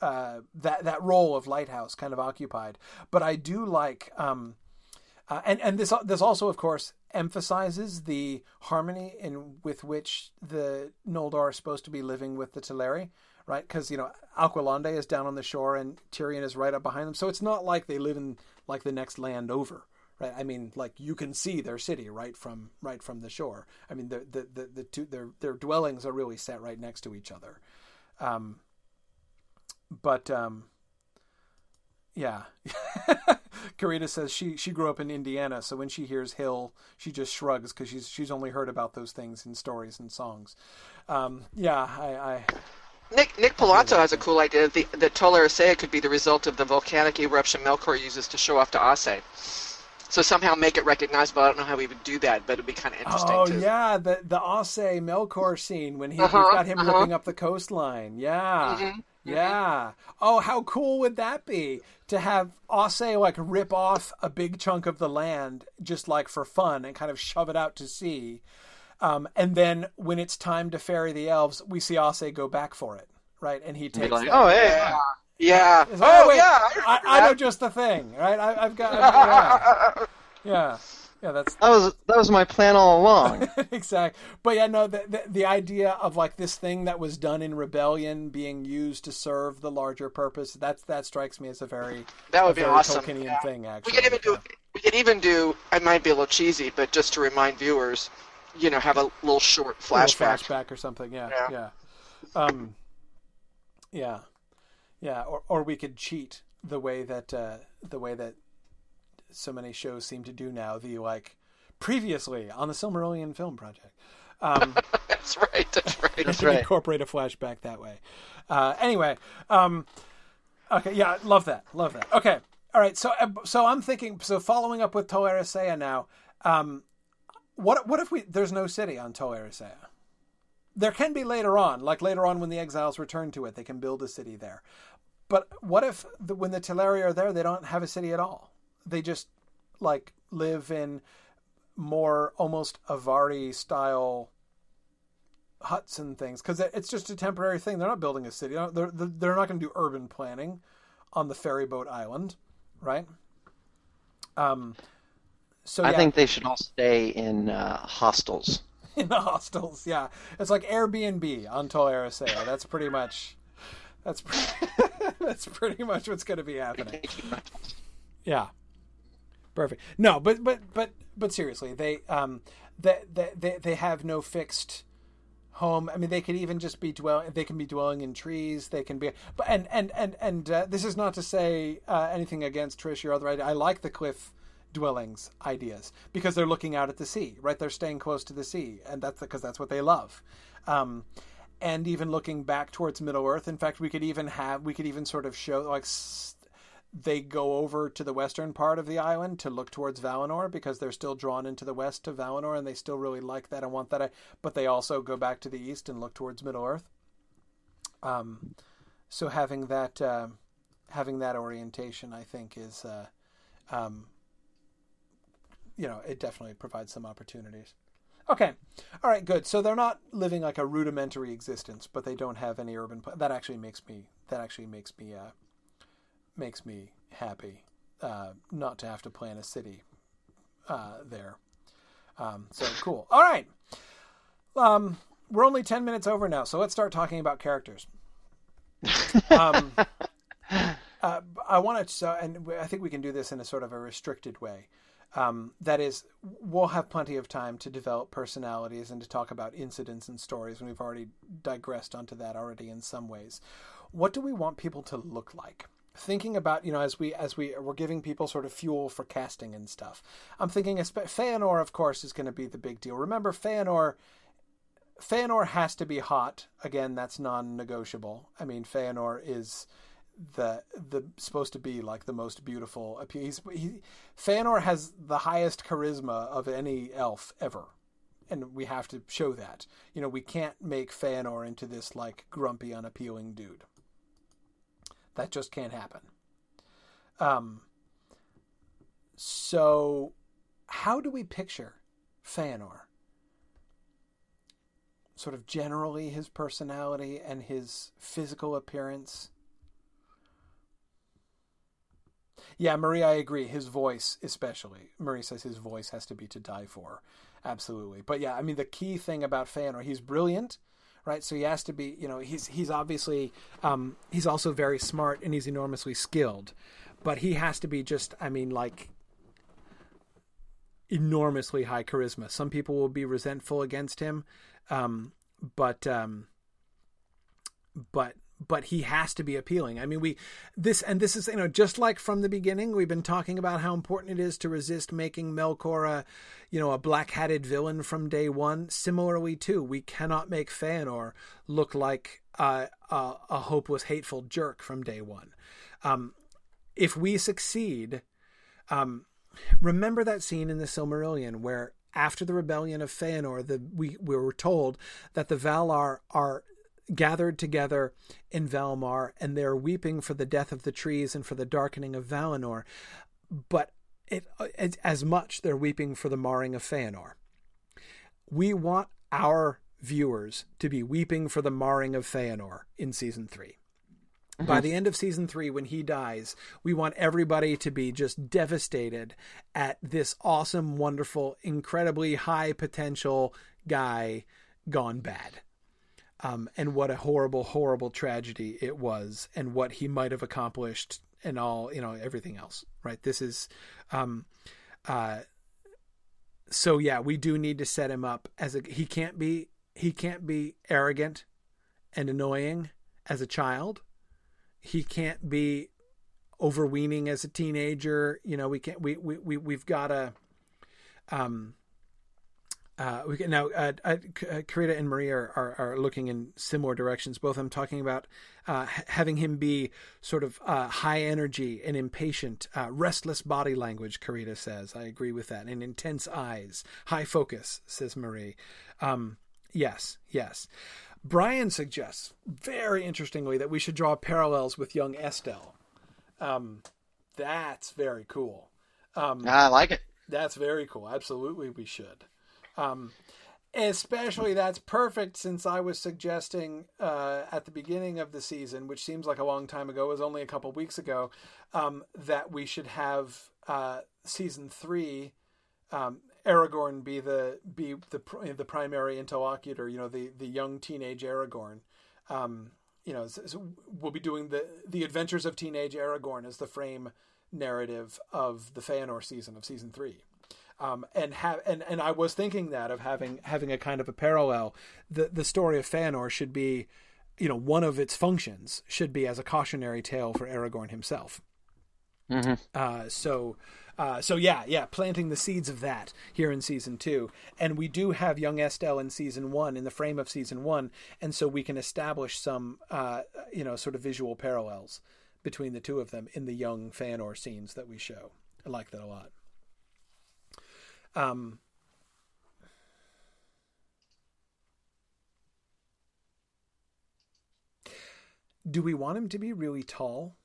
uh, that that role of lighthouse kind of occupied. But I do like um, uh, and and this this also of course emphasizes the harmony in with which the Noldor are supposed to be living with the Teleri right? Because you know Alqualondë is down on the shore and Tirion is right up behind them, so it's not like they live in like the next land over, right? I mean, like you can see their city right from right from the shore. I mean, the the the, the two their their dwellings are really set right next to each other. Um, but um, yeah. *laughs* Karita says she she grew up in Indiana, so when she hears hill, she just shrugs because she's she's only heard about those things in stories and songs. Um, yeah, I, I Nick Nick Palazzo has a cool idea that the, that could be the result of the volcanic eruption Melkor uses to show off to Ossé. So somehow make it recognizable. I don't know how we would do that, but it'd be kind of interesting. Oh too. yeah, the the Ossé Melkor scene when he uh-huh, got him uh-huh. ripping up the coastline. Yeah, mm-hmm, yeah. Oh, how cool would that be to have Ossé like rip off a big chunk of the land just like for fun and kind of shove it out to sea. Um, and then when it's time to ferry the elves, we see Ossé go back for it, right? And he takes like, oh, hey, Yeah. Like, oh, wait, yeah. I, I, know just the thing, right? I, have got. I've, *laughs* yeah. yeah. Yeah, that's that was that was my plan all along. *laughs* exactly. But yeah, no, the, the, the idea of like this thing that was done in rebellion being used to serve the larger purpose that's that strikes me as a very that would be very awesome. Tolkienian yeah. thing. Actually, we could even do we could even do. It might be a little cheesy, but just to remind viewers, you know, have a little short flashback, little flashback or something. Yeah, Yeah. yeah, um, yeah, yeah. Or or we could cheat the way that uh, the way that so many shows seem to do now. The like previously on the Silmarillion film project. Um, *laughs* That's right. That's *laughs* right. That's to right. incorporate a flashback that way. Uh, anyway, um, okay, yeah, love that, love that. Okay, all right. So, uh, so I'm thinking. So, following up with Tol Eressëa now, um, what what if we there's no city on Tol Eressëa? There can be later on, like later on when the exiles return to it, they can build a city there. But what if the, when the Teleri are there, they don't have a city at all? They just like live in more almost Avari style huts and things because it's just a temporary thing. They're not building a city. They're they're not going to do urban planning on the ferry boat island, right? Um, so I yeah, think they should all stay in uh, hostels. *laughs* in the hostels, yeah, it's like Airbnb on Tol. That's pretty much that's pretty, *laughs* that's pretty much what's going to be happening. Yeah. Perfect. No, but but but but seriously, they um they they they have no fixed home. I mean, they could even just be dwelling. They can be dwelling in trees. They can be. But and and and and uh, this is not to say uh, anything against Trish or other. I like the cliff dwellings ideas because they're looking out at the sea, right? They're staying close to the sea, and that's because that's what they love. Um, and even looking back towards Middle Earth. In fact, we could even have we could even sort of show like. They go over to the western part of the island to look towards Valinor because they're still drawn into the west to Valinor and they still really like that and want that. But they also go back to the east and look towards Middle Earth. Um, so having that uh, having that orientation, I think, is uh, um, you know it definitely provides some opportunities. Okay, all right, good. So they're not living like a rudimentary existence, but they don't have any urban. Pl- that actually makes me. That actually makes me. Uh, makes me happy uh, not to have to plan a city uh, there. Um, so cool. All right. Um, we're only 10 minutes over now, so let's start talking about characters. Um, *laughs* uh, I want to, so, and I think we can do this in a sort of a restricted way. Um, that is, we'll have plenty of time to develop personalities and to talk about incidents and stories, and we've already digressed onto that already in some ways. What do we want people to look like? Thinking about you know as we as we we're giving people sort of fuel for casting and stuff i'm thinking Feanor of course is going to be the big deal. Remember Feanor Feanor has to be hot. Again that's non-negotiable. I mean Feanor is the the supposed to be like the most beautiful he's he, Feanor has the highest charisma of any elf ever and we have to show that. You know we can't make Feanor into this like grumpy unappealing dude that just can't happen. Um, so, how do we picture Feanor? Sort of generally his personality and his physical appearance. Yeah, Marie, I agree. His voice, especially. Marie says his voice has to be to die for. Absolutely. But yeah, I mean, the key thing about Feanor, he's brilliant right? So he has to be, you know, he's he's obviously um, he's also very smart and he's enormously skilled, but he has to be just, I mean, like enormously high charisma. Some people will be resentful against him, um, but um, but but he has to be appealing. I mean, we this and this is you know just like from the beginning, we've been talking about how important it is to resist making Melkor a you know a black hatted villain from day one. Similarly, too, we cannot make Feanor look like a, a, hopeless, hateful jerk from day one. Um, if we succeed, um, remember that scene in the Silmarillion where after the rebellion of Feanor, the we, we were told that the Valar are gathered together in Valmar and they're weeping for the death of the trees and for the darkening of Valinor. But it, as much they're weeping for the marring of Feanor. We want our viewers to be weeping for the marring of Feanor in season three. Mm-hmm. By the end of season three, when he dies, we want everybody to be just devastated at this awesome, wonderful, incredibly high potential guy gone bad. Um, and what a horrible, horrible tragedy it was, and what he might have accomplished, and all you know, everything else. Right? This is, um, uh, so yeah, we do need to set him up as a. He can't be. He can't be arrogant and annoying as a child. He can't be overweening as a teenager. You know, we can't. We we we we've got to. Um, uh, we can now. Uh, uh, Karita and Marie are, are, are looking in similar directions. Both of them talking about uh, having him be sort of uh, high energy and impatient, uh, restless body language. Karita says, "I agree with that." And intense eyes, high focus, says Marie. Um, yes, yes. Brian suggests very interestingly that we should draw parallels with young Estel. Um, that's very cool. Um, I like it. That's very cool. Absolutely, we should. Um, especially that's perfect since I was suggesting uh, at the beginning of the season, which seems like a long time ago, was only a couple weeks ago, um, that we should have uh, season three. Um, Aragorn be the be the the primary interlocutor, you know, the the young teenage Aragorn. Um, you know, so, so we'll be doing the the adventures of teenage Aragorn as the frame narrative of the Feanor season of season three. Um, and have and, and I was thinking that of having having a kind of a parallel. The the story of Feanor should be, you know, one of its functions should be as a cautionary tale for Aragorn himself. Mm-hmm. Uh, so, uh, so yeah, yeah, planting the seeds of that here in season two, and we do have young Estel in season one in the frame of season one, and so we can establish some, uh, you know, sort of visual parallels between the two of them in the young Feanor scenes that we show. I like that a lot. Um, do we want him to be really tall?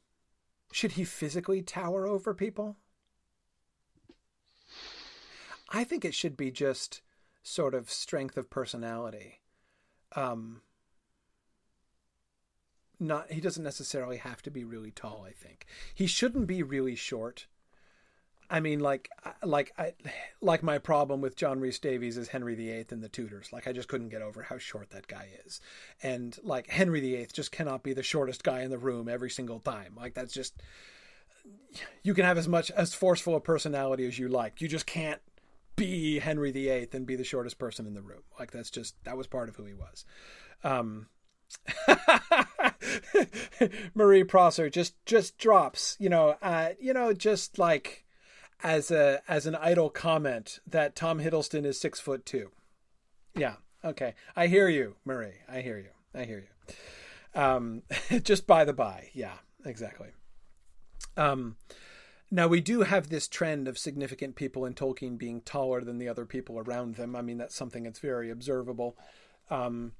Should he physically tower over people? I think it should be just sort of strength of personality. Um, not he doesn't necessarily have to be really tall. I think he shouldn't be really short. I mean, like, like I, like my problem with John Rhys Davies is Henry VIII and the Tudors. Like, I just couldn't get over how short that guy is, and like Henry VIII just cannot be the shortest guy in the room every single time. Like, that's just you can have as much as forceful a personality as you like. You just can't be Henry VIII and be the shortest person in the room. Like, that's just that was part of who he was. Um, *laughs* Marie Prosser just just drops, you know, uh, you know, just like as a as an idle comment that Tom Hiddleston is six foot two. Yeah, okay, I hear you, Marie. I hear you. I hear you. Um, *laughs* just by the by, yeah, exactly. Um, now we do have this trend of significant people in Tolkien being taller than the other people around them. I mean, that's something that's very observable um,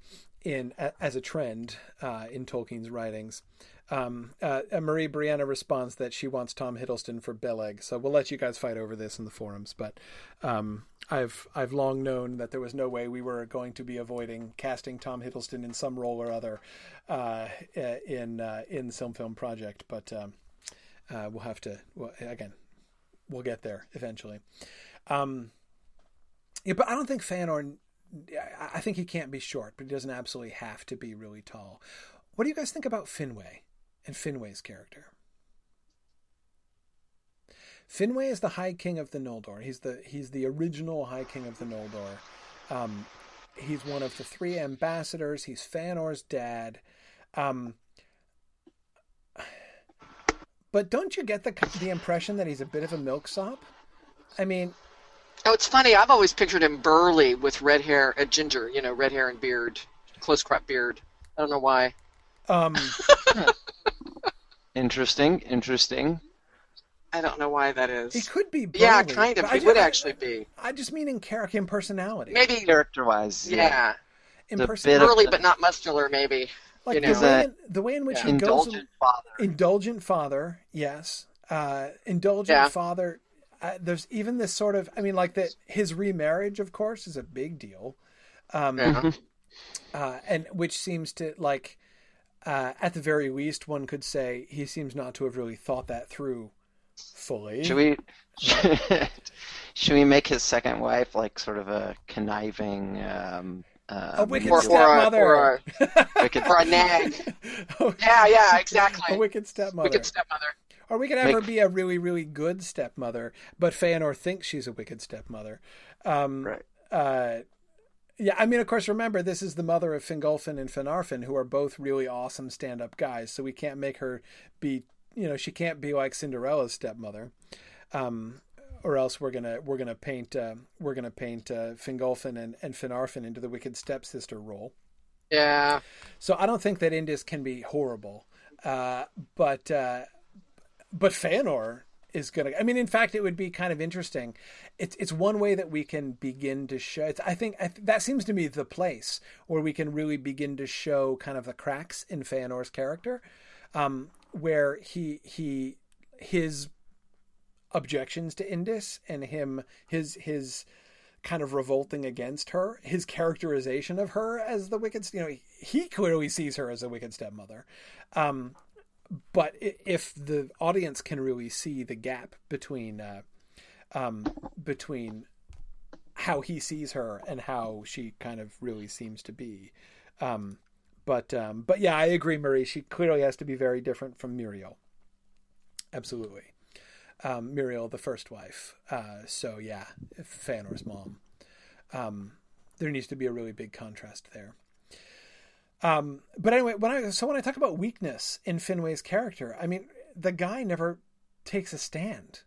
in as a trend uh, in Tolkien's writings. Um, uh, Marie Brianna responds that she wants Tom Hiddleston for Beleg, so we'll let you guys fight over this in the forums. But um, I've I've long known that there was no way we were going to be avoiding casting Tom Hiddleston in some role or other uh, in uh, in the Film Project. But um, uh, we'll have to well, again, we'll get there eventually. Um, yeah, but I don't think Feanor. I think he can't be short, but he doesn't absolutely have to be really tall. What do you guys think about Finwë? And Finwë's character. Finwë is the High King of the Noldor. He's the he's the original High King of the Noldor. Um, he's one of the three ambassadors. He's Feanor's dad. Um, but don't you get the the impression that he's a bit of a milksop? I mean, oh, it's funny. I've always pictured him burly with red hair and ginger. You know, red hair and beard, close cropped beard. I don't know why. Um, *laughs* interesting, interesting. I don't know why that is. He could be. Burly, yeah, kind of. He would actually be. I just mean in character, in personality. Maybe character-wise. Yeah. yeah. In personality, burly but not muscular, maybe. Like you know? the, way in, the way in which yeah. he indulgent goes. father. Indulgent father. Yes. Uh, indulgent yeah. father. Uh, there's even this sort of. I mean, like that. His remarriage, of course, is a big deal. Um, yeah. uh, and which seems to like uh, at the very least, one could say he seems not to have really thought that through fully. Should we *laughs* should we make his second wife like sort of a conniving um, uh, a wicked or, stepmother, or, a, *laughs* wicked, *laughs* or a nag? yeah, yeah, exactly. a wicked stepmother. Wicked stepmother. Or we could have her be a really, really good stepmother, but Feanor thinks she's a wicked stepmother. Um, right. Uh, yeah, I mean, of course, remember, this is the mother of Fingolfin and Finarfin, who are both really awesome stand up guys, so we can't make her be, you know, she can't be like Cinderella's stepmother. Um, or else we're gonna we're gonna paint uh, we're gonna paint uh, Fingolfin and, and Finarfin into the wicked stepsister role. Yeah. So I don't think that Indis can be horrible, uh, but uh, but Feanor is going to. I mean, in fact, it would be kind of interesting. It's it's one way that we can begin to show. It's, I think I th- that seems to me the place where we can really begin to show kind of the cracks in Feanor's character, um, where he he his objections to Indis and him his his kind of revolting against her, his characterization of her as the wicked, you know, he clearly sees her as a wicked stepmother. Um, but if the audience can really see the gap between uh, um, between how he sees her and how she kind of really seems to be, um, but um, but yeah, I agree, Marie. She clearly has to be very different from Míriel. Absolutely, um, Míriel, the first wife. Uh, so yeah, Feanor's mom. Um, there needs to be a really big contrast there. Um, but anyway, when I so when I talk about weakness in Finwë's character, I mean the guy never takes a stand.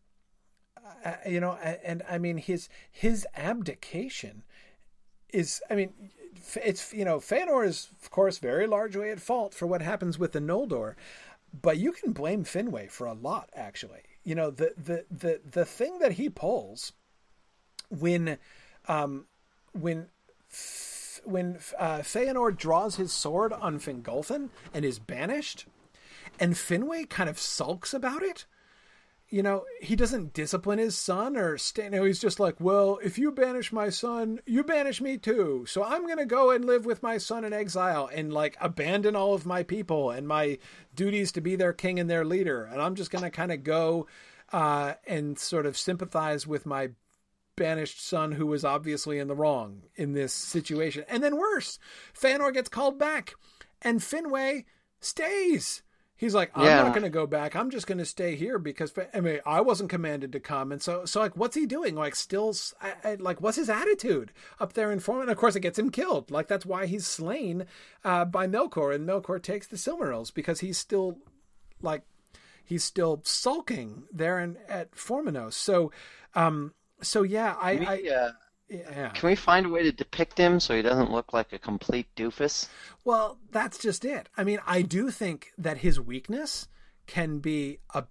Uh, you know, and, I mean his his abdication is, I mean, it's you know Feanor is of course very largely at fault for what happens with the Noldor, but you can blame Finwë for a lot actually. You know the the the the thing that he pulls when um when when uh, Feanor draws his sword on Fingolfin and is banished, and Finwë kind of sulks about it. You know, he doesn't discipline his son or stay. Know, he's just like, well, if you banish my son, you banish me too. So I'm going to go and live with my son in exile and like abandon all of my people and my duties to be their king and their leader. And I'm just going to kind of go uh, and sort of sympathize with my banished son who was obviously in the wrong in this situation. And then worse, Feanor gets called back and Finwë stays. He's like, I'm yeah. not going to go back. I'm just going to stay here because I mean, I wasn't commanded to come. And so, so like, what's he doing? Like, still, I, I, like, what's his attitude up there in Form? And of course, it gets him killed. Like, that's why he's slain uh, by Melkor, and Melkor takes the Silmarils because he's still, like, he's still sulking there in, at Formenos. So, um, so yeah, I, we, I uh, yeah. Can we find a way to depict him so he doesn't look like a complete doofus? Well, that's just it. I mean, I do think that his weakness can be a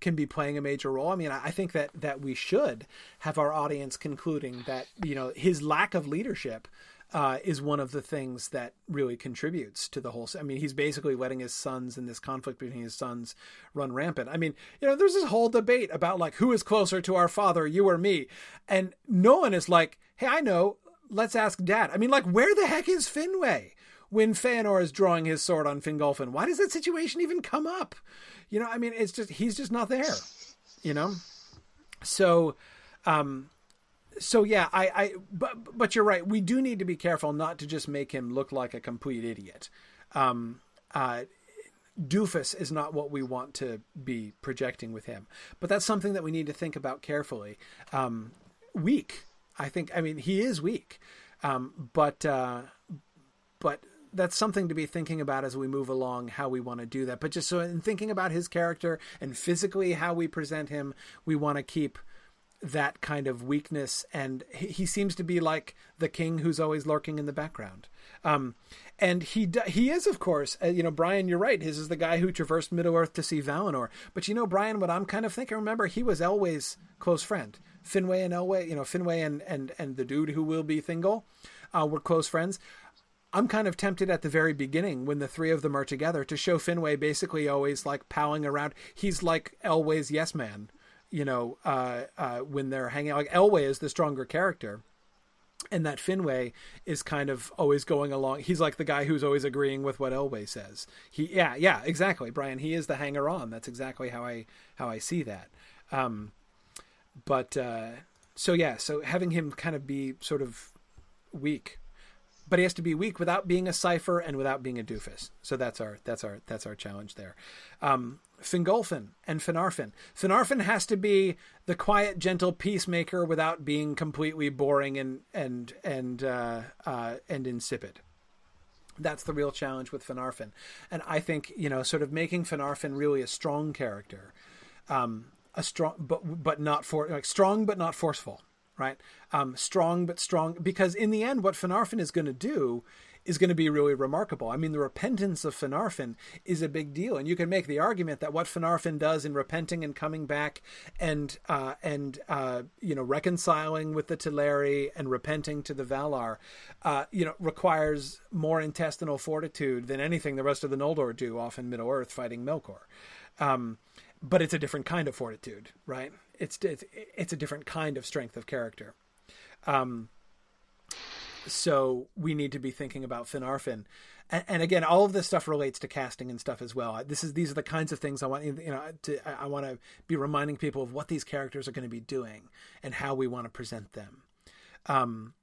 can be playing a major role. I mean, I think that that we should have our audience concluding that you know his lack of leadership uh, is one of the things that really contributes to the whole. I mean, he's basically letting his sons and this conflict between his sons run rampant. I mean, you know, there's this whole debate about like who is closer to our father, you or me, and no one is like, hey, I know, let's ask Dad. I mean, like, where the heck is Finwë? When Feanor is drawing his sword on Fingolfin, why does that situation even come up? You know, I mean, it's just he's just not there. You know, so um, so yeah, I, I, but but you're right. We do need to be careful not to just make him look like a complete idiot. Um, uh, doofus is not what we want to be projecting with him, but that's something that we need to think about carefully. Um, weak, I think. I mean, he is weak, um, but uh, but that's something to be thinking about as we move along how we want to do that. But just so in thinking about his character and physically how we present him, we want to keep that kind of weakness, and he seems to be like the king who's always lurking in the background. Um, and he he is, of course, uh, you know, Brian. You're right. His is the guy who traversed Middle Earth to see Valinor. But you know, Brian, what I'm kind of thinking. Remember, he was Elwë's close friend. Finwë and Elwë you know, Finwë and and and the dude who will be Thingol, uh, were close friends. I'm kind of tempted at the very beginning when the three of them are together to show Finwë basically always like palling around. He's like Elwë's yes man you know, uh, uh, when they're hanging out. Like Elwë is the stronger character. and that Finwë is kind of always going along. He's like the guy who's always agreeing with what Elwë says. He, yeah, yeah, exactly, Brian. He is the hanger on. That's exactly how I how I see that. Um, but uh, so yeah, so having him kind of be sort of weak, but he has to be weak without being a cipher and without being a doofus. So that's our that's our that's our challenge there. Um, Fingolfin and Finarfin. Finarfin has to be the quiet, gentle peacemaker without being completely boring and and and uh, uh, and insipid. That's the real challenge with Finarfin, and I think you know, sort of making Finarfin really a strong character, um, a strong but but not for like strong but not forceful, right? Um, strong but strong because in the end, what Finarfin is going to do is going to be really remarkable. I mean, the repentance of Finarfin is a big deal, and you can make the argument that what Finarfin does in repenting and coming back and uh, and uh, you know reconciling with the Teleri and repenting to the Valar, uh, you know, requires more intestinal fortitude than anything the rest of the Noldor do off in Middle Earth fighting Melkor. Um, but it's a different kind of fortitude, right? It's it's, it's a different kind of strength of character. Um, so we need to be thinking about Finarfin. And, and, again, all of this stuff relates to casting and stuff as well. This is these are the kinds of things I want you know to I want to be reminding people of what these characters are going to be doing and how we want to present them. Um,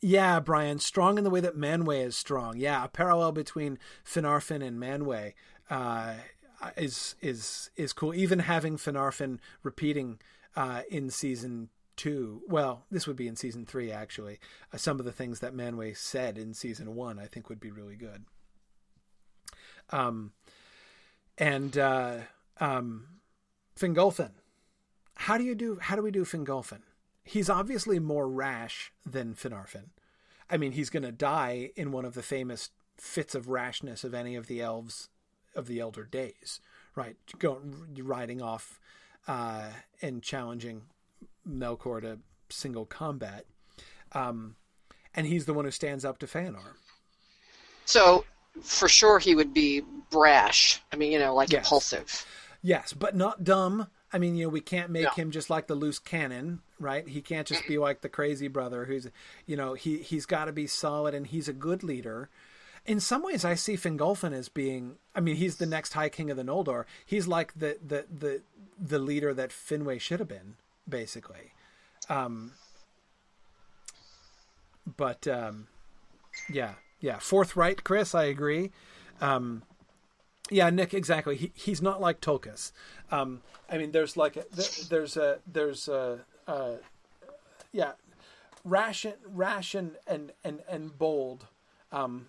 yeah, Brian, strong in the way that Manwë is strong. Yeah, a parallel between Finarfin and Manwë uh, is is is cool. Even having Finarfin repeating uh, in season two. Well, this would be in season three, actually. Uh, some of the things that Manwë said in season one, I think, would be really good. Um, and uh, um, Fingolfin. How do you do? How do we do Fingolfin? He's obviously more rash than Finarfin. I mean, he's going to die in one of the famous fits of rashness of any of the elves of the elder days, right? Going riding off uh, and challenging Melkor to single combat. Um, and he's the one who stands up to Feanor. So, for sure, he would be brash. I mean, you know, like yes. impulsive. Yes, but not dumb. I mean, you know, we can't make no. him just like the loose cannon, right? He can't just be like the crazy brother who's, you know, he he's got to be solid and he's a good leader. In some ways, I see Fingolfin as being. I mean, he's the next High King of the Noldor. He's like the the the the leader that Finwë should have been, basically. Um, but um, yeah, yeah, forthright, Chris. I agree. Um, yeah, Nick, exactly. He he's not like Tulkas. Um, I mean, there's like a, there's a there's a, uh, yeah, ration ration and and and bold, um,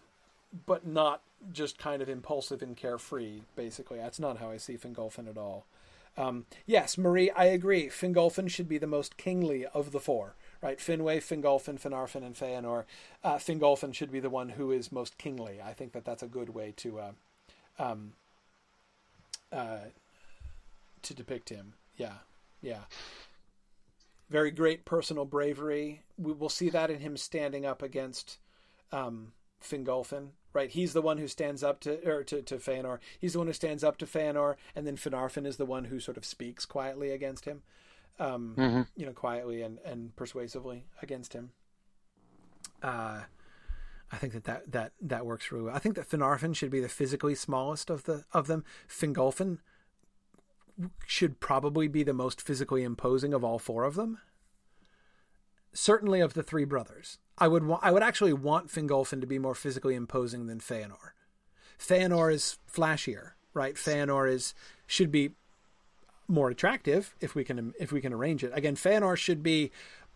but not just kind of impulsive and carefree. Basically, that's not how I see Fingolfin at all. Um, yes, Marie, I agree. Fingolfin should be the most kingly of the four, right? Finwë, Fingolfin, Finarfin, and Feanor. Uh, Fingolfin should be the one who is most kingly. I think that that's a good way to uh, um, uh, to depict him. Yeah, yeah. Very great personal bravery. We will see that in him standing up against um, Fingolfin right? He's the one who stands up to or to, to Feanor. He's the one who stands up to Feanor, and then Finarfin is the one who sort of speaks quietly against him. Um, mm-hmm. You know, quietly and, and persuasively against him. Uh, I think that, that that that works really well. I think that Finarfin should be the physically smallest of the of them. Fingolfin should probably be the most physically imposing of all four of them. Certainly of the three brothers. I would I would actually want Fingolfin to be more physically imposing than Feanor. Feanor is flashier, right? Feanor is should be more attractive if we can if we can arrange it. Again, Feanor should be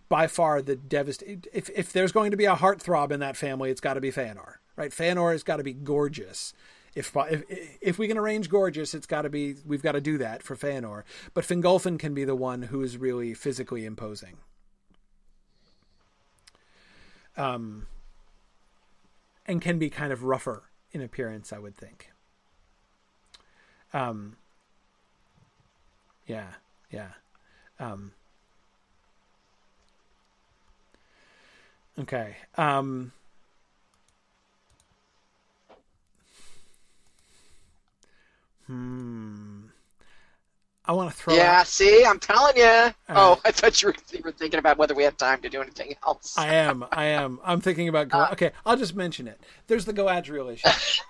by far the devastating. If if there's going to be a heartthrob in that family, it's got to be Feanor, right? Feanor has got to be gorgeous. If, if if we can arrange gorgeous, it's got to be we've got to do that for Feanor. But Fingolfin can be the one who is really physically imposing um, and can be kind of rougher in appearance, I would think. Um, yeah, yeah. Um, okay. Um, hmm. I want to throw. Yeah, out, see, I'm telling you. All oh. *laughs* I thought you were, you were thinking about whether we had time to do anything else. I am. I am. I'm thinking about. Go- okay, I'll just mention it. There's the Galadriel issue. *laughs*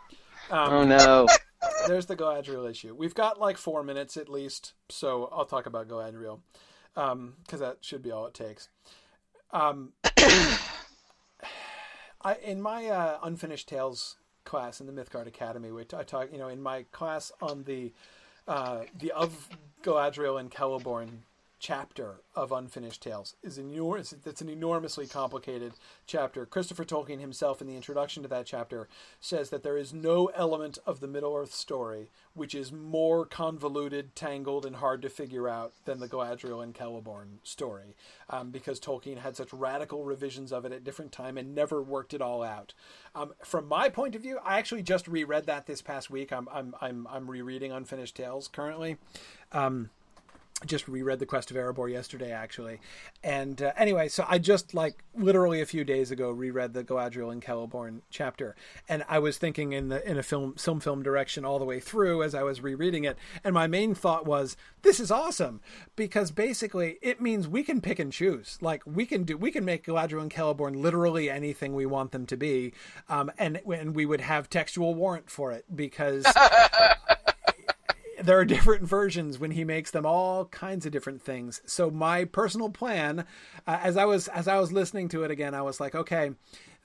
Um, Oh no. *laughs* There's the Galadriel issue. We've got like four minutes at least, so I'll talk about Galadriel because that should be all it takes. Um, *clears throat* I in my uh, unfinished tales class in the Mythgard Academy, which I talk, you know, in my class on the uh, the of Galadriel and Celeborn chapter of Unfinished Tales is enormous. It's an enormously complicated chapter. Christopher Tolkien himself, in the introduction to that chapter, says that there is no element of the Middle Earth story which is more convoluted, tangled, and hard to figure out than the Galadriel and Celeborn story, um, because Tolkien had such radical revisions of it at different time and never worked it all out. Um, from my point of view, I actually just reread that this past week. I'm I'm I'm, I'm rereading Unfinished Tales currently. Um, just reread the quest of erebor yesterday actually. And uh, anyway so i just like literally a few days ago reread the galadriel and celeborn chapter. And i was thinking in the in a film some film direction all the way through as i was rereading it. And my main thought was this is awesome! Because basically it means we can pick and choose. Like we can do we can make galadriel and celeborn literally anything we want them to be um, and and we would have textual warrant for it because *laughs* there are different versions when he makes them all kinds of different things. So my personal plan, uh, as I was as I was listening to it again, I was like, okay,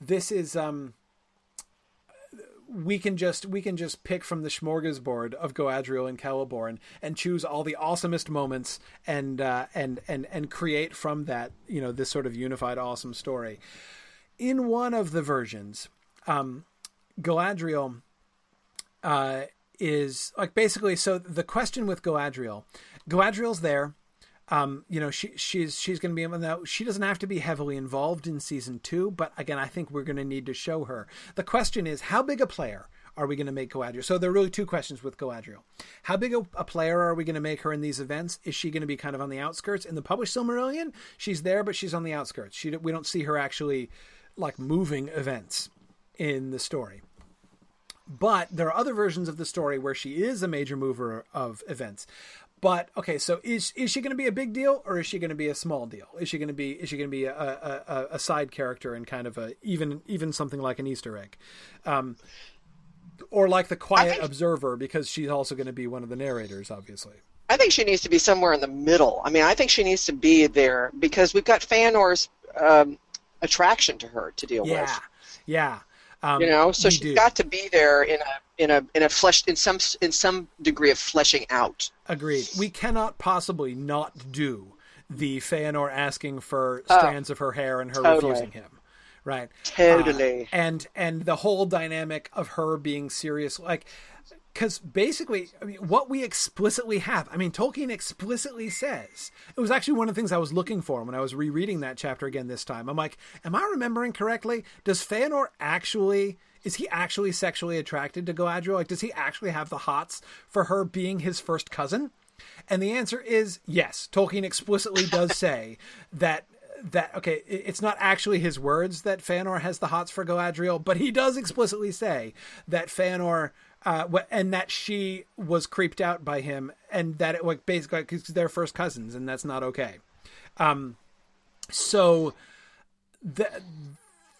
this is um, we can just we can just pick from the smorgasbord of Galadriel and Celeborn and choose all the awesomest moments and uh, and and and create from that you know this sort of unified awesome story. In one of the versions, um, Galadriel. Uh, is like basically so the question with Galadriel, Galadriel's there. Um, you know, she she's she's going to be in now. She doesn't have to be heavily involved in season two, but again, I think we're going to need to show her. The question is, how big a player are we going to make Galadriel? So there are really two questions with Galadriel. How big a, a player are we going to make her in these events? Is she going to be kind of on the outskirts? In the published Silmarillion, she's there, but she's on the outskirts. She we don't see her actually like moving events in the story. But there are other versions of the story where she is a major mover of events. But okay, so is is she going to be a big deal or is she going to be a small deal? Is she going to be is she going to be a, a, a side character and kind of a even even something like an Easter egg, um, or like the quiet think- observer because she's also going to be one of the narrators, obviously. I think she needs to be somewhere in the middle. I mean, I think she needs to be there because we've got Feanor's um, attraction to her to deal Yeah, with. Yeah, yeah. Um, You know, so we she's do. got to be there in a in a in a flesh in some in some degree of fleshing out. Agreed. We cannot possibly not do the Feanor asking for Oh, strands of her hair and her totally. refusing him. Right. Totally. Uh, and and the whole dynamic of her being serious like because basically, I mean, what we explicitly have, I mean, Tolkien explicitly says, it was actually one of the things I was looking for when I was rereading that chapter again this time. I'm like, am I remembering correctly? Does Feanor actually, is he actually sexually attracted to Galadriel? Like, does he actually have the hots for her being his first cousin? And the answer is yes. Tolkien explicitly does *laughs* say that that okay, it's not actually his words that Feanor has the hots for Galadriel, but he does explicitly say that Feanor uh, and that she was creeped out by him, and that it like basically because they're first cousins, and that's not okay. Um, so that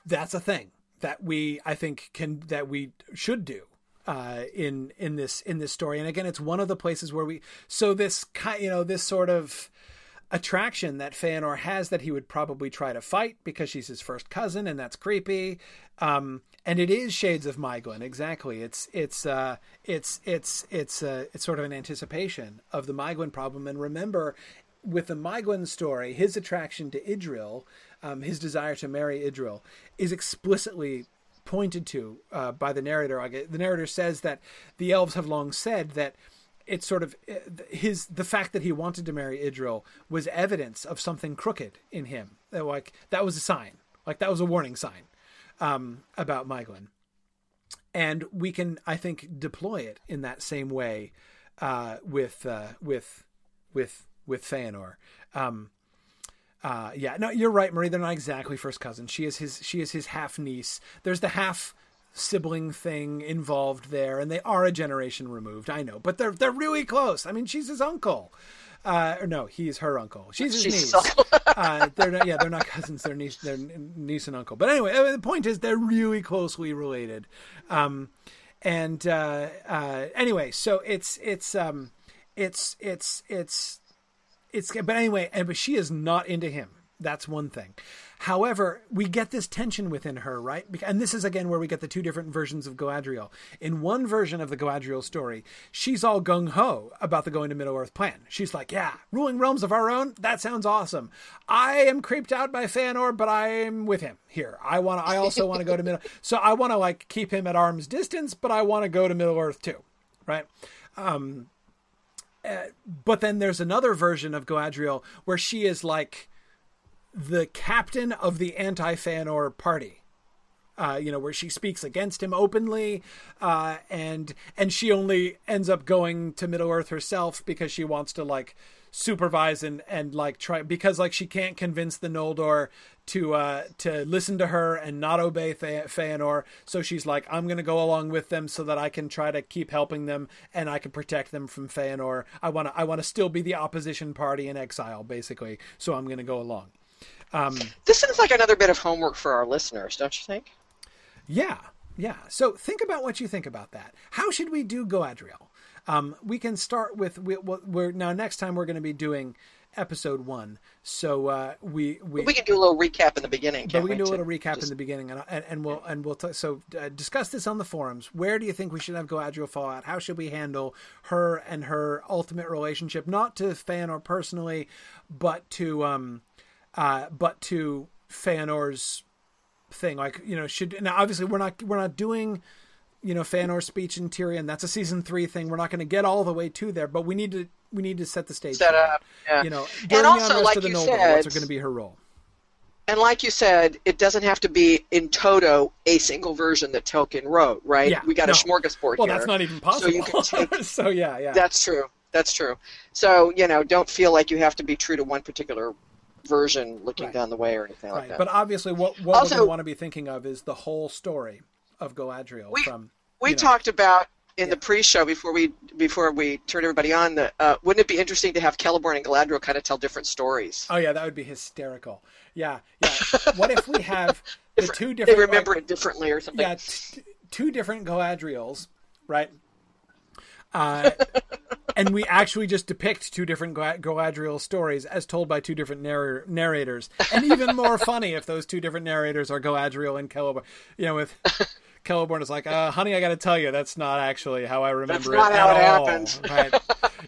that's a thing that we I think can that we should do uh, in in this in this story. And again, it's one of the places where we so this you know this sort of attraction that Feanor has that he would probably try to fight because she's his first cousin and that's creepy. Um, and it is shades of Maeglin exactly. It's it's uh, it's it's it's uh, it's sort of an anticipation of the Maeglin problem. And remember, with the Maeglin story, his attraction to Idril, um, his desire to marry Idril, is explicitly pointed to uh, by the narrator. The narrator says that the elves have long said that it's sort of uh, his the fact that he wanted to marry Idril was evidence of something crooked in him. Like that was a sign, like that was a warning sign um, about Maeglin. And we can, I think, deploy it in that same way uh, with uh, with with with Feanor. Um, uh, yeah, no, you're right, Marie. They're not exactly first cousins. She is his. She is his half niece. There's the half sibling thing involved there, and they are a generation removed. I know, but they're they're really close. I mean, she's his uncle. Uh, or no, he's her uncle. She's his She's niece. *laughs* uh, they're not, yeah, they're not cousins. They're niece, they're niece and uncle. But anyway, uh, the point is they're really closely related. Um, and uh, uh, anyway, so it's it's um, it's it's it's it's. But anyway, and but she is not into him. That's one thing. However, we get this tension within her, right? And this is again where we get the two different versions of Galadriel. In one version of the Galadriel story, she's all gung ho about the going to Middle Earth plan. She's like, "Yeah, ruling realms of our own. That sounds awesome. I am creeped out by Feanor, but I'm with him here. I want. I also want to go to Middle. *laughs* So I want to like keep him at arm's distance, but I want to go to Middle Earth too, right? Um, uh, but then there's another version of Galadriel where she is like the captain of the anti Feanor party. Uh, you know, where she speaks against him openly, uh, and and she only ends up going to Middle Earth herself because she wants to like supervise and and like try because like she can't convince the Noldor to uh to listen to her and not obey Fe- Feanor so she's like I'm to go along with them so that I can try to keep helping them and I can protect them from Feanor I want to I want to still be the opposition party in exile basically. So I'm to go along um, this seems like another bit of homework for our listeners don't you think yeah yeah so think about what you think about that how should we do Galadriel um, we can start with we, are now next time we're going to be doing episode one. So uh, we we we can do a little recap in the beginning. But we can do a little recap Just... in the beginning, and, and, and we'll and we'll t- so uh, discuss this on the forums. Where do you think we should have Galadriel fall out? How should we handle her and her ultimate relationship, not to Feanor personally, but to um, uh, but to Feanor's thing? Like you know, should now obviously we're not we're not doing you know Feanor's speech in Tirion. That's a season three thing. We're not going to get all the way to there, but we need to we need to set the stage. Set up, yeah. You know, and also like you Noldor, said, what's going to be her role? And like you said, it doesn't have to be in toto a single version that Tolkien wrote, right? Yeah, we got no. a smorgasbord well, here. that's not even possible. So you can take. *laughs* so yeah, yeah. That's true. That's true. So you know, don't feel like you have to be true to one particular version looking right. down the way or anything right. like that. But obviously, what what also, we're going to want to be thinking of is the whole story of Galadriel we, from we know, talked about in Yeah. the pre-show before we before we turned everybody on that uh, wouldn't it be interesting to have Celeborn and Galadriel kind of tell different stories? Oh yeah, that would be hysterical. Yeah, yeah. what if we *laughs* have the two Different- two they different remember like, it differently or something. yeah, t- two different Galadriels, right? *laughs* Uh, and we actually just depict two different Ga- Galadriel stories as told by two different narr- narrators, and even more *laughs* funny if those two different narrators are Galadriel and Celeborn. You know, with Celeborn is like, uh, "Honey, I got to tell you, that's not actually how I remember not it how at it all." *laughs* Right?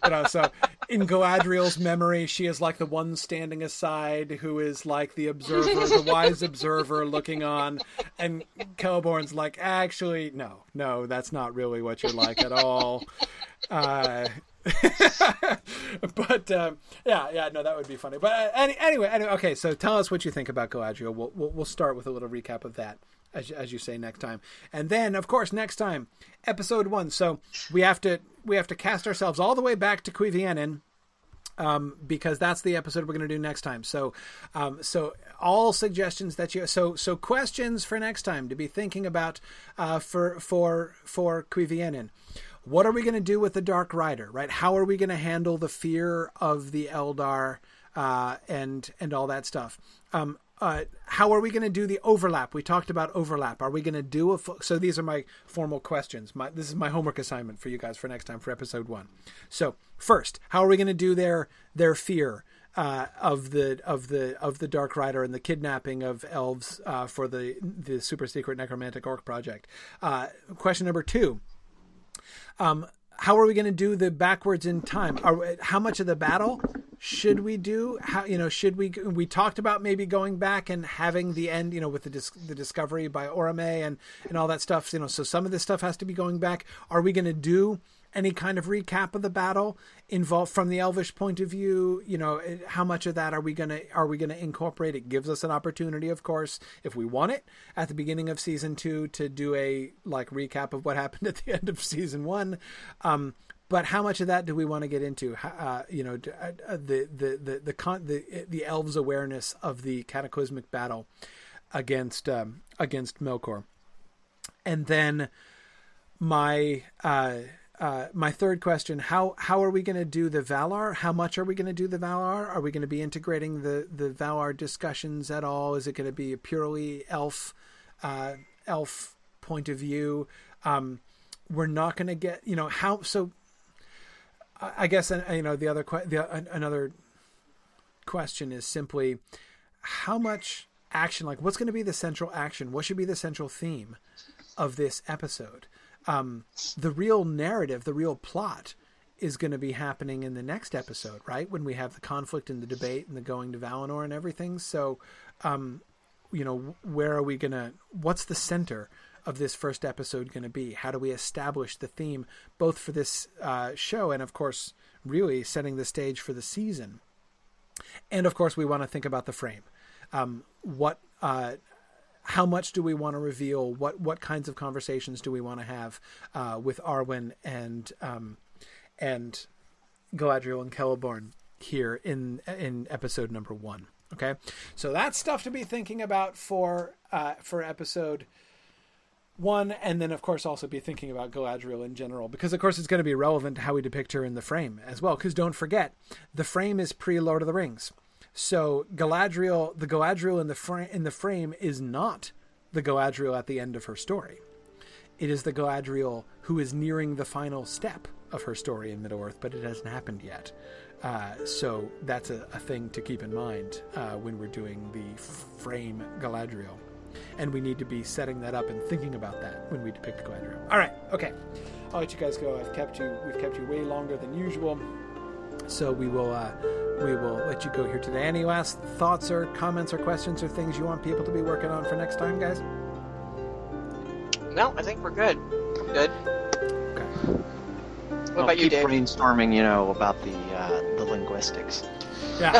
you know, so in Galadriel's memory, she is like the one standing aside who is like the observer, the wise *laughs* observer looking on, and Celeborn's like, actually, no, no, that's not really what you're like at all. Uh, *laughs* but um, yeah, yeah, no, that would be funny. But uh, any, anyway, anyway, okay. So tell us what you think about Galadriel. We'll, we'll we'll start with a little recap of that, as as you say next time, and then of course next time, episode one. So we have to we have to cast ourselves all the way back to Cuivianen um, because that's the episode we're going to do next time. So, um, so all suggestions that you so so questions for next time to be thinking about uh, for for for Cuivianen. What are we going to do with the Dark Rider? Right? How are we going to handle the fear of the Eldar uh, and and all that stuff? Um, uh, how are we going to do the overlap? We talked about overlap. Are we going to do a fu- so? These are my formal questions. My this is my homework assignment for you guys for next time for episode one. So first, how are we going to do their their fear uh, of the of the of the Dark Rider and the kidnapping of elves uh, for the the super secret necromantic orc project? Uh, question number two. Um, how are we going to do the backwards in time? Are, how much of the battle should we do? How you know should we? We talked about maybe going back and having the end, you know, with the dis, the discovery by Orome and and all that stuff. You know, so some of this stuff has to be going back. Are we going to do any kind of recap of the battle involved from the elvish point of view you know how much of that are we going to are we going to incorporate it gives us an opportunity of course if we want it at the beginning of season 2 to do a like recap of what *laughs* happened at the end of season 1 um but how much of that do we want to get into? Uh, you know, uh, the the the the con- the the elves' awareness of the cataclysmic battle against um, against Melkor. and then my uh, uh, my third question: how how are we going to do the Valar? How much are we going to do the Valar? Are we going to be integrating the the Valar discussions at all? Is it going to be a purely elf uh, elf point of view? Um, we're not going to get you know how so. I guess uh, you know the other the another question is simply how much action like what's going to be the central action what should be the central theme of this episode um, the real narrative, the real plot is going to be happening in the next episode, right? When we have the conflict and the debate and the going to Valinor and everything. So, um, you know, where are we going to, what's the center of this first episode going to be? How do we establish the theme, both for this uh, show and, of course, really setting the stage for the season? And, of course, we want to think about the frame. Um, what, uh, how much do we want to reveal? What what kinds of conversations do we want to have uh, with Arwen and um, and Galadriel and Celeborn here in in episode number one? Okay, so that's stuff to be thinking about for uh, for episode one, and then of course also be thinking about Galadriel in general, because of course it's going to be relevant to how we depict her in the frame as well. Because don't forget, the frame is pre Lord of the Rings. So Galadriel, the Galadriel in the in the frame is not the Galadriel at the end of her story. It is the Galadriel who is nearing the final step of her story in Middle Earth, but it hasn't happened yet. Uh, so that's a, a, thing to keep in mind uh, when we're doing the frame Galadriel. And we need to be setting that up and thinking about that when we depict Galadriel. All right, okay. I'll let you guys go. I've kept you. We've kept you way longer than usual. So we will uh, we will let you go here today. Any last thoughts or comments or questions or things you want people to be working on for next time, guys? No, I think we're good. I'm good. Okay. What well, about you, Dave? Brainstorming, you know, about the uh, the linguistics. Yeah,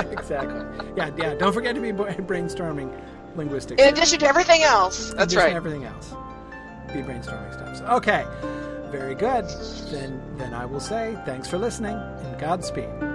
*laughs* *laughs* exactly. Yeah, yeah. Don't forget to be brainstorming linguistics. In addition to everything else. That's right. everything else. Be brainstorming stuff. So, okay. Very good. Then then I will say thanks for listening and Godspeed.